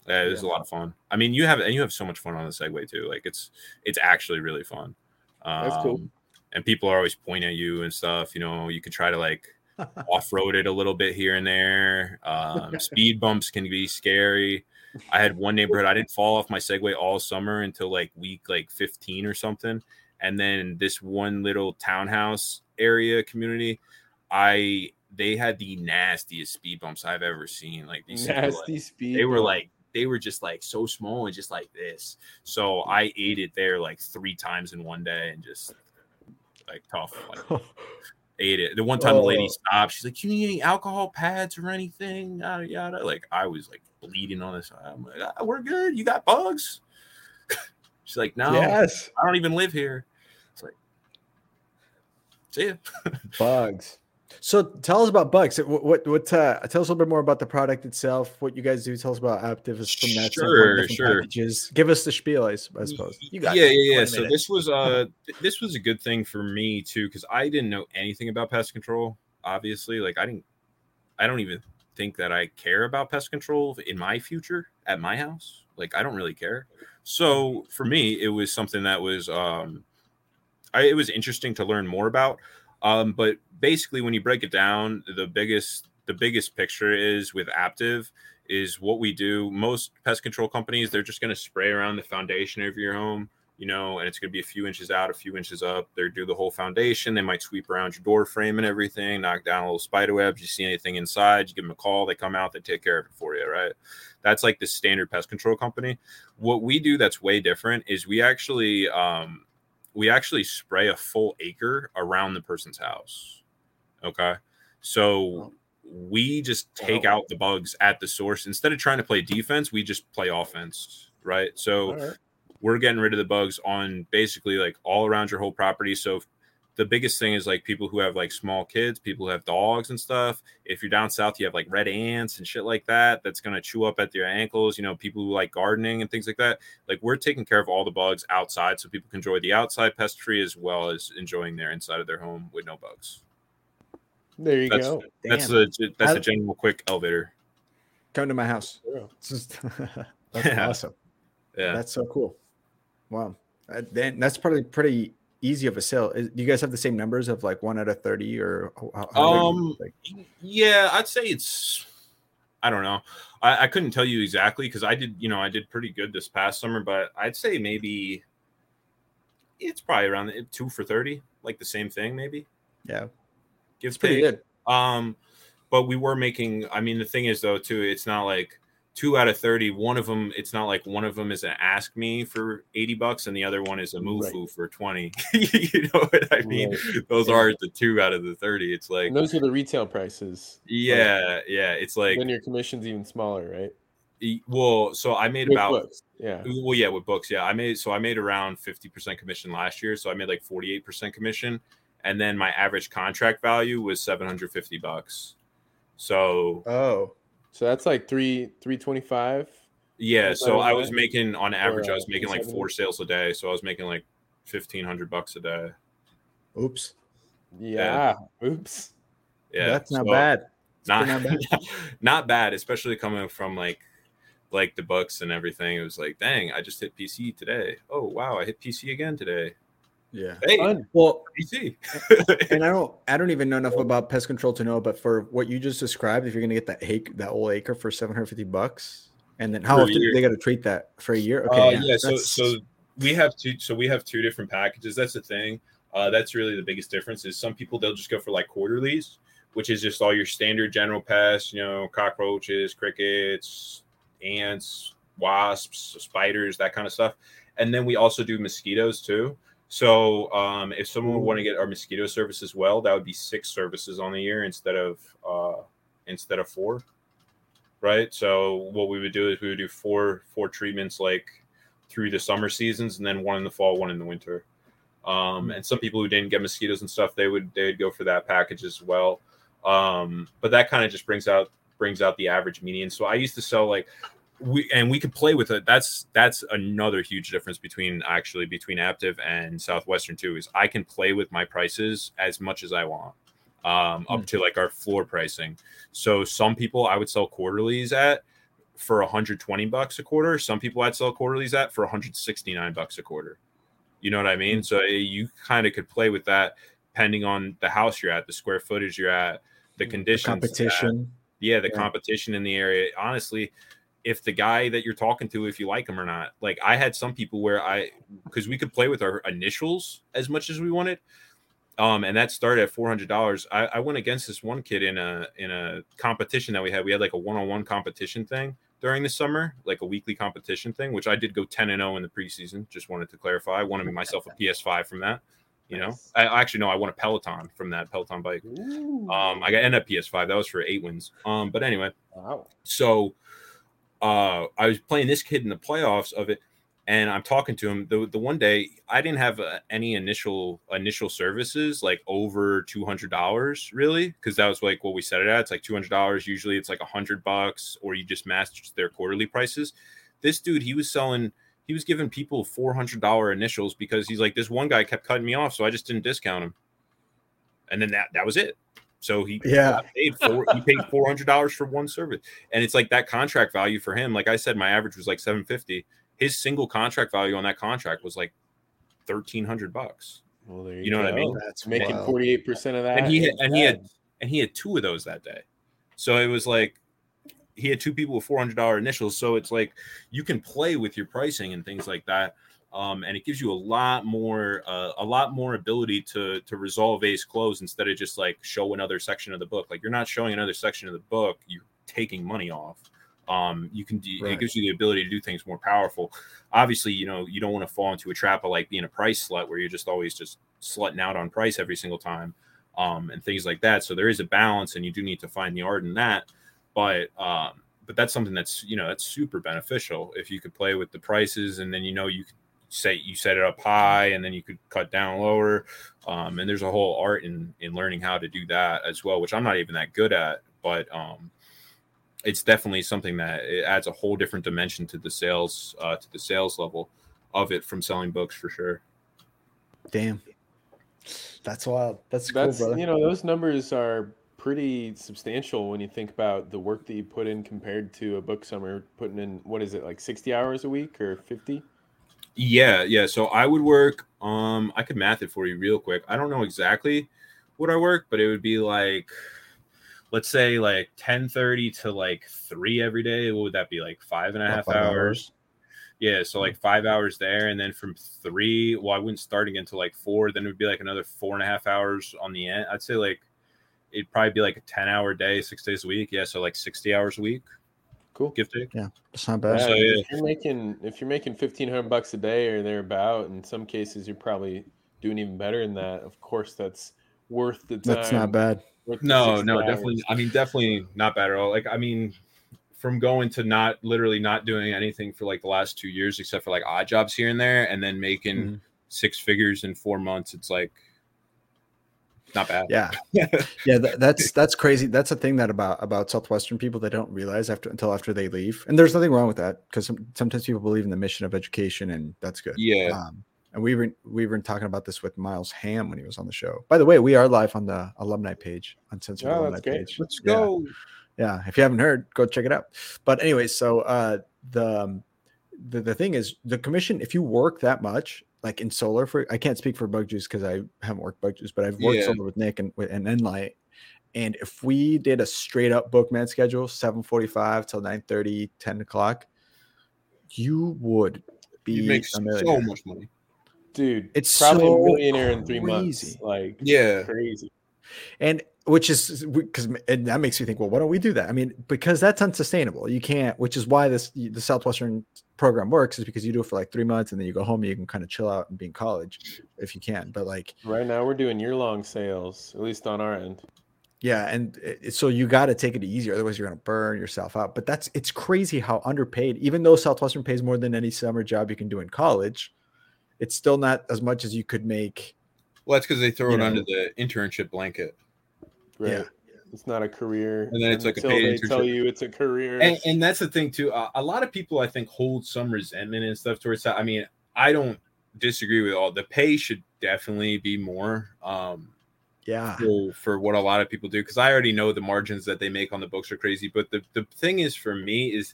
Speaker 1: yeah, it was
Speaker 3: Yeah.
Speaker 1: a lot of fun. I mean, you have and you have so much fun on the Segway too. Like it's it's actually really fun. Um,
Speaker 2: That's cool.
Speaker 1: And people are always pointing at you and stuff. You know, you can try to like off road it a little bit here and there. Um, speed bumps can be scary. I had one neighborhood. I didn't fall off my Segway all summer until like week like 15 or something. And then this one little townhouse area community, I they had the nastiest speed bumps I've ever seen. Like these were, like-
Speaker 2: Nasty speed.
Speaker 1: they were like they were just like so small and just like this. So I ate it there like three times in one day and just like tough. Like ate it. The one time the lady
Speaker 3: Oh.
Speaker 1: stopped, she's like, Can "You need any alcohol pads or anything?" Yada yada. Like I was like bleeding on this. I'm like, ah, "We're good. You got bugs?" she's like, "No,
Speaker 3: yes,
Speaker 1: I don't even live here." It's like, see ya.
Speaker 3: bugs. So tell us about bugs. What what, what uh, tell us a little bit more about the product itself. What you guys do. Tell us about Aptivus from that.
Speaker 1: Sure, sure.
Speaker 3: packages. Give us the spiel, I suppose. You got
Speaker 1: yeah,
Speaker 3: it.
Speaker 1: yeah, yeah. So
Speaker 3: minutes.
Speaker 1: this was uh this was a good thing for me too because I didn't know anything about pest control. Obviously, like I didn't, I don't even think that I care about pest control in my future at my house. Like I don't really care. So for me, it was something that was um, I, it was interesting to learn more about. Um, but basically, when you break it down, the biggest the biggest picture is with Aptive is what we do. Most pest control companies they're just going to spray around the foundation of your home, you know, and it's going to be a few inches out, a few inches up. They do the whole foundation. They might sweep around your door frame and everything, knock down a little spider webs. You see anything inside, you give them a call. They come out, they take care of it for you, right? That's like the standard pest control company. What we do that's way different is we actually um, we actually spray a full acre around the person's house. Okay. So oh. we just take
Speaker 2: Wow.
Speaker 1: out the bugs at the source. Instead of trying to play defense, we just play offense. Right. So
Speaker 2: right.
Speaker 1: we're getting rid of the bugs on basically like all around your whole property. So the biggest thing is like people who have like small kids, people who have dogs and stuff. If you're down south, you have like red ants and shit like that. That's gonna chew up at your ankles. You know, people who like gardening and things like that. Like we're taking care of all the bugs outside, so people can enjoy the outside pest free as well as enjoying their inside of their home with no bugs.
Speaker 2: There you
Speaker 1: That's
Speaker 2: go.
Speaker 1: that's
Speaker 3: Damn.
Speaker 1: the that's
Speaker 3: How-
Speaker 1: the general quick elevator.
Speaker 3: Come to my house.
Speaker 2: Yeah.
Speaker 3: Just- that's
Speaker 1: Yeah.
Speaker 3: awesome.
Speaker 1: Yeah.
Speaker 3: That's so cool. Wow. Uh, then that's probably pretty easy of a sale. Is, do you guys have the same numbers of like one out of thirty or
Speaker 1: Um,
Speaker 3: like,
Speaker 1: Yeah, I'd say it's. I don't know. I, I couldn't tell you exactly because I did, you know, I did pretty good this past summer, but I'd say maybe it's probably around two for thirty, like the same thing, maybe.
Speaker 3: yeah,
Speaker 1: Give
Speaker 3: it's pretty good.
Speaker 1: Um, but we were making. I mean, the thing is though, too, it's not like two out of thirty. One of them, it's not like one of them is an ask me for eighty bucks, and the other one is a move
Speaker 2: Right.
Speaker 1: for twenty. you know what I mean?
Speaker 2: Right.
Speaker 1: Those
Speaker 2: Yeah.
Speaker 1: are the two out of the thirty. It's like,
Speaker 2: And those are the retail prices.
Speaker 1: yeah, yeah. It's like
Speaker 2: then your commission's even smaller, right?
Speaker 1: Well, so I made
Speaker 2: With
Speaker 1: about
Speaker 2: books. Yeah.
Speaker 1: well, yeah, with books, yeah. I made so I made around fifty percent commission last year, so I made like forty eight percent commission, and then my average contract value was seven hundred fifty bucks. So
Speaker 3: Oh,
Speaker 2: So that's like three three twenty five.
Speaker 1: yeah, so I was making on average, I
Speaker 2: uh,
Speaker 1: was making like four sales a day, so I was making like fifteen hundred bucks a day.
Speaker 3: oops.
Speaker 2: Yeah. Oops.
Speaker 1: Yeah,
Speaker 3: that's not
Speaker 1: so
Speaker 3: bad.
Speaker 1: Not
Speaker 3: not bad.
Speaker 1: not bad, especially coming from like like the books and everything. It was like, dang, I just hit PC today. Oh wow, I hit PC again today.
Speaker 3: Yeah.
Speaker 1: Hey,
Speaker 2: Fun.
Speaker 3: Well,
Speaker 1: PC.
Speaker 3: and I don't I don't even know enough about pest control to know, but for what you just described, if you're gonna get that acre, that whole acre for 750 bucks, and then how often do they gotta treat that for a year?
Speaker 1: Uh,
Speaker 3: Okay,
Speaker 1: yeah, so so we have two so we have two different packages. That's the thing. Uh, that's really the biggest difference is some people they'll just go for like quarterlies, which is just all your standard general pests, you know, cockroaches, crickets, ants, wasps, spiders, that kind of stuff. And then we also do mosquitoes too. So um, if someone would want to get our mosquito service as well, that would be six services on the year instead of uh, instead of four. Right. So what we would do is we would do four four treatments like through the summer seasons and then one in the fall, one in the winter. Um, and some people who didn't get mosquitoes and stuff, they would they would go for that package as well. Um, but that kind of just brings out brings out the average median. So I used to sell like we and we could play with it. That's that's another huge difference between actually between Aptive and Southwestern too. Is I can play with my prices as much as I want, um, up to like our floor pricing. So some people I would sell quarterlies at for 120 bucks a quarter. Some people I'd sell quarterlies at for 169 bucks a quarter. You know what I mean? So eh, you kind of could play with that depending on the house you're at, the square footage you're at, the conditions,
Speaker 3: The competition.
Speaker 1: yeah, the
Speaker 3: Yeah.
Speaker 1: competition in the area. Honestly, if the guy that you're talking to, if you like him or not, like I had some people where I, because we could play with our initials as much as we wanted, um, and that started at four hundred dollars. I, I went against this one kid in a in a competition that we had. We had like a one on one competition thing during the summer, like a weekly competition thing, which I did go ten and zero in the preseason. Just wanted to clarify. I wanted myself a PS5 from that. You know,
Speaker 2: Nice.
Speaker 1: I actually no, I won a Peloton from that Peloton bike.
Speaker 2: Ooh,
Speaker 1: Um, I got end up PS5. That was for eight wins. Um, but anyway,
Speaker 2: wow.
Speaker 1: so uh I was playing this kid in the playoffs of it, and I'm talking to him. The the one day I didn't have uh, any initial initial services like over two hundred dollars really because that was like what we set it at. It's like two hundred dollars. Usually it's like a hundred bucks, or you just match their quarterly prices. This dude, he was selling. He was giving people four hundred dollar initials because he's like this one guy kept cutting me off, so I just didn't discount him. And then that that was it. So he
Speaker 3: Yeah.
Speaker 1: paid four he paid four hundred dollars for one service. And it's like that contract value for him. Like I said, my average was like seven fifty. His single contract value on that contract was like thirteen hundred bucks.
Speaker 2: Well, there you,
Speaker 1: You know what I mean?
Speaker 3: That's
Speaker 2: Making forty eight percent of that,
Speaker 1: And he had- and he had- And he had two of those that day. So it was like he had two people with four hundred dollar initials. So it's like you can play with your pricing and things like that. Um, and it gives you a lot more uh, a lot more ability to to resolve ace close instead of just like show another section of the book. Like you're not showing another section of the book you're taking money off. Um you can do
Speaker 3: Right.
Speaker 1: it gives you the ability to do things more powerful. Obviously you know you don't want to fall into a trap of like being a price slut where you're just always just slutting out on price every single time um and things like that. So there is a balance and you do need to find the art in that. But um but that's something that's you know that's super beneficial if you could play with the prices and then you know you could say you set it up high and then you could cut down lower um, and there's a whole art in in learning how to do that as well which i'm not even that good at but um it's definitely something that it adds a whole different dimension to the sales uh to the sales level of it from selling books for sure
Speaker 3: Damn. That's wild. That's,
Speaker 2: That's
Speaker 3: cool, brother.
Speaker 2: you know those numbers are pretty substantial when you think about the work that you put in compared to a book summer putting in what is it like sixty hours a week or fifty?
Speaker 1: Yeah, yeah. So I would work. Um, I could math it for you real quick. I don't know exactly what I work, but it would be like, let's say like ten thirty to like three every day. What would that be? Like five and a half
Speaker 3: five
Speaker 1: hours. Yeah, so like five hours there, and then from three, well, I wouldn't start again until like four. Then it would be like another four and a half hours on the end. I'd say like it'd probably be like a ten hour day, six days a week. Yeah, so like sixty hours a week,
Speaker 2: Cool.
Speaker 1: give take.
Speaker 3: It's not bad.
Speaker 2: Yeah,
Speaker 1: So, yeah.
Speaker 2: if you're making if you're making fifteen hundred bucks a day or thereabout, in some cases you're probably doing even better than that. Of course, that's worth the time.
Speaker 3: That's not bad.
Speaker 1: No, no,
Speaker 2: hours.
Speaker 1: definitely. I mean, definitely not bad at all. Like, I mean, from going to not literally not doing anything for like the last two years, except for like odd jobs here and there, and then making
Speaker 3: Mhm.
Speaker 1: six figures in four months, it's like not bad.
Speaker 3: Yeah, yeah. That, that's that's crazy. That's a thing that about about Southwestern people they don't realize after until after they leave. And there's nothing wrong with that because some, sometimes people believe in the mission of education, and that's good.
Speaker 1: Yeah.
Speaker 3: Um, and we were we were talking about this with Miles Ham when he was on the show. By the way, we are live on the alumni page, uncensored
Speaker 2: Oh,
Speaker 3: alumni
Speaker 2: great.
Speaker 3: page.
Speaker 1: Let's
Speaker 3: Yeah.
Speaker 1: go.
Speaker 3: yeah if you haven't heard go check it out but anyway so uh the the, the thing is the commission if you work that much like in solar for i can't speak for bug juice because i haven't worked bug juice but i've worked
Speaker 1: Yeah.
Speaker 3: solar with nick and with and enlight and if we did a straight up bookman schedule 745 till 9 30, 10 o'clock you would be
Speaker 1: You make so much money.
Speaker 2: dude.
Speaker 3: It's
Speaker 2: probably
Speaker 3: so
Speaker 2: a millionaire in three months.
Speaker 3: crazy.
Speaker 2: Like
Speaker 1: Yeah.
Speaker 2: crazy.
Speaker 3: and which is because and that makes me think well why don't we do that i mean because that's unsustainable you can't which is why this the southwestern program works is because you do it for like three months and then you go home and you can kind of chill out and be in college if you can but like
Speaker 2: Right now we're doing year long sales, at least on our end.
Speaker 3: yeah and it, so you got to take it easier otherwise you're going to burn yourself out but that's it's crazy how underpaid even though southwestern pays more than any summer job you can do in college it's still not as much as you could make.
Speaker 1: Well, that's because they throw it
Speaker 3: know.
Speaker 1: under the internship blanket.
Speaker 2: Right.
Speaker 3: Yeah.
Speaker 2: It's not a career.
Speaker 1: And then it's like a
Speaker 2: until
Speaker 1: paid
Speaker 2: they tell you it's a career.
Speaker 1: and, and that's the thing too uh, a lot of people i think hold some resentment and stuff towards that i mean i don't disagree with all the pay should definitely be more um
Speaker 3: Yeah.
Speaker 1: for, for what a lot of people do because i already know the margins that they make on the books are crazy but the, the thing is for me is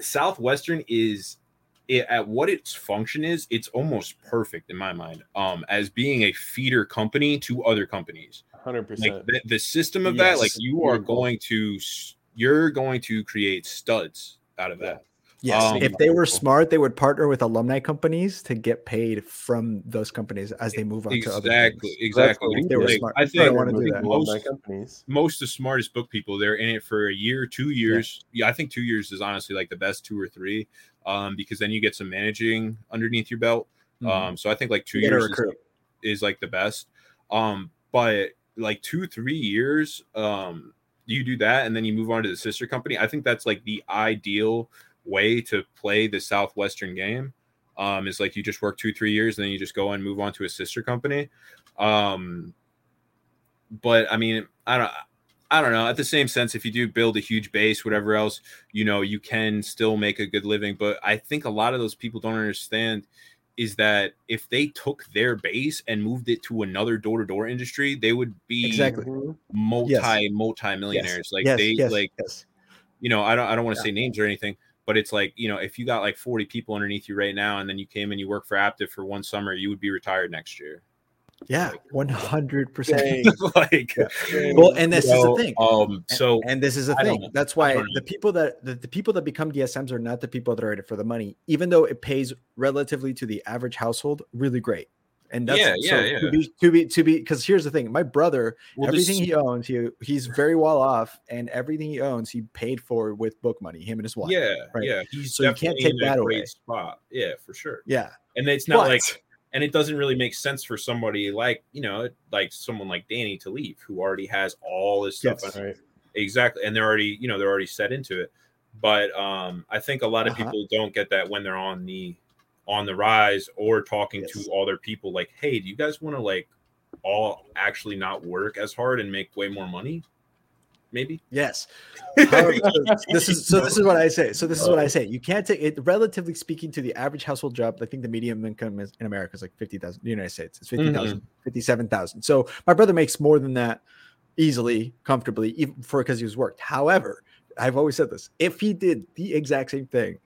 Speaker 1: southwestern is it, at what its function is it's almost perfect in my mind um as being a feeder company to other companies
Speaker 2: Hundred
Speaker 1: like
Speaker 2: percent.
Speaker 1: the, the system of that like you are going to you're going to create studs out of that
Speaker 3: Yes.
Speaker 1: Um,
Speaker 3: if they were smart, they would partner with alumni companies to get paid from those companies as they move on to other
Speaker 1: exactly
Speaker 3: things.
Speaker 1: exactly
Speaker 2: what we
Speaker 3: They were
Speaker 1: Like,
Speaker 3: smart.
Speaker 1: i
Speaker 3: They
Speaker 1: think,
Speaker 3: wanna
Speaker 1: I
Speaker 3: do that.
Speaker 1: Most
Speaker 2: companies.
Speaker 1: most of the smartest book people they're in it for a year two years yeah. i think two years is honestly like the best two or three um because then you get some managing underneath your belt
Speaker 3: Mhm.
Speaker 1: um so i think like two years is, is like the best um but like two three years um you do that and then you move on to the sister company i think that's like the ideal way to play the southwestern game um is like you just work two three years and then you just go and move on to a sister company um but i mean i don't i don't know at the same sense if you do build a huge base whatever else you know you can still make a good living but i think a lot of those people don't understand is that if they took their base and moved it to another door-to-door industry they would be
Speaker 3: Exactly.
Speaker 1: Multi multi millionaires like
Speaker 3: yes,
Speaker 1: they
Speaker 3: yes,
Speaker 1: like
Speaker 3: yes.
Speaker 1: you know i don't i don't want to
Speaker 3: Yeah.
Speaker 1: say names or anything but it's like you know if you got like 40 people underneath you right now and then you came and you work for aptive for one summer you would be retired next year
Speaker 3: Yeah, one hundred percent.
Speaker 1: Like
Speaker 2: Dang.
Speaker 3: Well, and this
Speaker 1: you
Speaker 3: is the thing.
Speaker 1: um so
Speaker 3: and this is the
Speaker 1: I
Speaker 3: thing. That's why the people that the, the people that become DSMs are not the people that are in it for the money, even though it pays relatively to the average household really great. And that's
Speaker 1: Yeah,
Speaker 3: so
Speaker 1: yeah,
Speaker 3: to
Speaker 1: yeah.
Speaker 3: be to be to be because here's the thing. My brother,
Speaker 1: well, this-
Speaker 3: everything he owns, he he's very well off, and everything he owns, he paid for with book money. Him and his wife.
Speaker 1: yeah
Speaker 3: right?
Speaker 1: yeah he's
Speaker 3: So you can't take
Speaker 1: in a
Speaker 3: that
Speaker 1: great
Speaker 3: away.
Speaker 1: spot yeah for sure
Speaker 3: yeah.
Speaker 1: and it's not
Speaker 3: But-
Speaker 1: like and it doesn't really make sense for somebody like you know like someone like danny to leave who already has all this stuff
Speaker 3: Yes.
Speaker 2: Right.
Speaker 1: exactly and they're already you know they're already set into it but um i think a lot of
Speaker 3: Uh-huh.
Speaker 1: people don't get that when they're on the on the rise or talking
Speaker 3: Yes.
Speaker 1: to all their people like hey do you guys want to like all actually not work as hard and make way more money maybe
Speaker 3: Yes. However, so this is so this is what I say. So this is what I say. You can't take it relatively speaking to the average household job. I think the median income is, in America is like 50,000. The United States it's 50,000, mm-hmm. 57,000. So my brother makes more than that easily, comfortably, even for because he was worked. However, I've always said this. If he did the exact same thing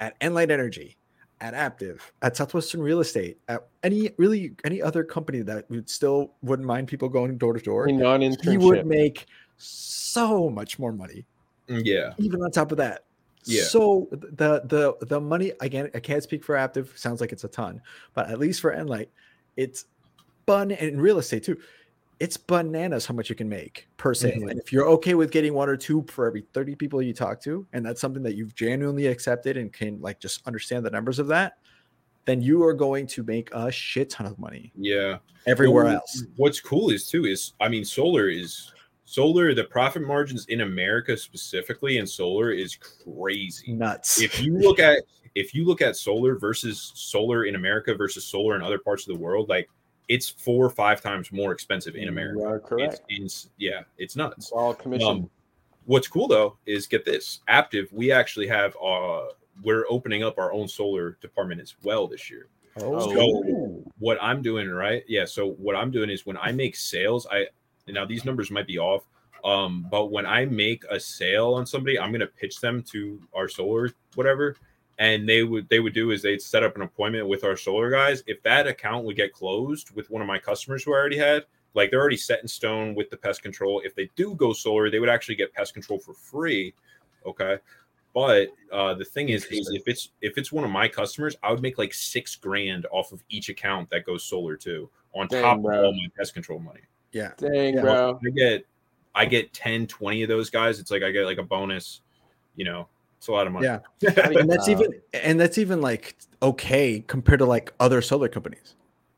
Speaker 3: at Enlight Energy, at Aptive, at Southwestern Real Estate, at any really any other company that would still wouldn't mind people going door to door,
Speaker 2: A
Speaker 3: he would make so much more money.
Speaker 1: Mm, yeah.
Speaker 3: Even on top of that.
Speaker 1: Yeah.
Speaker 3: so the the the money again i can't speak for Aptive sounds like it's a ton but at least for enlight it's bun and real estate too it's bananas how much you can make per sale
Speaker 1: Mhm.
Speaker 3: and if you're okay with getting one or two for every 30 people you talk to and that's something that you've genuinely accepted and can like just understand the numbers of that then you are going to make a shit ton of money.
Speaker 1: Yeah.
Speaker 3: Everywhere
Speaker 1: Well,
Speaker 3: else.
Speaker 1: What's cool is too is I mean solar is solar the profit margins in America specifically in solar is crazy.
Speaker 3: nuts
Speaker 1: If you look at if you look at solar versus solar in America versus solar in other parts of the world, like it's four or five times more expensive in
Speaker 2: You
Speaker 1: America.
Speaker 2: are correct.
Speaker 1: It's, it's yeah, it's nuts.
Speaker 2: It's all commission.
Speaker 1: Um, what's cool though is get this Aptive. We actually have uh we're opening up our own solar department as well this year
Speaker 3: oh,
Speaker 1: so- what I'm doing, right? Yeah. So what I'm doing is when I make sales, I now these numbers might be off. Um, but when I make a sale on somebody, I'm gonna pitch them to our solar, whatever. And they would they would do is they'd set up an appointment with our solar guys. If that account would get closed with one of my customers who I already had, like they're already set in stone with the pest control. If they do go solar, they would actually get pest control for free. Okay. But uh, the thing is, is if it's if it's one of my customers, I would make like six grand off of each account that goes solar too, on
Speaker 2: Dang,
Speaker 1: top of all my pest control money.
Speaker 3: Yeah
Speaker 2: Dang,
Speaker 3: Yeah.
Speaker 2: bro.
Speaker 1: I get I get 10, 20 of those guys. It's like I get like a bonus, you know, it's a lot of money.
Speaker 3: Yeah.
Speaker 2: I mean,
Speaker 3: and that's
Speaker 2: uh,
Speaker 3: even and that's even like okay compared to like other solar companies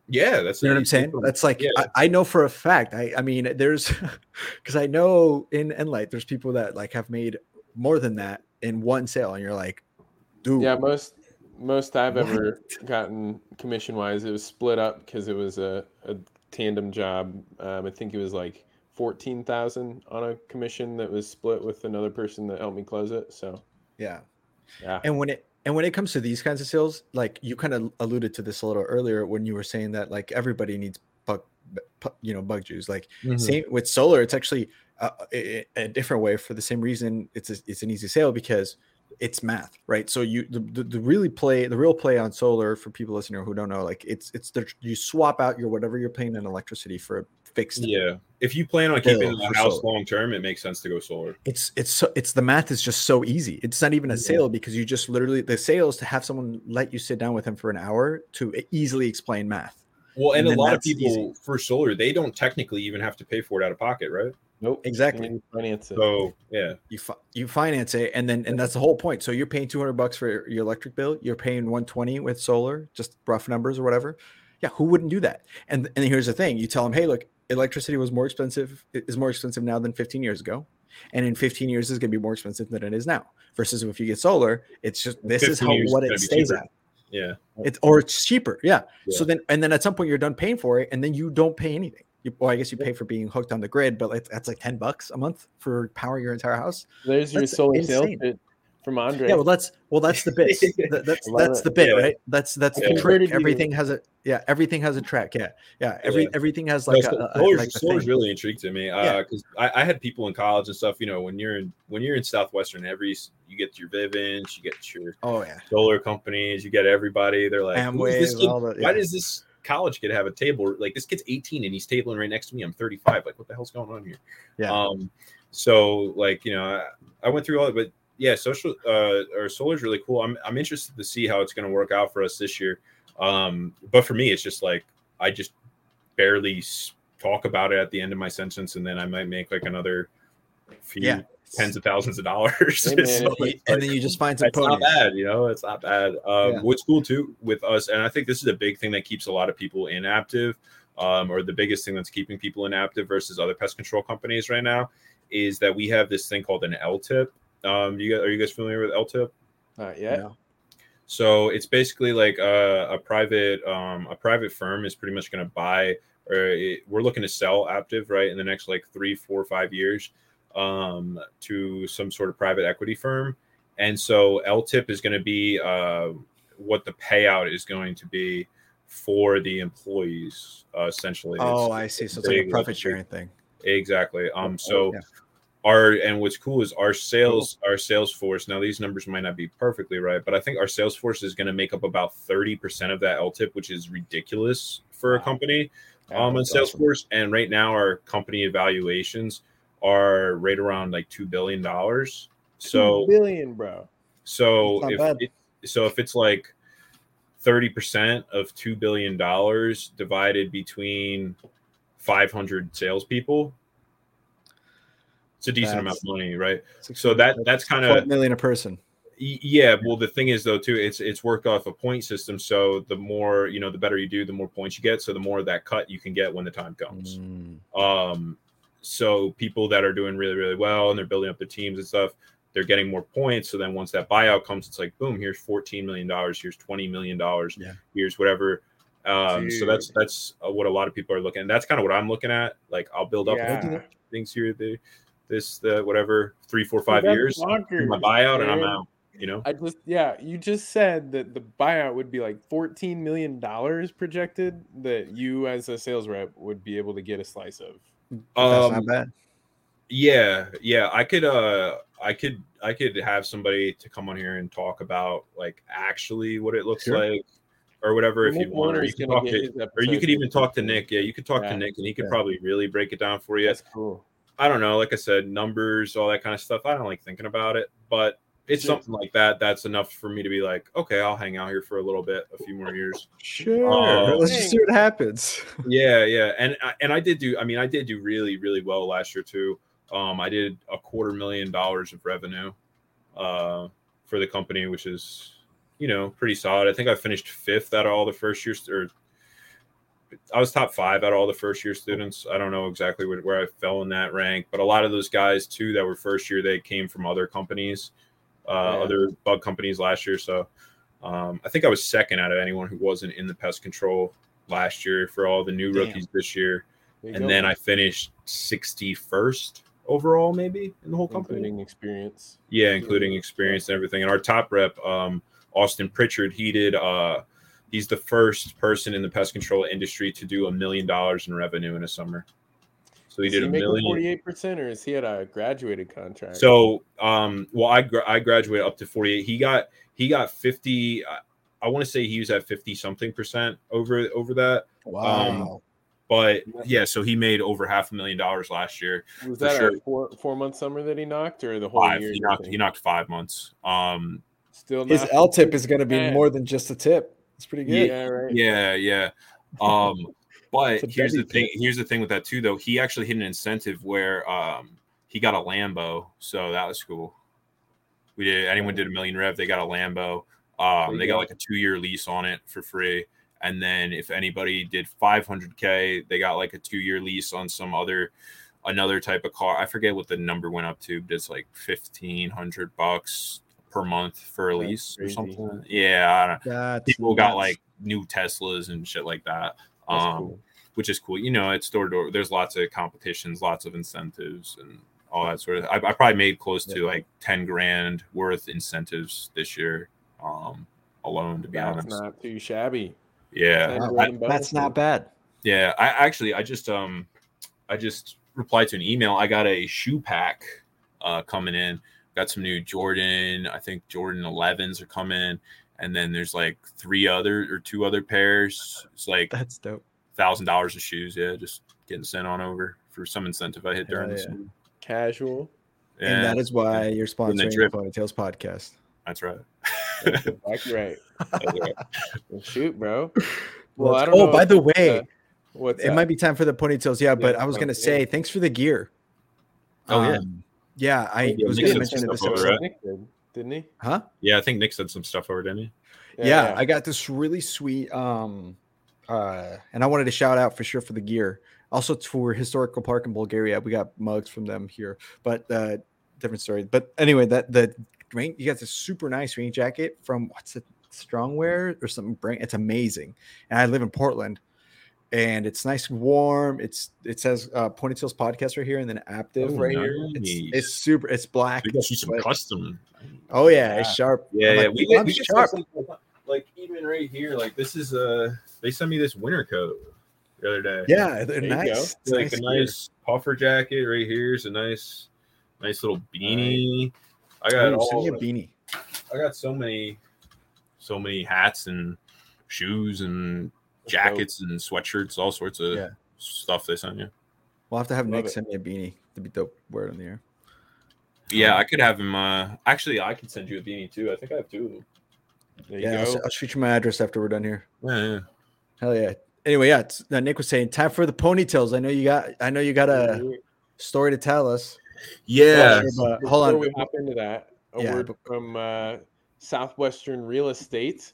Speaker 1: yeah, that's
Speaker 3: you know what i'm saying that's like
Speaker 1: Yeah.
Speaker 3: I, I know for a fact i i mean there's because i know in enlight there's people that like have made more than that in one sale and you're like dude
Speaker 2: Yeah, most most I've
Speaker 3: What?
Speaker 2: ever gotten commission wise, it was split up because it was a, a tandem job. Um, I think it was like fourteen thousand on a commission that was split with another person that helped me close it. So
Speaker 3: Yeah.
Speaker 2: yeah,
Speaker 3: And when it and when it comes to these kinds of sales, like you kind of alluded to this a little earlier when you were saying that like everybody needs bug, you know, bug juice. Like
Speaker 1: Mm-hmm.
Speaker 3: same with solar, it's actually a, a, a different way for the same reason. It's a, it's an easy sale because it's math, right? So you the, the, the really play the real play on solar for people listening who don't know, like it's it's the you swap out your whatever you're paying in electricity for a fixed
Speaker 1: Yeah. If you plan on keeping the house
Speaker 3: solar.
Speaker 1: long term, it makes sense to go solar.
Speaker 3: it's it's so it's the math is just so easy it's not even a
Speaker 1: Yeah.
Speaker 3: sale because you just literally the sales to have someone let you sit down with him for an hour to easily explain math
Speaker 1: Well, and,
Speaker 3: And
Speaker 1: a lot of people
Speaker 3: easy.
Speaker 1: for solar, they don't technically even have to pay for it out of pocket, right?
Speaker 2: Nope,
Speaker 3: Exactly.
Speaker 2: you Finance it.
Speaker 1: So yeah,
Speaker 3: you fi- you finance it and then and that's the whole point so you're paying 200 bucks for your electric bill you're paying 120 with solar just rough numbers or whatever yeah who wouldn't do that and and here's the thing you tell them hey look electricity was more expensive is more expensive now than 15 years ago and in 15 years it's going to be more expensive than it is now versus if you get solar it's just this is how what it stays
Speaker 1: cheaper.
Speaker 3: at
Speaker 1: yeah.
Speaker 3: It's or it's cheaper, yeah.
Speaker 1: Yeah.
Speaker 3: So then, and then at some point you're done paying for it, and then you don't pay anything. You, well, I guess you pay for being hooked on the grid, but like, that's like ten bucks a month for powering your entire house.
Speaker 2: There's your
Speaker 3: That's
Speaker 2: solar sales
Speaker 3: insane.
Speaker 2: bit from Andre.
Speaker 3: Yeah, well, that's well, that's the bit. That- that's that's
Speaker 2: it.
Speaker 3: the bit,
Speaker 1: Yeah.
Speaker 3: right? That's that's
Speaker 2: I
Speaker 3: the
Speaker 2: converted
Speaker 3: trick.
Speaker 2: you.
Speaker 3: Everything has a yeah. Everything has a track. Yeah, yeah. Every
Speaker 1: Yeah.
Speaker 3: everything has
Speaker 1: No,
Speaker 3: like
Speaker 1: so-
Speaker 3: a, a,
Speaker 1: solar's,
Speaker 3: like a
Speaker 1: solar's really intrigued to me
Speaker 3: Yeah.
Speaker 1: Uh, because I, I had people in college and stuff. You know, when you're in when you're in southwestern, every you get your Vivint, you get your
Speaker 3: Oh yeah,
Speaker 1: solar companies, you get everybody. They're like, "Who is this
Speaker 3: Amway, all the,
Speaker 1: why does this college kid have a table? Like this kid's 18 and he's tabling right next to me. I'm 35. Like what the hell's going on here?
Speaker 3: Yeah.
Speaker 1: Um. So like you know, I, I went through all it, but yeah, social uh or solar is really cool. I'm I'm interested to see how it's going to work out for us this year. Um. But for me, it's just like I just barely talk about it at the end of my sentence, and then I might make like another few
Speaker 3: Yeah.
Speaker 1: Tens of thousands of dollars.
Speaker 2: Hey.
Speaker 1: So
Speaker 3: and,
Speaker 1: like-
Speaker 3: then you just find some
Speaker 1: it's not bad, you know. It's not bad. Um,
Speaker 3: Yeah.
Speaker 1: What's cool too with us, and I think this is a big thing that keeps a lot of people in Aptive, um, or the biggest thing that's keeping people in Aptive versus other pest control companies right now, is that we have this thing called an LTIP. Um, you guys, are you guys familiar with LTIP?
Speaker 2: Not yet.
Speaker 3: No.
Speaker 1: So it's basically like a, a private um, a private firm is pretty much going to buy, or it, we're looking to sell Aptive right in the next like three, four, five years um, to some sort of private equity firm, and so LTIP is going to be uh, what the payout is going to be for the employees, uh, essentially.
Speaker 3: Oh,
Speaker 1: It's-
Speaker 3: I see. So it's like a profit sharing thing.
Speaker 1: Exactly. Um. So
Speaker 3: Yeah.
Speaker 1: our and what's cool is our sales our sales force. Now these numbers might not be perfectly right, but I think our sales force is going to make up about thirty percent of that LTIP, which is ridiculous for a company
Speaker 2: Yeah,
Speaker 1: um on
Speaker 3: that's awesome.
Speaker 1: And right now our company evaluations are right around like two billion dollars. So
Speaker 2: billion, bro.
Speaker 1: so if
Speaker 3: bad.
Speaker 1: it, so if it's like thirty percent of two billion dollars divided between five hundred salespeople, it's a decent amount of money, right? So that that's kind of
Speaker 3: million a person.
Speaker 1: yeah. Well, the thing is though too, it's it's worked off a point system. So the more you know, the better you do, the more points you get. So the more of that cut you can get when the time comes.
Speaker 3: Mm.
Speaker 1: Um, so people that are doing really, really well and they're building up their teams and stuff, they're getting more points. So then once that buyout comes, it's like boom, here's fourteen million dollars, here's twenty million dollars,
Speaker 3: Yeah.
Speaker 1: here's whatever. Um, so that's that's uh, what a lot of people are looking. That's kind of what I'm looking at. Like I'll build up
Speaker 2: Yeah.
Speaker 1: things here, the this, the whatever, three, four, five
Speaker 2: That's
Speaker 1: years,
Speaker 2: bonkers,
Speaker 1: my buyout, and I'm out. You know,
Speaker 2: I just yeah, you just said that the buyout would be like fourteen million dollars projected that you as a sales rep would be able to get a slice of.
Speaker 3: That's
Speaker 1: Um,
Speaker 3: not bad.
Speaker 1: Yeah, yeah. I could uh I could I could have somebody to come on here and talk about like actually what it looks
Speaker 3: Sure.
Speaker 1: like or whatever if
Speaker 2: Nick
Speaker 1: you want. Or you
Speaker 2: Warner's
Speaker 1: could talk
Speaker 2: get
Speaker 1: to or you could even talk to Nick. Yeah, you could talk
Speaker 2: Yeah.
Speaker 1: to Nick and he could
Speaker 3: Yeah.
Speaker 1: probably really break it down for you.
Speaker 2: That's cool.
Speaker 1: I don't know, like I said, numbers, all that kind of stuff. I don't like thinking about it, but it's
Speaker 2: Sure.
Speaker 1: something like that that's enough for me to be like, okay, I'll hang out here for a little bit, a few more years.
Speaker 2: Sure.
Speaker 1: Oh.
Speaker 3: Let's just see what happens.
Speaker 1: yeah yeah and I- and i did do i mean i did do really really well last year too um i did a quarter million dollars of revenue uh for the company which is you know pretty solid i think i finished fifth out of all the first year or i was top five out of all the first year students i don't know exactly where, where i fell in that rank but a lot of those guys too that were first year they came from other companies uh
Speaker 2: Yeah.
Speaker 1: other bug companies last year so Um, I think I was second out of anyone who wasn't in the pest control last year for all the new
Speaker 3: Damn.
Speaker 1: rookies this year. And
Speaker 2: go,
Speaker 1: then. I finished 61st overall, maybe in the whole company.
Speaker 2: including experience.
Speaker 1: Yeah, including experience and everything. And our top rep, um, Austin Pritchard, he did. Uh, he's the first person in the pest control industry to do a million dollars in revenue in a summer. So he
Speaker 2: Is
Speaker 1: did a million.
Speaker 2: forty-eight percent, or is he at a graduated contract?
Speaker 1: So, um, well, I gra- I graduated up to forty eight. He got he got fifty. I, I want to say he was at fifty something percent over over that.
Speaker 3: Wow.
Speaker 1: But yeah, so he made over half a million dollars last year.
Speaker 2: was that
Speaker 1: sure.
Speaker 2: a four four month summer that he knocked, or the whole
Speaker 1: Five.
Speaker 2: year?
Speaker 1: He knocked he knocked five months. Um,
Speaker 2: Still
Speaker 3: His. L tip is going to be more than just a tip. It's pretty good.
Speaker 2: yeah, right.
Speaker 1: Yeah, yeah. Um, but here's the thing. Here's the thing with that too, though. He actually hit an incentive where um he got a Lambo, so that was cool. We did. Anyone did a million rev, they got a Lambo. Um, they got like a two year lease on it for free. And then if anybody did 500k, they got like a two year lease on some other another type of car. I forget what the number went up to, but it's like 1500 bucks per month for a lease or something. Yeah, I don't,
Speaker 3: That's
Speaker 1: people got like new Teslas and shit like that.
Speaker 2: That's
Speaker 1: Um,
Speaker 2: cool.
Speaker 1: which is cool. You know, it's door to door. There's lots of competitions, lots of incentives, and all that sort of. I, I probably made close to like ten grand worth incentives this year um, alone. To be
Speaker 2: That's
Speaker 1: honest,
Speaker 2: not too shabby.
Speaker 1: yeah,
Speaker 2: Ten
Speaker 3: Wow,
Speaker 2: grand
Speaker 3: that- that's not bad.
Speaker 1: yeah. I actually, I just um, I just replied to an email. I got a shoe pack uh, coming in. Got some new Jordan. I think Jordan 11s are coming. And then there's like three other or two other pairs. It's like
Speaker 3: That's dope.
Speaker 1: thousand dollars of shoes. Yeah, just getting sent on over for some incentive I hit during
Speaker 3: Hell
Speaker 1: this.
Speaker 3: yeah.
Speaker 2: Casual.
Speaker 3: And that is why you're sponsoring the
Speaker 1: drip.
Speaker 3: Ponytails podcast.
Speaker 1: that's right.
Speaker 2: That's exactly right.
Speaker 1: That's right.
Speaker 2: Well, shoot, bro. Well,
Speaker 3: Let's-
Speaker 2: I don't
Speaker 3: oh,
Speaker 2: know
Speaker 3: by the way,
Speaker 2: uh, What's
Speaker 3: it
Speaker 2: that?
Speaker 3: might be time for the ponytails. Yeah, but I was
Speaker 2: oh,
Speaker 3: gonna
Speaker 2: yeah.
Speaker 3: say thanks for the gear.
Speaker 1: Oh, yeah.
Speaker 3: Um, yeah. I
Speaker 1: Yeah,
Speaker 3: was gonna mention it this episode.
Speaker 1: it.
Speaker 2: Nick did, didn't he?
Speaker 3: Huh?
Speaker 1: yeah, I think Nick said some stuff over, didn't he?
Speaker 3: Yeah, I got this really sweet um uh and I wanted to shout out for sure for the gear. Also for historical park in Bulgaria. We got mugs from them here, but uh different story. But anyway, that the rain you got this super nice rain jacket from what's it strongwear or something brand it's amazing. And I live in Portland and it's nice and warm. It's it says uh Ponytails podcast right here and then Aptive
Speaker 1: Oh,
Speaker 3: right here. It's, it's super it's black.
Speaker 1: We got you some custom.
Speaker 3: Oh yeah, it's sharp.
Speaker 1: Yeah,
Speaker 3: I'm
Speaker 1: yeah.
Speaker 3: like,
Speaker 1: We,
Speaker 3: "Dude,
Speaker 1: we get
Speaker 3: sharp.
Speaker 1: like, like even right here, like this is uh they sent me this winter coat the other day.
Speaker 3: Yeah, they're
Speaker 2: There you go.
Speaker 3: nice.
Speaker 1: It's like
Speaker 3: nice
Speaker 1: a
Speaker 3: gear.
Speaker 1: nice puffer jacket right here is a nice, nice little beanie. I got
Speaker 3: Oh, send me a beanie.
Speaker 1: I got so many, so many hats and shoes and jackets and sweatshirts, all sorts of
Speaker 3: Yeah.
Speaker 1: stuff they sent you.
Speaker 3: We'll have to have
Speaker 2: Love
Speaker 3: Nick
Speaker 2: it.
Speaker 3: send me a beanie. That'd be dope. Wear it on the air.
Speaker 1: Yeah, I could have him. Uh, actually, I could send you a beanie too. I think I have two of them.
Speaker 2: There you
Speaker 3: Yeah, I'll,
Speaker 2: go.
Speaker 3: s- I'll shoot you my address after we're done here.
Speaker 1: Yeah, yeah.
Speaker 3: Hell yeah. Anyway, yeah. It's, uh, Nick was saying time for the ponytails. I know you got. I know you got a story to tell us.
Speaker 1: Yeah.
Speaker 3: Sure, but
Speaker 2: Before
Speaker 3: hold on.
Speaker 2: we hop into that, a
Speaker 3: Yeah,
Speaker 2: word from uh, Southwestern Real Estate.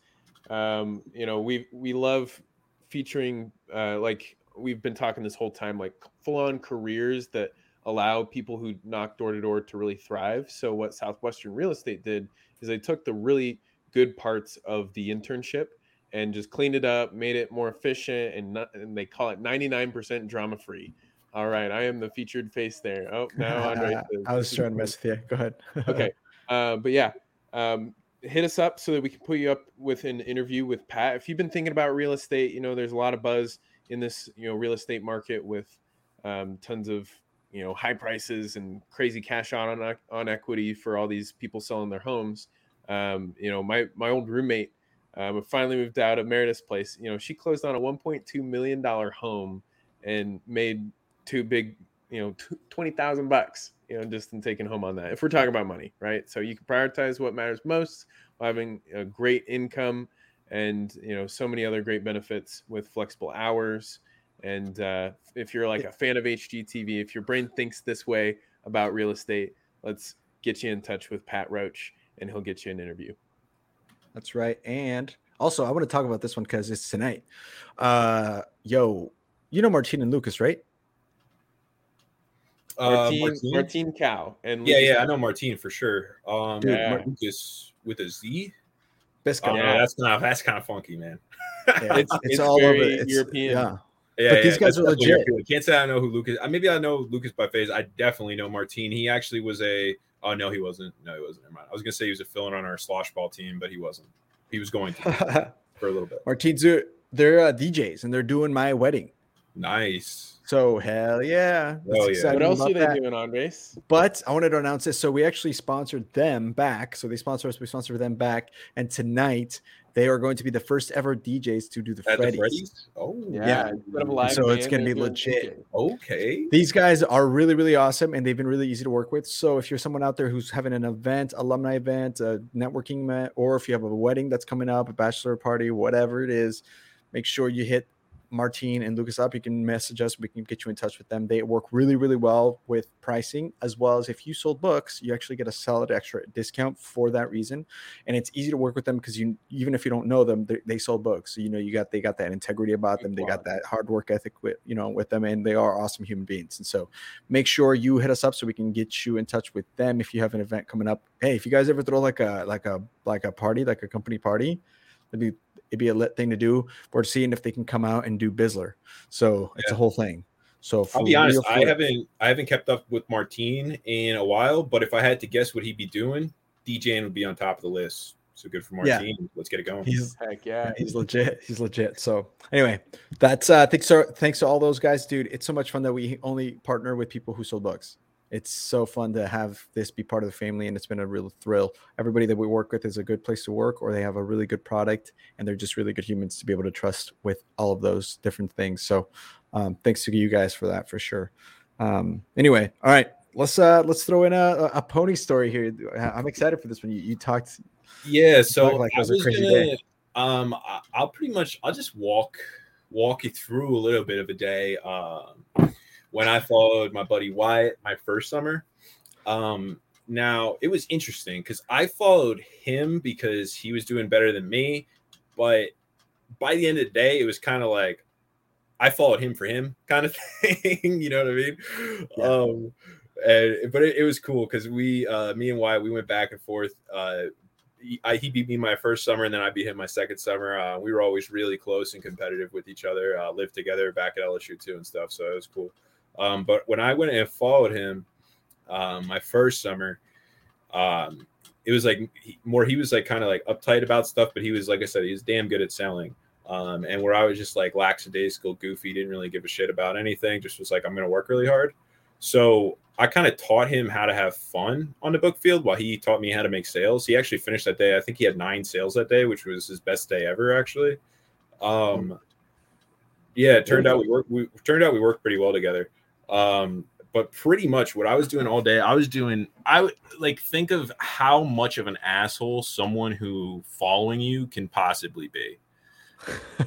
Speaker 2: Um, you know, we we love featuring uh, like we've been talking this whole time, like full on careers that allow people who knock door to door to really thrive. So what Southwestern Real Estate did is they took the really good parts of the internship and just cleaned it up, made it more efficient, and, not, and they call it 99% drama free. All right, I am the featured face there. Oh, now Andre
Speaker 3: I was trying to mess with you. Go ahead.
Speaker 2: okay uh, but yeah um, hit us up so that we can put you up with an interview with pat if you've been thinking about real estate you know there's a lot of buzz in this you know real estate market with um, tons of you know high prices and crazy cash on on, on equity for all these people selling their homes. Um, you know my my old roommate um, finally moved out of meredith's place. You know she closed on a 1.2 million dollar home and made two big you know tw- 20000 bucks you know just in taking home on that if we're talking about money right? So you can prioritize what matters most while having a great income and you know so many other great benefits with flexible hours and uh, if you're like a fan of hgtv if your brain thinks this way about real estate let's get you in touch with pat roach and he'll get you an interview
Speaker 3: That's right. And also, I want to talk about this one because it's tonight. Uh, yo, you know Martin and Lucas, right?
Speaker 1: Uh,
Speaker 2: martine,
Speaker 1: Martine?
Speaker 2: martine cow and
Speaker 1: Yeah,
Speaker 2: Lucas
Speaker 1: yeah, I know Martine for sure. Um,
Speaker 3: Dude,
Speaker 2: Yeah.
Speaker 1: Lucas with a Z.
Speaker 3: Bisco.
Speaker 1: Oh,
Speaker 2: Yeah.
Speaker 1: that's kind of that's kind of funky, man.
Speaker 3: Yeah, it's, it's,
Speaker 2: It's
Speaker 3: all over. It's,
Speaker 2: European.
Speaker 3: Yeah.
Speaker 1: Yeah,
Speaker 3: But these
Speaker 1: yeah,
Speaker 3: guys are
Speaker 1: definitely
Speaker 3: legit.
Speaker 1: European. Can't say I know who Lucas. Maybe I know Lucas by face. I definitely know Martine. He actually was a. Oh no, he wasn't. No, he wasn't. Never mind. I was gonna say he was a fill-in on our slosh ball team, but he wasn't. He was going to for a little bit.
Speaker 3: Martine's are- they're uh, DJs and they're doing my wedding.
Speaker 1: Nice.
Speaker 3: So hell yeah. That's
Speaker 1: Oh, yeah.
Speaker 2: What else are they
Speaker 3: that.
Speaker 2: doing, Andres?
Speaker 3: But I wanted to announce this. So we actually sponsored them back. So they sponsor us, we sponsor them back. And tonight they are going to be the first ever DJs to do the
Speaker 1: At the
Speaker 3: Freddy's.
Speaker 1: Freddy's. Oh
Speaker 2: Yeah, instead of a live
Speaker 3: So it's gonna be legit.
Speaker 1: Okay.
Speaker 3: These guys are really, really awesome and they've been really easy to work with. So if you're someone out there who's having an event, alumni event, a networking event, or if you have a wedding that's coming up, a bachelor party, whatever it is, make sure you hit Martine and Lucas up. You can message us. We can get you in touch with them. They work really, really well with pricing, as well as if you sold books, you actually get a solid extra discount for that reason. And it's easy to work with them because you, even if you don't know them, they, they sold books. So you know you got they got that integrity about them. They got that hard work ethic with you know with them, and they are awesome human beings. And so make sure you hit us up so we can get you in touch with them if you have an event coming up. Hey, if you guys ever throw like a like a like a party, like a company party, it'd be it'd be a lit thing to do. We're seeing if they can come out and do Bizzler. So it's a whole thing. So
Speaker 1: I'll be honest.
Speaker 3: real,
Speaker 1: I haven't I haven't kept up with Martine in a while, but if I had to guess what he'd be doing, DJing would be on top of the list. So good for
Speaker 3: Yeah.
Speaker 1: Martine. Let's get it going.
Speaker 3: He's
Speaker 2: Heck yeah.
Speaker 3: he's legit. He's legit. So anyway, that's uh thanks to thanks to all those guys, dude. It's so much fun that we only partner with people who sold books. It's so fun to have this be part of the family, and it's been a real thrill. Everybody that we work with is a good place to work, or they have a really good product, and they're just really good humans to be able to trust with all of those different things. So, um, thanks to you guys for that, for sure. Um, anyway, all right, let's uh let's throw in a, a pony story here. I'm excited for this one. You, you talked
Speaker 1: Yeah, so
Speaker 3: like it
Speaker 1: I
Speaker 3: was a
Speaker 1: was
Speaker 3: crazy
Speaker 1: gonna,
Speaker 3: day.
Speaker 1: um, I- I'll pretty much, I'll just walk, walk you through a little bit of a day. Um, when I followed my buddy Wyatt my first summer. Um, now it was interesting because I followed him because he was doing better than me, but by the end of the day, it was kind of like I followed him for him kind of thing. you know what I mean?
Speaker 3: Yeah.
Speaker 1: Um, and but it, it was cool because we, uh, me and Wyatt, we went back and forth. Uh, he, I, he beat me my first summer, and then I beat him my second summer. Uh, we were always really close and competitive with each other. Uh, lived together back at LSU too and stuff, so it was cool. Um, but when I went and followed him, um, my first summer, um, it was like he, more. He was like kind of like uptight about stuff, but he was like I said, he was damn good at selling. Um, and where I was just like lackadaisical, goofy, didn't really give a shit about anything. Just was like, I'm gonna work really hard. So I kind of taught him how to have fun on the book field while he taught me how to make sales. He actually finished that day. I think he had nine sales that day, which was his best day ever, actually. Um, yeah, it turned out we worked. We turned out we worked pretty well together. Um, but pretty much what I was doing all day, I was doing. I would like think of how much of an asshole someone who following you can possibly be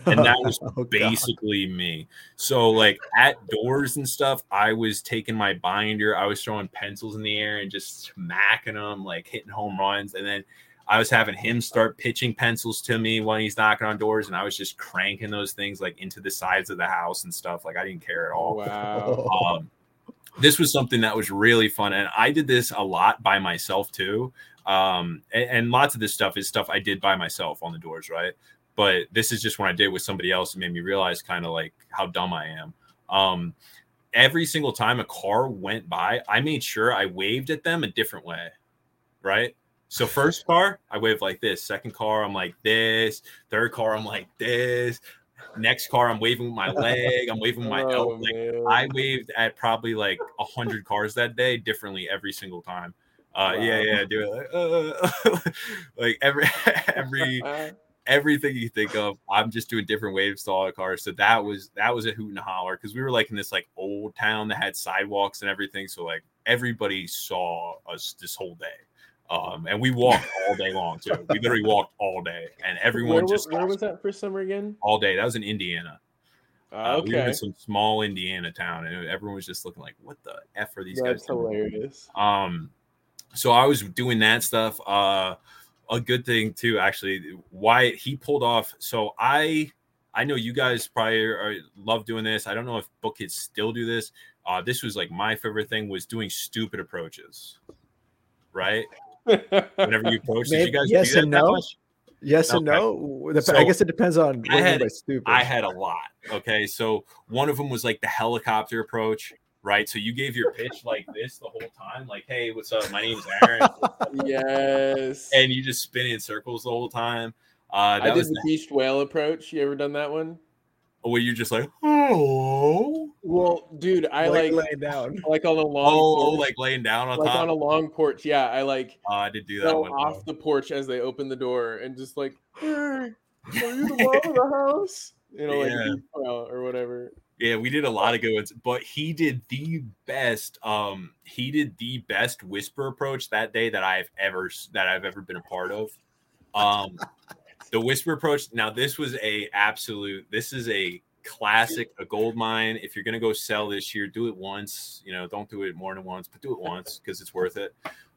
Speaker 1: and that was
Speaker 3: Oh, God.
Speaker 1: basically me. So like at doors and stuff, I was taking my binder, I was throwing pencils in the air and just smacking them, like hitting home runs, and then I was having him start pitching pencils to me when he's knocking on doors, and I was just cranking those things like into the sides of the house and stuff. Like I didn't care at all.
Speaker 2: Wow.
Speaker 1: Um, this was something that was really fun, and I did this a lot by myself too. Um, and, and lots of this stuff is stuff I did by myself on the doors, right? But this is just when I did with somebody else, it made me realize kind of like how dumb I am. Um, every single time a car went by, I made sure I waved at them a different way, right? So first car, I wave like this. Second car, I'm like this. Third car, I'm like this. Next car, I'm waving with my leg. I'm waving with my
Speaker 2: Oh,
Speaker 1: elbow. Like. I waved at probably like a hundred cars that day, differently every single time. Uh, yeah, yeah, do it like, uh, like every every everything you think of. I'm just doing different waves to all the cars. So that was that was a hoot and a holler because we were like in this like old town that had sidewalks and everything. So like everybody saw us this whole day. Um, and we walked all day long too. We literally walked all day, and everyone
Speaker 2: where,
Speaker 1: just
Speaker 2: where was that first summer again?
Speaker 1: all day. That was in Indiana.
Speaker 2: Uh,
Speaker 1: Uh, We were
Speaker 2: okay,
Speaker 1: in some small Indiana town, and everyone was just looking like, "What the f are these
Speaker 2: that's
Speaker 1: guys?" doing?"
Speaker 2: hilarious.
Speaker 1: Um, so I was doing that stuff. Uh, a good thing too, actually. Why he pulled off. So I, I know you guys probably are, love doing this. I don't know if book kids still do this. Uh, this was like my favorite thing was doing stupid approaches. Right. Whenever you approach, did you guys
Speaker 3: yes
Speaker 1: do
Speaker 3: and
Speaker 1: that
Speaker 3: no.
Speaker 1: much?
Speaker 3: Yes and
Speaker 1: Okay.
Speaker 3: no. Dep- I guess it depends on what
Speaker 1: I
Speaker 3: you mean
Speaker 1: had-
Speaker 3: by stupid.
Speaker 1: I had a lot. Okay. So one of them was like the helicopter approach, right? So you gave your pitch like this the whole time, like, hey, what's up? My name's Aaron.
Speaker 2: yes.
Speaker 1: and you just spin in circles the whole time. Uh,
Speaker 2: I did
Speaker 1: was
Speaker 2: the
Speaker 1: the,
Speaker 2: beached whale approach. You ever done that one?
Speaker 1: Where you're just like, oh,
Speaker 2: Well, dude, I like
Speaker 3: laying down.
Speaker 2: like on a long
Speaker 1: oh,
Speaker 2: porch,
Speaker 1: like laying down on
Speaker 2: like
Speaker 1: top.
Speaker 2: on a long porch. Yeah, I like
Speaker 1: Oh, I did do that one.
Speaker 2: off the porch as they open the door and just like, hey, are you the mom of the house? You know, like
Speaker 1: Yeah.
Speaker 2: beach or whatever.
Speaker 1: Yeah, we did a lot of good ones, but he did the best. Um, he did the best whisper approach that day that I've ever that I've ever been a part of. Um, the whisper approach. Now, this was a absolute. This is a classic, a gold mine. If you're gonna go sell this year, do it once. You know, don't do it more than once, but do it once because it's worth it.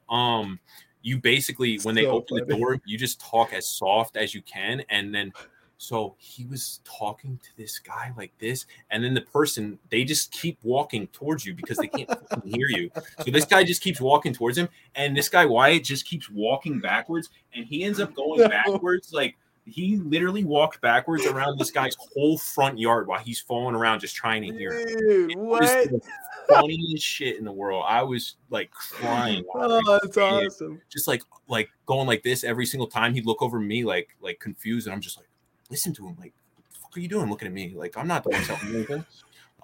Speaker 1: Um, you basically when they
Speaker 3: So
Speaker 1: open the door, you just talk as soft as you can, and then. So he was talking to this guy like this, and then the person they just keep walking towards you because they can't hear you. So this guy just keeps walking towards him, and this guy Wyatt just keeps walking backwards, and he ends up going backwards. Like he literally walked backwards around this guy's whole front yard while he's falling around just trying to hear.
Speaker 2: Dude,
Speaker 1: was
Speaker 2: what?
Speaker 1: the funniest shit in the world. I was like crying.
Speaker 3: Oh, that's awesome.
Speaker 1: Just like like going like this every single time. He'd look over me like like confused, and I'm just like, listen to him. Like, what the fuck are you doing? Looking at me like I'm not the one telling you anything.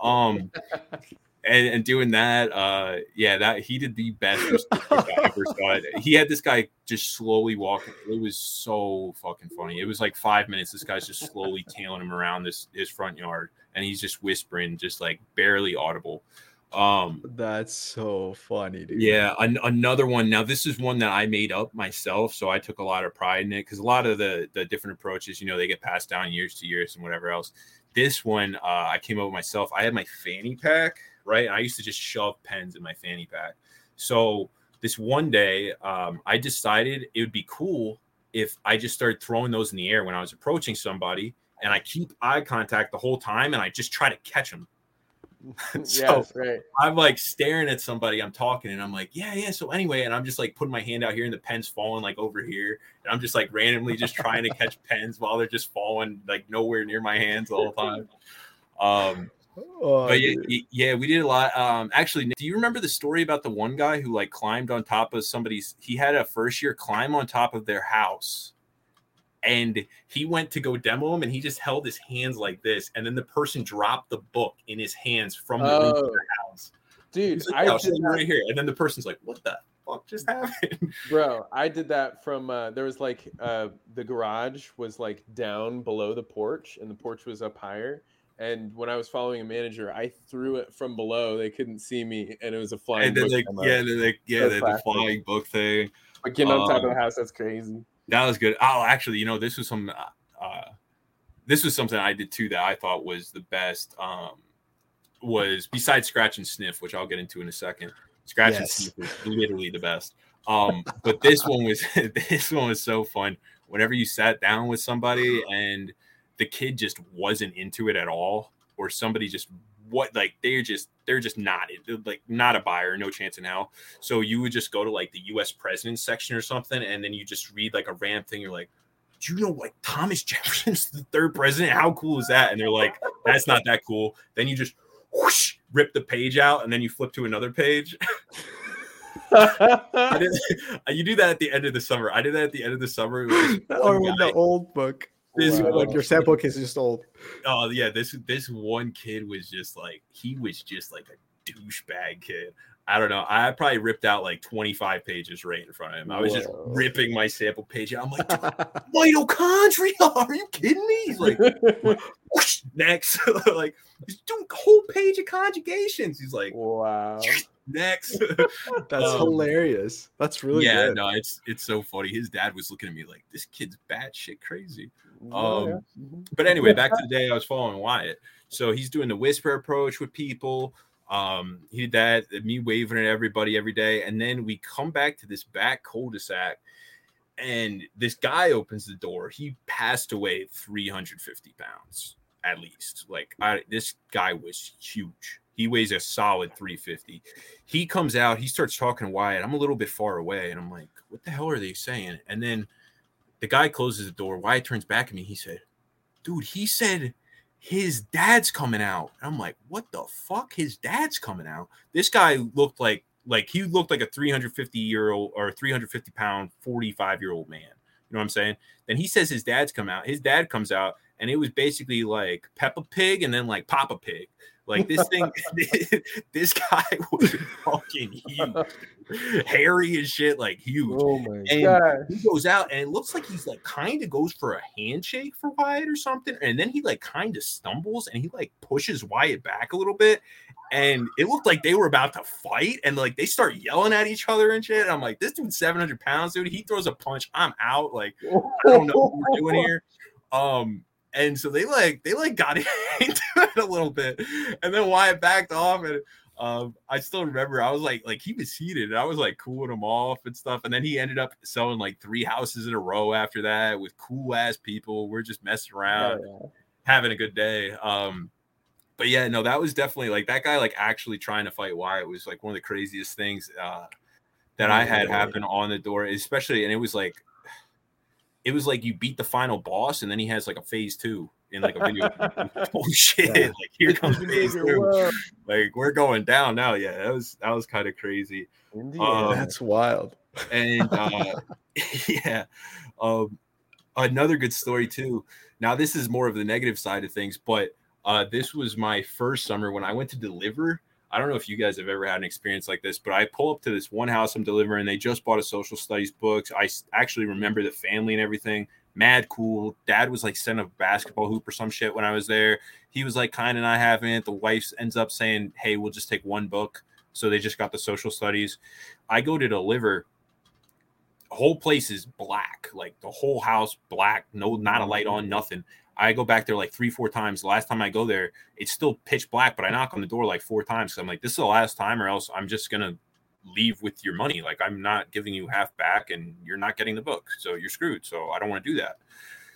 Speaker 1: Um, and, and doing that, uh, yeah, that he did the best I ever saw. It. He had this guy just slowly walking. It was so fucking funny. It was like five minutes. This guy's just slowly tailing him around this his front yard, and he's just whispering, just like barely audible. Um,
Speaker 3: That's so funny, dude.
Speaker 1: yeah, an- another one. Now this is one that I made up myself, so I took a lot of pride in it because a lot of the the different approaches, you know, they get passed down years to years and whatever else. This one, uh, I came up with myself. I had my fanny pack, right? And I used to just shove pens in my fanny pack. So this one day, um, I decided it would be cool if I just started throwing those in the air when I was approaching somebody, and I keep eye contact the whole time, and I just try to catch them. So-
Speaker 2: yes, right.
Speaker 1: I'm like staring at somebody, I'm talking, and I'm like, yeah, yeah. So anyway, and I'm just like putting my hand out here, and the pen's falling like over here, and I'm just like randomly just trying to catch pens while they're just falling like nowhere near my hands the whole time. Um,
Speaker 3: Oh,
Speaker 1: but yeah,
Speaker 3: dude.
Speaker 1: yeah, we did a lot. Um, actually, do you remember the story about the one guy who like climbed on top of somebody's? He had a first year climb on top of their house, and he went to go demo him, and he just held his hands like this, and then the person dropped the book in his hands from the roof of
Speaker 2: Oh,
Speaker 1: their house.
Speaker 2: dude,
Speaker 1: like,
Speaker 2: I
Speaker 1: "Yeah, I'll
Speaker 2: did
Speaker 1: show you
Speaker 2: that,
Speaker 1: right here, and then the person's like, "What the fuck just happened?"
Speaker 2: bro. I did that from. Uh, there was like uh, the garage was like down below the porch, and the porch was up higher. And when I was following a manager, I threw it from below. They couldn't see me, and it was a flying.
Speaker 1: and then
Speaker 2: book
Speaker 1: like,
Speaker 2: demo.
Speaker 1: yeah, then like, yeah,
Speaker 2: That's
Speaker 1: the, the flying book thing.
Speaker 2: But getting on top of
Speaker 1: um,
Speaker 2: the house, that's crazy.
Speaker 1: That was good. Oh, actually, you know, this was some. Uh, uh, this was something I did too that I thought was the best. Um, was besides scratch and sniff, which I'll get into in a second. Scratch and sniff is literally the best. Um, but this one was this one was so fun. Whenever you sat down with somebody and the kid just wasn't into it at all, or somebody just what like they're just they're just not like not a buyer, no chance in hell. So you would just go to like the U.S. president's section or something, and then you just read like a random thing. You're like, do you know like Thomas Jefferson's the third president? How cool is that? And they're like, that's not that cool. Then you just whoosh, rip the page out, and then you flip to another page. I did, you do that at the end of the summer. I did that at the end of the summer.
Speaker 3: Or with the old book.
Speaker 1: This
Speaker 2: Wow.
Speaker 1: one
Speaker 3: Like your sample case is just old.
Speaker 1: Oh yeah, this this one kid was just like he was just like a douchebag kid. I don't know. I probably ripped out like 25 pages right in front of him. I was just ripping my sample page out. I'm like, mitochondria? Are you kidding me? He's like, whoosh, next. like, he's doing a whole page of conjugations. He's like,
Speaker 2: wow.
Speaker 1: next.
Speaker 3: That's
Speaker 1: Um,
Speaker 3: hilarious. That's really
Speaker 1: yeah,
Speaker 3: good.
Speaker 1: no, it's it's so funny. His dad was looking at me like, this kid's batshit crazy. Um,
Speaker 2: yeah.
Speaker 1: But anyway, back to the day I was following Wyatt. So he's doing the whisper approach with people. Um, he did that, me waving at everybody every day. And then we come back to this back cul-de-sac, and this guy opens the door. He passed away 350 pounds at least. Like I, this guy was huge. He weighs a solid 350. He comes out, he starts talking to Wyatt. I'm a little bit far away, and I'm like, what the hell are they saying? And then the guy closes the door. Wyatt turns back at me. He said, "Dude, he said his dad's coming out." And I'm like, "What the fuck? His dad's coming out?" This guy looked like like he looked like a 350 year old or 350 pound 45 year old man. You know what I'm saying? Then he says his dad's come out. His dad comes out, and it was basically like Peppa Pig and then like Papa Pig. Like this thing, this guy was fucking huge, hairy and shit, like huge.
Speaker 2: Oh my
Speaker 1: And
Speaker 2: god.
Speaker 1: he goes out, and it looks like he's like kind of goes for a handshake for Wyatt or something, and then he like kind of stumbles and he like pushes Wyatt back a little bit, and it looked like they were about to fight, and like they start yelling at each other and shit. And I'm like, this dude's 700 pounds, dude. He throws a punch, I'm out. Like I don't know what we're doing here. Um, and so they like they like got into it a little bit, and then Wyatt backed off, and um, I still remember I was like like he was heated, and I was like cooling him off and stuff, and then he ended up selling like three houses in a row after that with cool ass people. We're just messing around, having a good day. Um, but yeah, no, that was definitely like that guy like actually trying to fight Wyatt was like one of the craziest things uh, that I had
Speaker 2: Yeah.
Speaker 1: happen on the door, especially, and it was like it was like you beat the final boss, and then he has like a phase two in like a video. oh shit!
Speaker 3: Yeah.
Speaker 1: Like here comes phase two. Like we're going down now. Yeah, that was that was kind of crazy.
Speaker 2: Indiana.
Speaker 1: Um,
Speaker 3: That's wild.
Speaker 1: And uh, yeah, um, another good story too. Now this is more of the negative side of things, but uh, this was my first summer when I went to deliver. I don't know if you guys have ever had an experience like this, but I pull up to this one house I'm delivering. They just bought a social studies book. I actually remember the family and everything. Mad cool. Dad was like sending a basketball hoop or some shit when I was there. He was like kind of not having it. The wife ends up saying, "Hey, we'll just take one book." So they just got the social studies. I go to deliver. Whole place is black, like the whole house black. No, not a light on, nothing. I go back there like three, four times. The last time I go there, it's still pitch black, but I knock on the door like four times. So I'm like, this is the last time, or else I'm just gonna leave with your money. Like I'm not giving you half back, and you're not getting the book, so you're screwed. So I don't want to do that.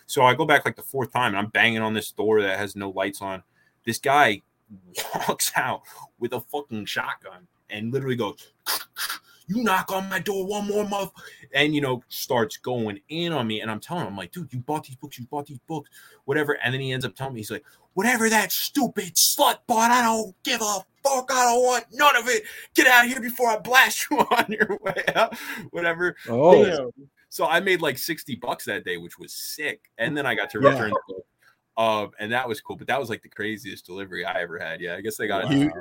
Speaker 1: So I go back like the fourth time, and I'm banging on this door that has no lights on. This guy walks out with a fucking shotgun and literally goes, "You knock on my door one more month," and you know starts going in on me. And I'm telling him, I'm like, "Dude, you bought these books. You bought these books, whatever." And then he ends up telling me, he's like, "Whatever that stupid slut bought, I don't give a fuck. I don't want none of it. Get out of here before I blast you on your way out, whatever."
Speaker 3: Oh,
Speaker 2: Damn.
Speaker 1: So I made like 60 bucks that day, which was sick. And then I got to
Speaker 3: Yeah.
Speaker 1: return the book. Um, and that was cool. But that was like the craziest delivery I ever had. Yeah, I guess they got
Speaker 3: You-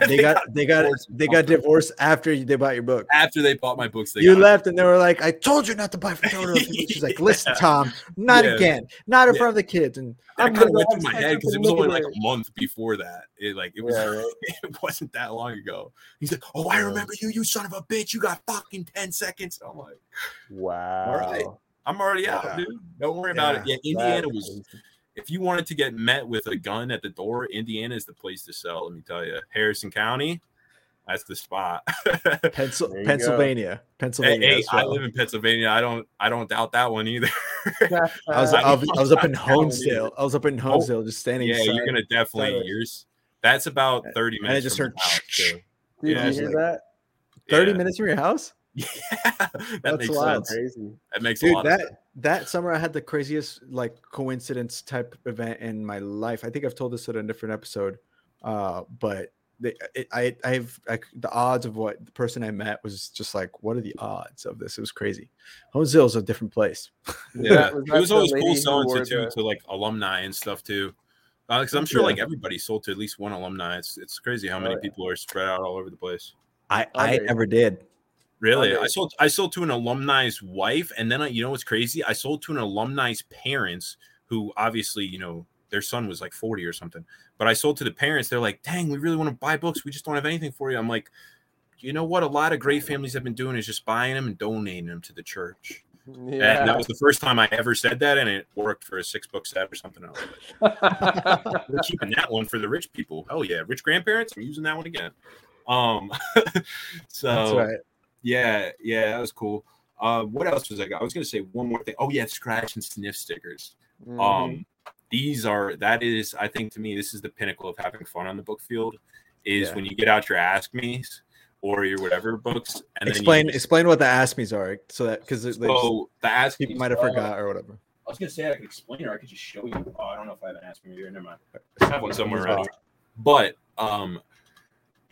Speaker 3: they got they got they got divorced after they bought your book.
Speaker 1: after they bought my books. They
Speaker 3: You left and they were like, "I told you not to buy photo." She's like, "Listen, Tom, not
Speaker 1: Yeah.
Speaker 3: again, not in
Speaker 1: Yeah.
Speaker 3: front of the kids." And
Speaker 2: I'm
Speaker 1: kind of went through my head because it was only like a month before that. It like it was
Speaker 2: Yeah, right.
Speaker 1: it wasn't that long ago. He's like, Oh, I remember you, you son of a bitch. You got fucking 10 seconds. I'm like,
Speaker 2: Wow.
Speaker 1: right. I'm already out, dude. Don't worry about it. Yeah, Indiana was. If you wanted to get met with a gun at the door, Indiana is the place to sell. Let me tell you, Harrison County, that's the spot.
Speaker 3: Pencil,
Speaker 2: There you go.
Speaker 3: Pennsylvania,
Speaker 1: hey,
Speaker 3: Pennsylvania.
Speaker 1: hey,
Speaker 3: as
Speaker 1: I live in Pennsylvania. I don't, I don't doubt that one either.
Speaker 3: I was, I was, I was up in
Speaker 1: County.
Speaker 3: Honesdale. I was up in oh, Honesdale, just standing.
Speaker 1: yeah,
Speaker 3: side-
Speaker 1: you're gonna definitely
Speaker 3: side
Speaker 1: yours. That's about thirty
Speaker 3: And I just
Speaker 1: from
Speaker 3: heard
Speaker 1: house, too.
Speaker 2: Did
Speaker 1: Yeah,
Speaker 2: you hear
Speaker 3: like-
Speaker 2: that?
Speaker 3: thirty
Speaker 1: Yeah.
Speaker 3: minutes from your house,
Speaker 1: Yeah, that
Speaker 3: That's
Speaker 1: makes
Speaker 3: wild.
Speaker 1: sense.
Speaker 2: Crazy.
Speaker 1: That makes a
Speaker 3: dude.
Speaker 1: lot of
Speaker 3: That
Speaker 1: sense.
Speaker 3: that summer, I had the craziest like coincidence type event in my life. I think I've told this at a different episode, uh, but they, it, I I've I, the odds of what the person I met was just like, what are the odds of this? It was crazy. Honesdale is a different place.
Speaker 1: Yeah,
Speaker 2: that- was
Speaker 1: it was always cool
Speaker 2: who
Speaker 1: selling
Speaker 2: wore
Speaker 1: to too to like alumni and stuff too. Because I'm sure
Speaker 3: Yeah.
Speaker 1: like everybody sold to at least one alumni. It's it's crazy how many
Speaker 2: Oh, yeah.
Speaker 1: people are spread out all over the place.
Speaker 3: I I never did.
Speaker 1: Really, I sold I sold to an alumni's wife, and then I, you know what's crazy? I sold to an alumni's parents, who obviously you know their son was like 40 or something. But I sold to the parents. They're like, "Dang, we really want to buy books. We just don't have anything for you." I'm like, you know what? A lot of great families have been doing is just buying them and donating them to the church. And
Speaker 2: Yeah.
Speaker 1: that was the first time I ever said that, and it worked for a six book set or something else. We're keeping that one for the rich people. Oh yeah, rich grandparents. I'm using that one again. Um, so
Speaker 3: That's right.
Speaker 1: Yeah, yeah, that was cool. Uh, what else was I got? I was gonna say one more thing. Oh yeah, scratch and sniff stickers.
Speaker 2: Mhm.
Speaker 1: Um, these are that is, I think to me, this is the pinnacle of having fun on the book field. Is
Speaker 3: Yeah.
Speaker 1: when you get out your ask me's or your whatever books. And
Speaker 3: explain
Speaker 1: then you
Speaker 3: explain what the ask me's are, so that because
Speaker 1: just, so the ask
Speaker 3: people
Speaker 1: me
Speaker 3: might have
Speaker 1: uh,
Speaker 3: forgot or whatever.
Speaker 1: I was gonna say I could explain it or I could just show you. Oh, I don't know if I have an ask me here. Never mind. I have one somewhere around. But um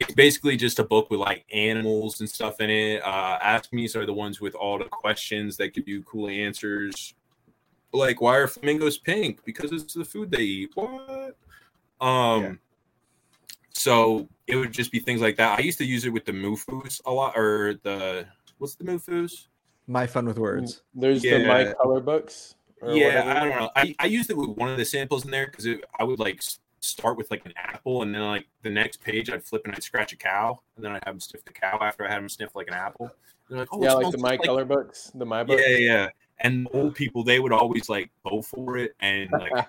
Speaker 1: it's basically just a book with like animals and stuff in it. Uh ask me's are the ones with all the questions that give you cool answers. Like why are flamingos pink? Because it's the food they eat. What? Um
Speaker 3: Yeah.
Speaker 1: so it would just be things like that. I used to use it with the Mufus a lot or the what's the Mufus?
Speaker 3: My fun with words.
Speaker 2: There's the my color books.
Speaker 1: yeah,
Speaker 2: whatever.
Speaker 1: I don't know. I, I used it with one of the samples in there because I would like s- start with like an apple, and then like the next page I'd flip and I'd scratch a cow, and then I'd have them sniff the cow after I had them sniff like an apple. Like, oh,
Speaker 2: yeah, like the my
Speaker 1: like-
Speaker 2: color books, the my books.
Speaker 1: yeah, yeah. And old people, they would always like go for it, and like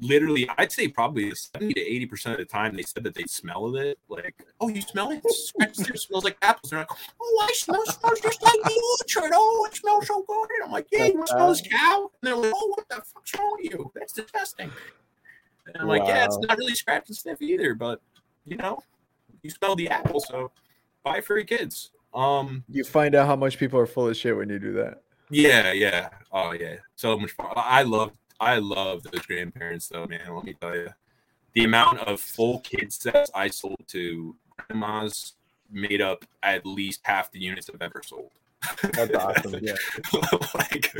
Speaker 1: literally, I'd say probably seventy to eighty percent of the time they said that they smelled it. Like, oh, you smell it? It it smells like apples. They're like, oh, I smell smells just like the orchard. Oh, it smells so good. And I'm like, yeah, you smell this cow? And they're like, oh, what the fuck's wrong with you? That's disgusting. And I'm like, yeah, it's not really scratch and sniff either, but you know, you smell the apple, so buy for your kids. Um,
Speaker 3: You find out how much people are full of shit when you do that.
Speaker 1: yeah, yeah. Oh yeah. So much fun. I love I love those grandparents though, man. Let me tell you. The amount of full kid sets I sold to grandmas made up at least half the units I've ever sold.
Speaker 2: That's awesome. Yeah.
Speaker 1: like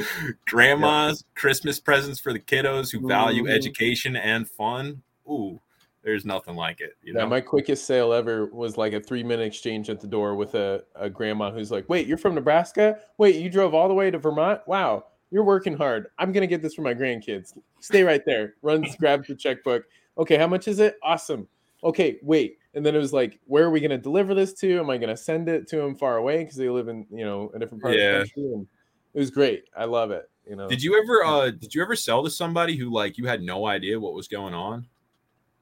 Speaker 1: grandma's Christmas presents for the kiddos who value
Speaker 2: Mhm.
Speaker 1: education and fun. Ooh, there's nothing like it. You know?
Speaker 2: Yeah, my quickest sale ever was like a three minute exchange at the door with a, a grandma who's like, Wait, you're from Nebraska? Wait, you drove all the way to Vermont? Wow, you're working hard. I'm going to get this for my grandkids. Stay right there. Runs, grabs the checkbook. Okay, how much is it? Awesome. Okay, wait. And then it was like, Where are we going to deliver this to? Am I going to send it to them far away because they live in, you know, a different part
Speaker 1: Yeah.
Speaker 2: of the country? And it was great. I love it. You know,
Speaker 1: Did you ever uh did you ever sell to somebody who like you had no idea what was going on?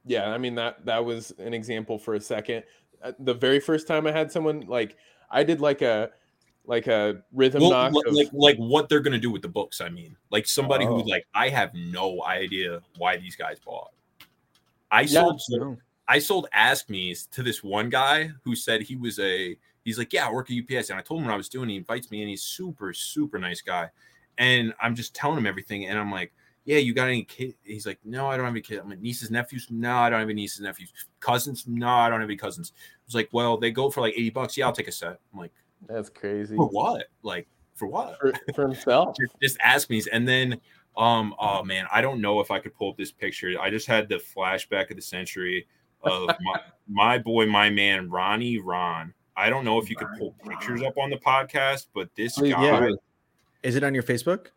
Speaker 2: yeah i mean that that was an example for a second Uh, the very first time i had someone like i did like a like a rhythm
Speaker 1: Well,
Speaker 2: knock
Speaker 1: li-
Speaker 2: of-
Speaker 1: like like what they're gonna do with the books. I mean, like somebody
Speaker 2: Oh.
Speaker 1: who like I have no idea why these guys bought. I
Speaker 2: Yeah.
Speaker 1: sold
Speaker 3: No.
Speaker 1: I sold Ask Me's to this one guy who said he was a he's like yeah I work at UPS and I told him what I was doing. He invites me and he's super super nice guy, and I'm just telling him everything. And I'm like yeah you got any kid? He's like no I don't have any kids. I'm like nieces nephews? No I don't have any nieces nephews. Cousins? No I don't have any cousins. I was like well they go for like eighty bucks. Yeah I'll take a set. I'm like
Speaker 2: that's crazy.
Speaker 1: For what? Like for what?
Speaker 2: For, for himself?
Speaker 1: Just, just ask me and then um oh man i don't know if i could pull up this picture. I just had the flashback of the century of my, my boy my man ronnie ron i don't know if you could pull pictures up on the podcast but this
Speaker 2: Please,
Speaker 1: guy
Speaker 3: yeah. Is it on your Facebook?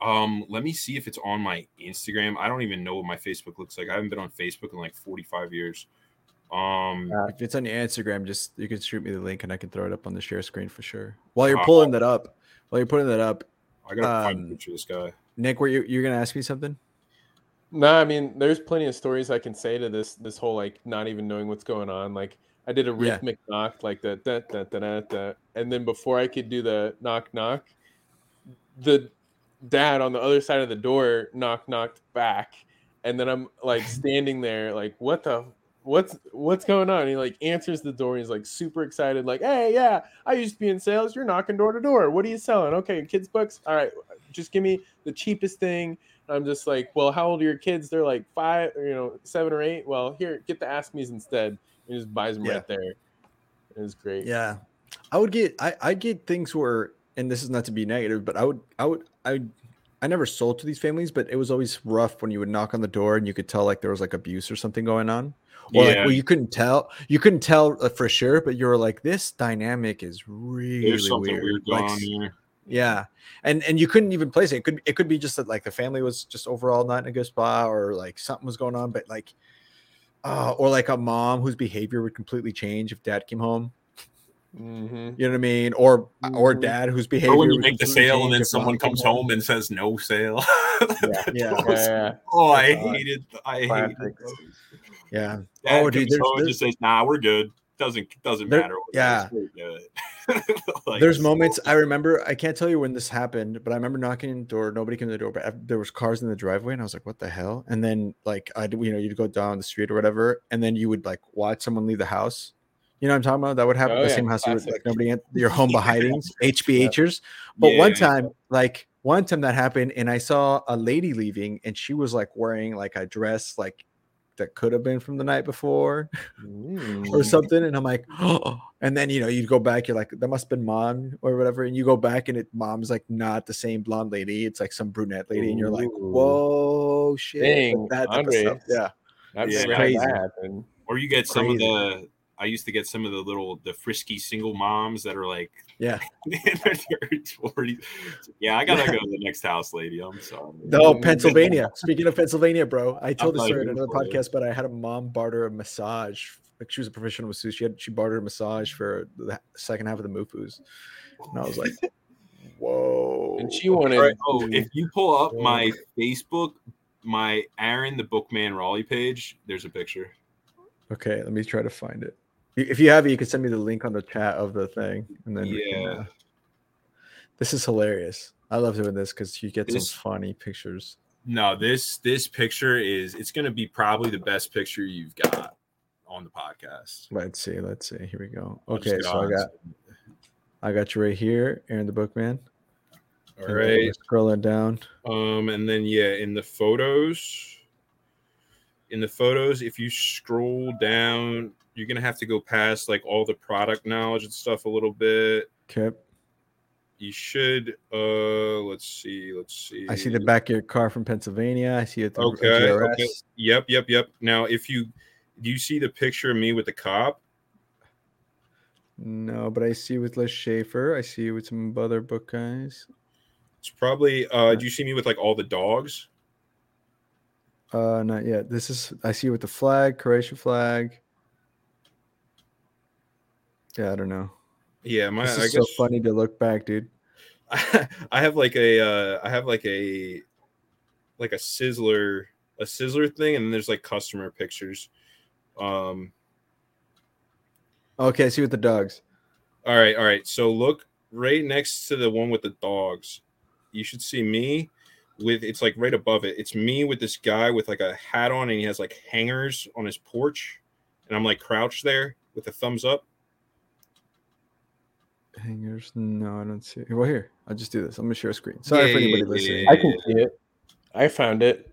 Speaker 1: um let me see if it's on my instagram i don't even know what my facebook looks like i haven't been on facebook in like 45 years um
Speaker 3: If it's on your Instagram, just you can shoot me the link and I can throw it up on the share screen for sure. While you're
Speaker 1: Uh,
Speaker 3: pulling that up, while you're putting that up,
Speaker 1: i gotta find a
Speaker 3: um,
Speaker 1: picture of this guy
Speaker 3: Nick, were you you're gonna ask me something?
Speaker 2: No i mean there's plenty of stories i can say to this this whole like not even knowing what's going on. Like i did a
Speaker 3: Yeah.
Speaker 2: rhythmic knock like that da, da, da, da, and then before i could do the knock knock the dad on the other side of the door knock knocked back. And then i'm like standing there like what the what's what's going on? And he like answers the door. And he's like super excited like hey yeah i used to be in sales. You're knocking door to door. What are you selling? Okay kids books? All right just give me the cheapest thing i'm just like well how old are your kids they're like five or, you know seven or eight well here get the ask me's instead And just buys them
Speaker 3: Yeah.
Speaker 2: right there it was great
Speaker 3: Yeah, I would get I I get things where, and this is not to be negative, but I would I would I I never sold to these families, but it was always rough when you would knock on the door and you could tell like there was like abuse or something going on. Or like, well, you couldn't tell. You couldn't tell uh, for sure, but you were like, this dynamic is really
Speaker 1: there's something
Speaker 3: weird.
Speaker 1: weird,
Speaker 3: Like,
Speaker 1: on here
Speaker 3: Yeah, and and you couldn't even place it. It could it could be just that like the family was just overall not in a good spot, or like something was going on. But like, uh, or like a mom whose behavior would completely change if dad came home.
Speaker 2: mm-hmm.
Speaker 3: You know what I mean? Or or
Speaker 2: Mhm.
Speaker 3: dad whose behavior.
Speaker 1: or when you
Speaker 3: would
Speaker 1: make the sale and then someone comes home and says no sale
Speaker 3: Yeah.
Speaker 2: yeah, yeah.
Speaker 1: oh i
Speaker 2: Uh,
Speaker 1: hated i hated
Speaker 2: classic.
Speaker 3: Yeah.
Speaker 1: Dad
Speaker 3: Oh, dude,
Speaker 1: comes
Speaker 3: there's-
Speaker 1: home and
Speaker 3: there's-
Speaker 1: just says, "Nah, we're good. Doesn't doesn't
Speaker 3: There-
Speaker 1: matter." what
Speaker 3: yeah.
Speaker 1: is, we're good." Like,
Speaker 3: There's moments I remember. I can't tell you when this happened, but I remember knocking on the door. Nobody came to the door, but there was cars in the driveway, and I was like, "What the hell?" And then like I, you know, you'd go down the street or whatever, and then you would like watch someone leave the house. You know what I'm talking about? That would happen
Speaker 2: Oh,
Speaker 3: the
Speaker 2: yeah,
Speaker 3: same house you would, like nobody in your home behidings, HBHers. But
Speaker 1: Yeah,
Speaker 3: one
Speaker 1: yeah.
Speaker 3: time, like one time that happened, and I saw a lady leaving, and she was like wearing like a dress like that could have been from the night before
Speaker 2: Mm.
Speaker 3: or something. And I'm like, oh, and then you know, you go back, you're like, that must have been mom or whatever. And you go back and it mom's like not the same blonde lady, it's like some brunette lady, and you're like, whoa shit. like
Speaker 2: Dang,
Speaker 3: that type of stuff. Yeah.
Speaker 2: I've
Speaker 1: Yeah.
Speaker 3: Crazy.
Speaker 2: that.
Speaker 1: Or you get some
Speaker 3: Crazy.
Speaker 1: of the. I used to get some of the little the frisky single moms that are like
Speaker 3: Yeah.
Speaker 1: in their 30s, 40s. Yeah, I gotta go to the next house, lady. I'm sorry.
Speaker 3: No,
Speaker 2: Mm,
Speaker 3: Pennsylvania. Speaking of Pennsylvania, bro, I told this story in another podcast, but I had a mom barter a massage. Like she was a professional masseuse. She had she bartered a massage for the second half of the Mufus, and I was like, "Whoa!"
Speaker 2: And she wanted.
Speaker 1: All right, Oh, if you pull up
Speaker 2: Yeah.
Speaker 1: my Facebook, my Aaron the Bookman Raleigh page, there's a picture.
Speaker 3: Okay, let me try to find it. If you have it, you can send me the link on the chat of the thing, and then we can,
Speaker 1: Yeah.
Speaker 3: uh, this is hilarious. I love doing this because you get
Speaker 1: This-
Speaker 3: some funny pictures.
Speaker 1: No, this this picture is it's gonna be probably the best picture you've got on the podcast.
Speaker 3: Let's see. Let's see. Here we go. Okay, so I got I got you right here, Aaron the Bookman.
Speaker 1: all
Speaker 3: And
Speaker 1: right.
Speaker 3: scrolling down.
Speaker 1: Um, and then yeah, in the photos, in the photos, if you scroll down, you're gonna have to go past like all the product knowledge and stuff a little bit.
Speaker 3: Okay,
Speaker 1: You should uh let's see, let's see.
Speaker 3: I see the back of your car from Pennsylvania. I see it.
Speaker 1: Okay, okay. Yep, yep, yep. Now if you do you see the picture of me with the cop?
Speaker 3: No, but I see with Les Schaefer. I see you with some other book guys.
Speaker 1: It's probably uh do you see me with like all the dogs?
Speaker 3: Uh, not yet. This is I see you with the flag, Croatia flag. Yeah, I don't know.
Speaker 1: Yeah, my
Speaker 3: This
Speaker 1: I
Speaker 3: is
Speaker 1: guess
Speaker 3: so funny to look back, dude.
Speaker 1: I have like a uh I have like a like a sizzler a sizzler thing and then there's like customer pictures. Um
Speaker 3: Okay, see with the dogs.
Speaker 1: all right, all right. So look right next to the one with the dogs. You should see me with it's like right above it. It's me with this guy with like a hat on and he has like hangers on his porch and I'm like crouched there with a thumbs up.
Speaker 3: Hangers? No, I don't see. it. Well, here I'll just do this. I'm gonna share a screen. Sorry
Speaker 1: Yeah,
Speaker 3: for anybody
Speaker 1: yeah,
Speaker 3: listening.
Speaker 1: yeah,
Speaker 2: I can see it. I found it.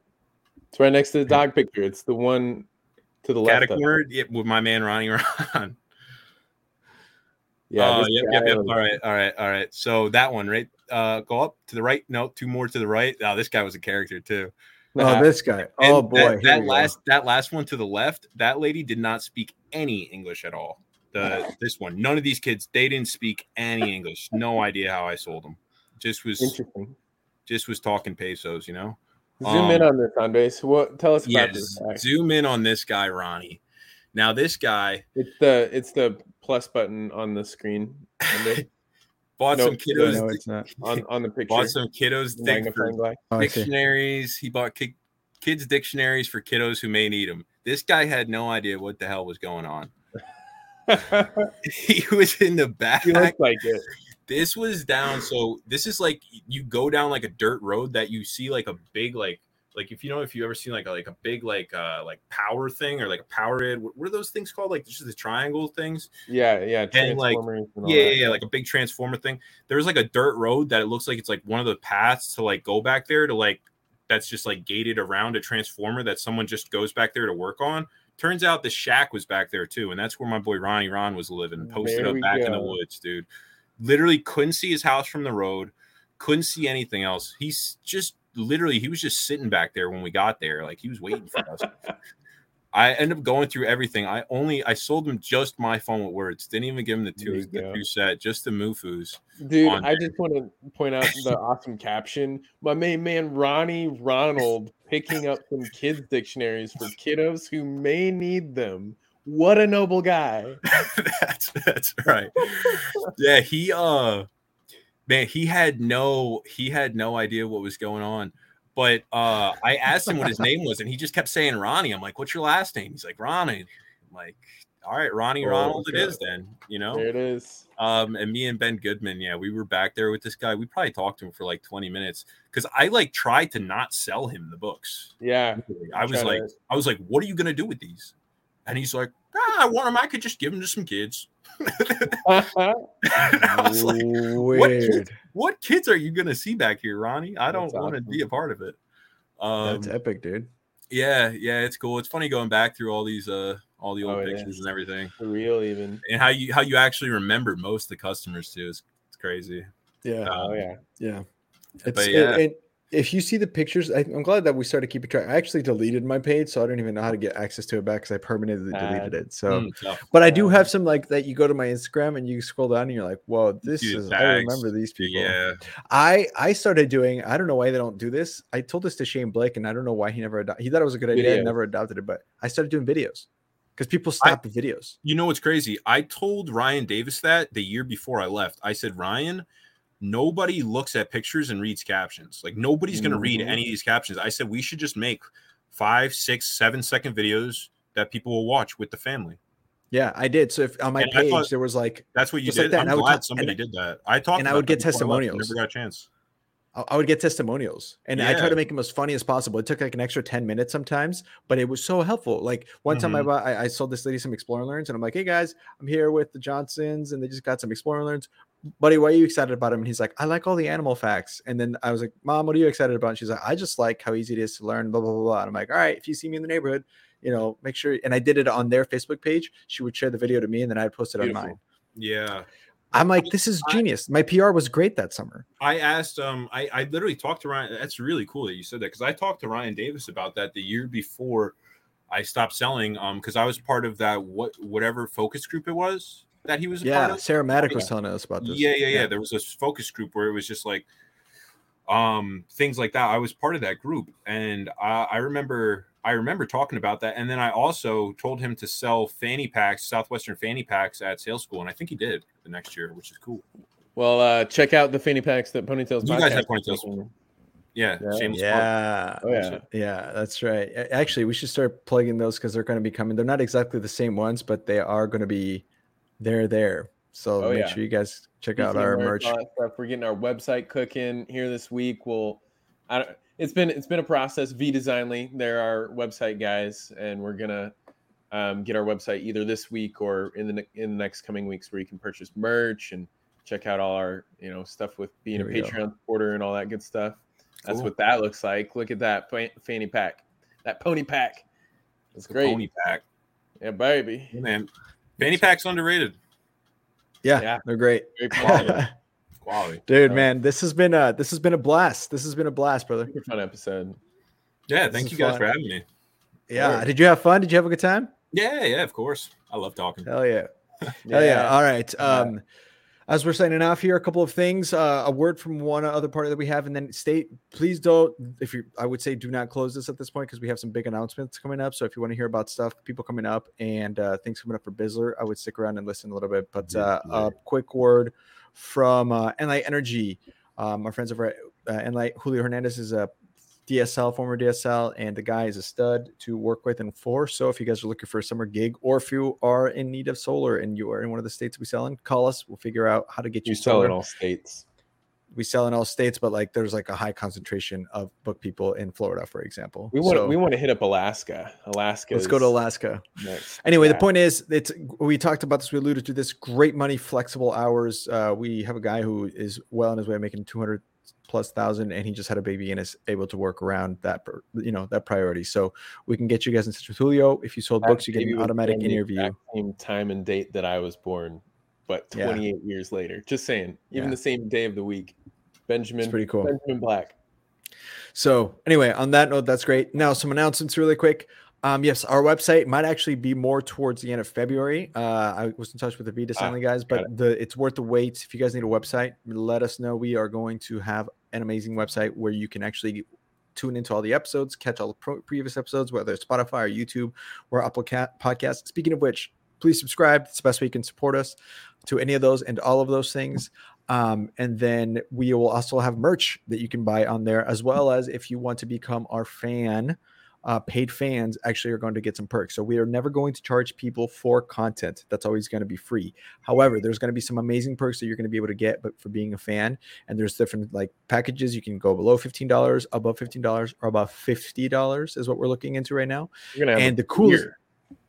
Speaker 2: It's right next to the dog picture. It's the one to the left. of-
Speaker 1: Catacorner yeah, with my man Ronnie Ron.
Speaker 2: Yeah.
Speaker 1: Uh, yep, yep, yep. All right, all right, all right. So that one, right? Uh, go up to the right. No, two more to the right. Oh, this guy was a character too.
Speaker 3: Oh, this guy. Oh boy.
Speaker 1: that, that
Speaker 3: we go.
Speaker 1: last that last one to the left, that lady did not speak any English at all. The this one, none of these kids, they didn't speak any English. No idea how I sold them. Just was
Speaker 2: Interesting.
Speaker 1: just was talking pesos, you know.
Speaker 2: Zoom in
Speaker 1: Um,
Speaker 2: on this, Andres. What? Tell us about
Speaker 1: Yes.
Speaker 2: this guy.
Speaker 1: Zoom in on this guy, Ronnie. Now this guy
Speaker 2: It's the it's the plus button on the screen
Speaker 1: bought
Speaker 2: No,
Speaker 1: some kiddos.
Speaker 3: No, it's not.
Speaker 2: on on the picture.
Speaker 1: bought some kiddos
Speaker 2: the
Speaker 1: dick for
Speaker 2: magnifying glass.
Speaker 3: Oh,
Speaker 1: dictionaries. He bought ki- kids dictionaries for kiddos who may need them. This guy had no idea what the hell was going on. He was in the back.
Speaker 2: he looks like it.
Speaker 1: This was down. So this is like you go down like a dirt road that you see like a big like like if you know if you ever seen like a, like a big like uh like power thing or like a power id what, what are those things called like just the triangle things
Speaker 2: Yeah, yeah.
Speaker 1: And, like,
Speaker 2: and all
Speaker 1: yeah, yeah, yeah, like a big transformer thing. There's like a dirt road that it looks like it's like one of the paths to like go back there to like that's just like gated around a transformer that someone just goes back there to work on. Turns out the shack was back there too, and that's where my boy Ronnie Ron was living, posted
Speaker 2: There
Speaker 1: up back in the woods, dude. Literally couldn't see his house from the road, couldn't see anything else. He's just literally he was just sitting back there when we got there, like he was waiting for us. I ended up going through everything. I only I sold him just my fun with words. Didn't even give him the two the
Speaker 2: go.
Speaker 1: two set, just the Mufus.
Speaker 2: Dude, I just want to point out the awesome caption. My main man Ronnie Ronald picking up some kids' dictionaries for kiddos who may need them. What a noble guy.
Speaker 1: that's that's right. Yeah, he uh man, he had no he had no idea what was going on. But uh I asked him what his name was, and he just kept saying Ronnie. I'm like, what's your last name? He's like, Ronnie. I'm like, all right, Ronnie
Speaker 2: Oh,
Speaker 1: Ronald it
Speaker 2: God.
Speaker 1: is then, you know.
Speaker 2: There it is.
Speaker 1: Um, and me and Ben Goodman, yeah, we were back there with this guy. We probably talked to him for like 20 minutes because I like tried to not sell him the books.
Speaker 2: Yeah.
Speaker 1: I was like,
Speaker 2: to-
Speaker 1: I was like, what are you gonna do with these? And he's like, ah, I want them. I could just give them to some kids. I was like, what kids, what kids are you gonna see back here, Ronnie? I don't want to
Speaker 2: awesome.
Speaker 1: be a part of it. Um,
Speaker 3: That's epic, dude.
Speaker 1: yeah, yeah, it's cool. It's funny going back through all these uh all the old
Speaker 2: Oh,
Speaker 1: pictures
Speaker 2: is.
Speaker 1: and everything,
Speaker 2: For real, even.
Speaker 1: and how you how you actually remember most of the customers too. It's, it's crazy.
Speaker 3: Yeah.
Speaker 2: Oh
Speaker 1: Um,
Speaker 2: yeah.
Speaker 3: Yeah. It's, it-
Speaker 1: yeah.
Speaker 3: and if you see the pictures, I, I'm glad that we started keeping track. I actually deleted my page, so I don't even know how to get access to it back because I permanently deleted it. So,
Speaker 1: Mm,
Speaker 3: but I do have some like that. You go to my Instagram and you scroll down and you're like, "Whoa, this
Speaker 1: the
Speaker 3: is." I remember these people.
Speaker 1: yeah,
Speaker 3: I I started doing. I don't know why they don't do this. I told this to Shane Blake, and I don't know why he never adopted. He thought it was a good idea. and never adopted it, but I started doing videos because people stopped the videos.
Speaker 1: you know what's crazy? I told Ryan Davis that the year before I left. I said, Ryan, nobody looks at pictures and reads captions. Like nobody's gonna read
Speaker 2: Mhm.
Speaker 1: any of these captions. I said we should just make five, six, seven second videos that people will watch with the family.
Speaker 3: Yeah, I did. So if on my
Speaker 1: And
Speaker 3: page
Speaker 1: thought-
Speaker 3: there was like
Speaker 1: That's what you
Speaker 3: Just like
Speaker 1: did.
Speaker 3: that, I
Speaker 1: I'm glad
Speaker 3: talk-
Speaker 1: somebody did that. I talked
Speaker 3: and I would get
Speaker 1: I
Speaker 3: testimonials.
Speaker 1: Never got a chance.
Speaker 3: I would get testimonials and I try to make them as funny as possible. It took like an extra 10 minutes sometimes, but it was so helpful. Like one time I
Speaker 1: Mhm.
Speaker 3: bought, I, I sold this lady some Explorer Learns and I'm like, hey guys, I'm here with the Johnsons and they just got some Explorer Learns. Buddy, why are you excited about them? And he's like, I like all the animal facts. And then I was like, Mom, what are you excited about? And she's like, I just like how easy it is to learn, blah, blah, blah, blah. And I'm like, all right, if you see me in the neighborhood, you know, make sure. And I did it on their Facebook page. She would share the video to me and then I'd post it on mine.
Speaker 1: Yeah.
Speaker 3: I'm like, this is genius. My PR was great that summer.
Speaker 1: I asked um I, I literally talked to Ryan. That's really cool that you said that because I talked to Ryan Davis about that the year before I stopped selling. Um, because I was part of that what whatever focus group it was that he was
Speaker 3: Yeah. Sarah Maddock was telling us about this.
Speaker 1: Yeah, yeah, yeah. There was this focus group where it was just like um things like that. I was part of that group, and I, I remember I remember talking about that. And then I also told him to sell fanny packs, Southwestern fanny packs at sales school, and I think he did the next year, which is cool.
Speaker 2: Well, uh, check out the fanny packs that Ponytails.
Speaker 1: You guys have ponytails. Yeah,
Speaker 2: Yeah.
Speaker 1: shameless.
Speaker 3: Yeah.
Speaker 2: Oh yeah.
Speaker 3: Yeah, that's right. Actually, we should start plugging those because they're going to be coming. They're not exactly the same ones, but they are going to be they're there. So
Speaker 2: Oh,
Speaker 3: make
Speaker 2: yeah.
Speaker 3: sure you guys check out our merch.
Speaker 2: stuff, we're getting our website cooking here this week. We'll, I don't, it's been it's been a process. V Designly, they're our website guys, and we're gonna um, get our website either this week or in the ne- in the next coming weeks, where you can purchase merch and check out all our you know stuff with being
Speaker 3: Here
Speaker 2: a
Speaker 3: we go.
Speaker 2: Patreon supporter and all that good stuff. That's what that looks like. Look at that fa- fanny pack, that pony pack. It's
Speaker 1: The
Speaker 2: great.
Speaker 1: Pony pack.
Speaker 2: Yeah, baby.
Speaker 1: Yeah, man. Fanny pack's underrated.
Speaker 3: Yeah,
Speaker 2: Yeah.
Speaker 3: they're great.
Speaker 2: Great quality.
Speaker 1: Quality.
Speaker 3: Dude,
Speaker 2: Uh,
Speaker 3: man, this has been a this has been a blast. This has been a blast, brother.
Speaker 2: Super fun episode.
Speaker 1: Yeah,
Speaker 3: This
Speaker 1: thank you guys
Speaker 3: fun.
Speaker 1: for having me.
Speaker 3: Yeah.
Speaker 2: Sure.
Speaker 3: Did you have fun? Did you have a good time?
Speaker 1: Yeah, yeah, of course. I love talking.
Speaker 3: Hell yeah. Hell yeah. All right.
Speaker 2: Yeah.
Speaker 3: Um, as we're signing off here, a couple of things. Uh, a word from one other party that we have, and then state. Please don't. If you, I would say, do not close this at this point because we have some big announcements coming up. So if you want to hear about stuff, people coming up, and uh, things coming up for Bizzler, I would stick around and listen a little bit. But uh, a quick word from uh, Enlight Energy. Um, our friends over at uh, Enlight. Julio Hernandez is a DSL, former DSL, and the guy is a stud to work with and for. So if you guys are looking for a summer gig, or if you are in need of solar and you are in one of the states we sell in, call us. We'll figure out how to get you
Speaker 2: You sell
Speaker 3: solar.
Speaker 2: in all states.
Speaker 3: We sell in all states, but like there's like a high concentration of book people in Florida, for example.
Speaker 2: We want
Speaker 3: So
Speaker 2: we want to hit up Alaska. Alaska.
Speaker 3: let's go to Alaska.
Speaker 2: next.
Speaker 3: Anyway, the point is, it's we talked about this. We alluded to this. Great money, flexible hours. Uh, we have a guy who is well on his way of making two hundred plus thousand, and he just had a baby and is able to work around that. You know that priority. So we can get you guys in touch with Julio. If you sold
Speaker 2: That
Speaker 3: books, you get an automatic interview.
Speaker 2: Same time and date that I was born, but
Speaker 3: Yeah.
Speaker 2: 28 years later. Just saying, even
Speaker 3: Yeah.
Speaker 2: the same day of the week. Benjamin.
Speaker 3: It's pretty cool.
Speaker 2: Benjamin Black.
Speaker 3: So anyway, on that note, that's great. Now some announcements really quick. Um, yes, our website might actually be more towards the end of February. Uh, I was in touch with the Vita
Speaker 2: Ah,
Speaker 3: Stanley guys, but the it's worth the wait. If you guys need a website, let us know. We are going to have an amazing website where you can actually tune into all the episodes, catch all the pro- previous episodes, whether it's Spotify or YouTube or Apple Cat podcast. Speaking of which, please subscribe. It's the best way you can support us to any of those and all of those things. Um, and then we will also have merch that you can buy on there, as well as if you want to become our fan, uh, paid fans actually are going to get some perks. So we are never going to charge people for content. That's always going to be free. However, there's going to be some amazing perks that you're going to be able to get, but for being a fan, and there's different like packages. You can go below fifteen dollars, above fifteen dollars, or above fifty dollars is what we're looking into right now.
Speaker 2: You're gonna have
Speaker 3: And the coolest-
Speaker 2: beer.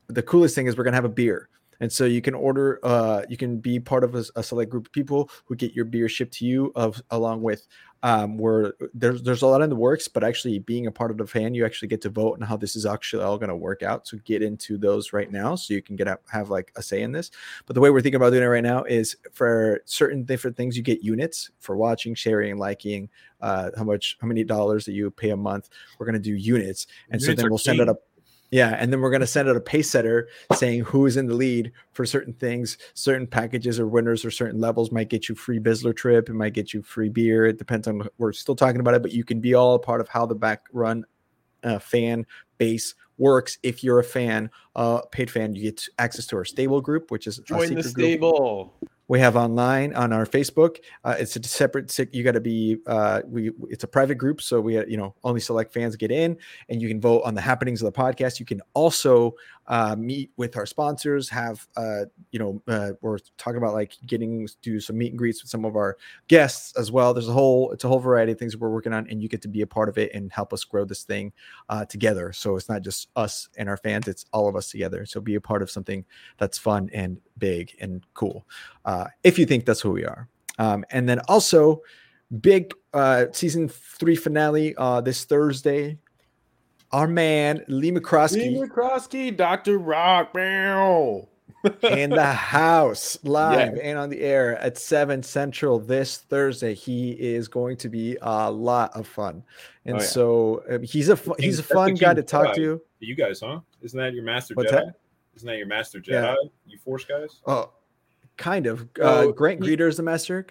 Speaker 3: the coolest thing is we're gonna have a beer. And so you can order, uh, you can be part of a, a select group of people who get your beer shipped to you, of along with um, where there's there's a lot in the works, but actually being a part of the fan, you actually get to vote on how this is actually all going to work out. So get into those right now, so you can get up, have like a say in this. But the way we're thinking about doing it right now is for certain different things, you get units for watching, sharing, liking, uh, how much, how many dollars that you pay a month. We're going to do units, and
Speaker 1: Units
Speaker 3: so then we'll send
Speaker 1: key.
Speaker 3: it up. Yeah, and then we're going to send out a pace setter saying who is in the lead for certain things. Certain packages or winners or certain levels might get you free Bizzler trip. It might get you free beer. It depends on. We're still talking about it, but you can be all a part of how the back run uh, fan base works. If you're a fan, uh, paid fan, you get access to our stable group, which is a
Speaker 2: Join the
Speaker 3: secret group
Speaker 2: stable.
Speaker 3: We have online on our facebook. Uh, it's a separate you got to be uh we it's a private group so we you know only select fans get in and you can vote on the happenings of the podcast. You can also uh meet with our sponsors have uh you know uh, we're talking about like getting do some meet and greets with some of our guests as well there's a whole it's a whole variety of things we're working on and you get to be a part of it and help us grow this thing uh together so it's not just us and our fans it's all of us together so be a part of something that's fun and big and cool uh, if you think that's who we are. Um, and then also, big uh, season three finale uh, this Thursday. Our man Lee McCroskey.
Speaker 2: Lee
Speaker 3: McCroskey
Speaker 2: Dr. Rock, meow.
Speaker 3: in the house live and on the air at 7 Central this Thursday. He is going to be a lot of fun. And
Speaker 2: Oh, yeah.
Speaker 3: so uh, he's a fu- he's a fun guy to talk to.
Speaker 1: You guys, huh? Isn't that your master
Speaker 3: What's
Speaker 1: Jedi? Isn't that your master Jedi?
Speaker 3: Yeah.
Speaker 1: You Force guys?
Speaker 3: Oh, kind of. Uh,
Speaker 2: Oh,
Speaker 3: Grant
Speaker 2: he-
Speaker 3: Greeter is the master.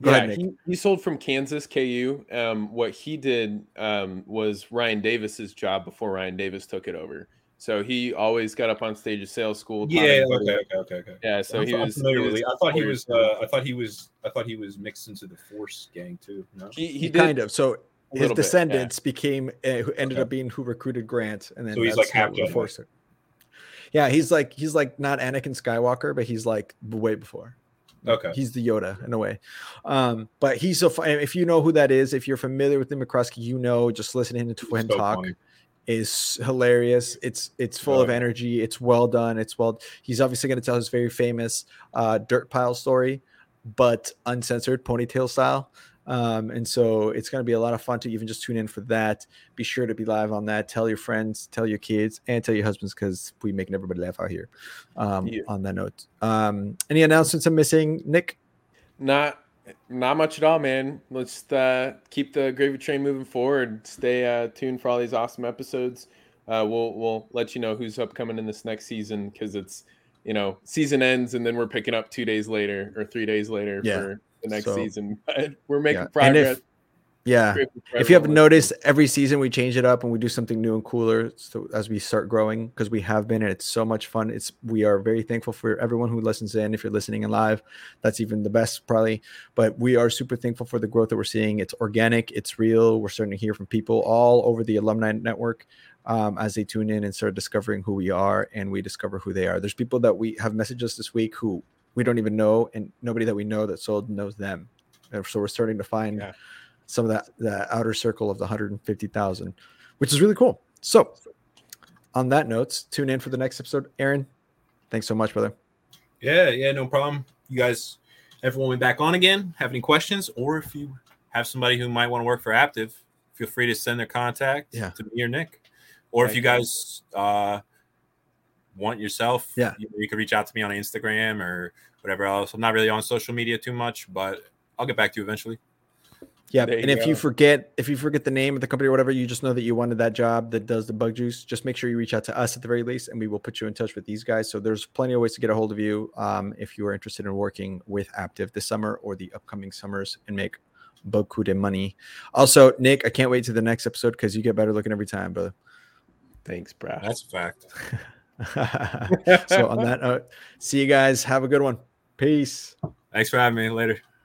Speaker 3: Go
Speaker 2: yeah,
Speaker 3: ahead,
Speaker 2: he, he sold from Kansas KU. Um, what he did um, was Ryan Davis's job before Ryan Davis took it over. So he always got up on stage at sales school.
Speaker 1: Yeah. Okay. Okay. Okay. Okay.
Speaker 2: Yeah. So
Speaker 1: I'm,
Speaker 2: he
Speaker 1: I'm
Speaker 2: was.
Speaker 1: familiar
Speaker 2: he was
Speaker 1: I thought he was. Uh, I thought he was. I thought he was mixed into the Force gang too. No.
Speaker 2: He, he
Speaker 3: He
Speaker 2: did
Speaker 3: kind of. So his
Speaker 2: little bit, yeah.
Speaker 3: descendants became uh, who ended
Speaker 1: Okay.
Speaker 3: up being who recruited Grant, and then
Speaker 1: So he's like half
Speaker 3: the
Speaker 1: Jedi.
Speaker 3: Force- Yeah, he's like he's like not Anakin Skywalker, but he's like way before.
Speaker 1: Okay.
Speaker 3: He's the Yoda in a way. Um, but he's so fun. If you know who that is, if you're familiar with Lee McCroskey, you know just listening to him
Speaker 1: so
Speaker 3: talk
Speaker 1: funny.
Speaker 3: is hilarious. It's it's full of energy. It's well done. It's well. He's obviously going to tell his very famous uh, dirt pile story, but uncensored ponytail style. Um, and so it's going to be a lot of fun to even just tune in for that. Be sure to be live on that. Tell your friends, tell your kids, and tell your husbands because we making everybody laugh out here. Um,
Speaker 2: Yeah.
Speaker 3: On that note, um, any announcements I'm missing, Nick?
Speaker 2: Not not much at all, man. Let's uh, keep the gravy train moving forward. Stay uh, tuned for all these awesome episodes. Uh, we'll we'll let you know who's upcoming in this next season because it's you know season ends and then we're picking up two days later or three days later
Speaker 3: Yeah.
Speaker 2: for the next
Speaker 3: So-
Speaker 2: season. But we're making
Speaker 3: Yeah.
Speaker 2: Progress.
Speaker 3: yeah, if you haven't noticed, every season we change it up and we do something new and cooler so as we start growing because we have been and it's so much fun. It's we are very thankful for everyone who listens in. If you're listening in live, that's even the best probably. But we are super thankful for the growth that we're seeing. It's organic, it's real. We're starting to hear from people all over the alumni network um, as they tune in and start discovering who we are and we discover who they are. There's people that we have messaged us this week who we don't even know, and nobody that we know that sold knows them. And so we're starting to find
Speaker 2: Yeah.
Speaker 3: some of that the outer circle of the 150,000, which is really cool. So, on that note, tune in for the next episode. Aaron, thanks so much, brother.
Speaker 1: Yeah, yeah, no problem. You guys, everyone went back on again. Have any questions, or if you have somebody who might want to work for Aptive, feel free to send their contact
Speaker 3: Yeah.
Speaker 1: to me or Nick. Or if you
Speaker 2: you.
Speaker 1: guys uh, want yourself,
Speaker 3: Yeah.
Speaker 1: you, you can reach out to me on Instagram or whatever else. I'm not really on social media too much, but I'll get back to you eventually.
Speaker 3: Yeah,
Speaker 2: There
Speaker 3: and
Speaker 2: you
Speaker 3: if you forget if you forget the name of the company or whatever, you just know that you wanted that job that does the bug juice. Just make sure you reach out to us at the very least, and we will put you in touch with these guys. So there's plenty of ways to get a hold of you um, if you are interested in working with Aptive this summer or the upcoming summers and make beaucoup de money. Also, Nick, I can't wait to the next episode because you get better looking every time, brother.
Speaker 2: Thanks, bro.
Speaker 1: That's a fact.
Speaker 3: so on that note, see you guys. Have a good one. Peace.
Speaker 1: Thanks for having me. Later.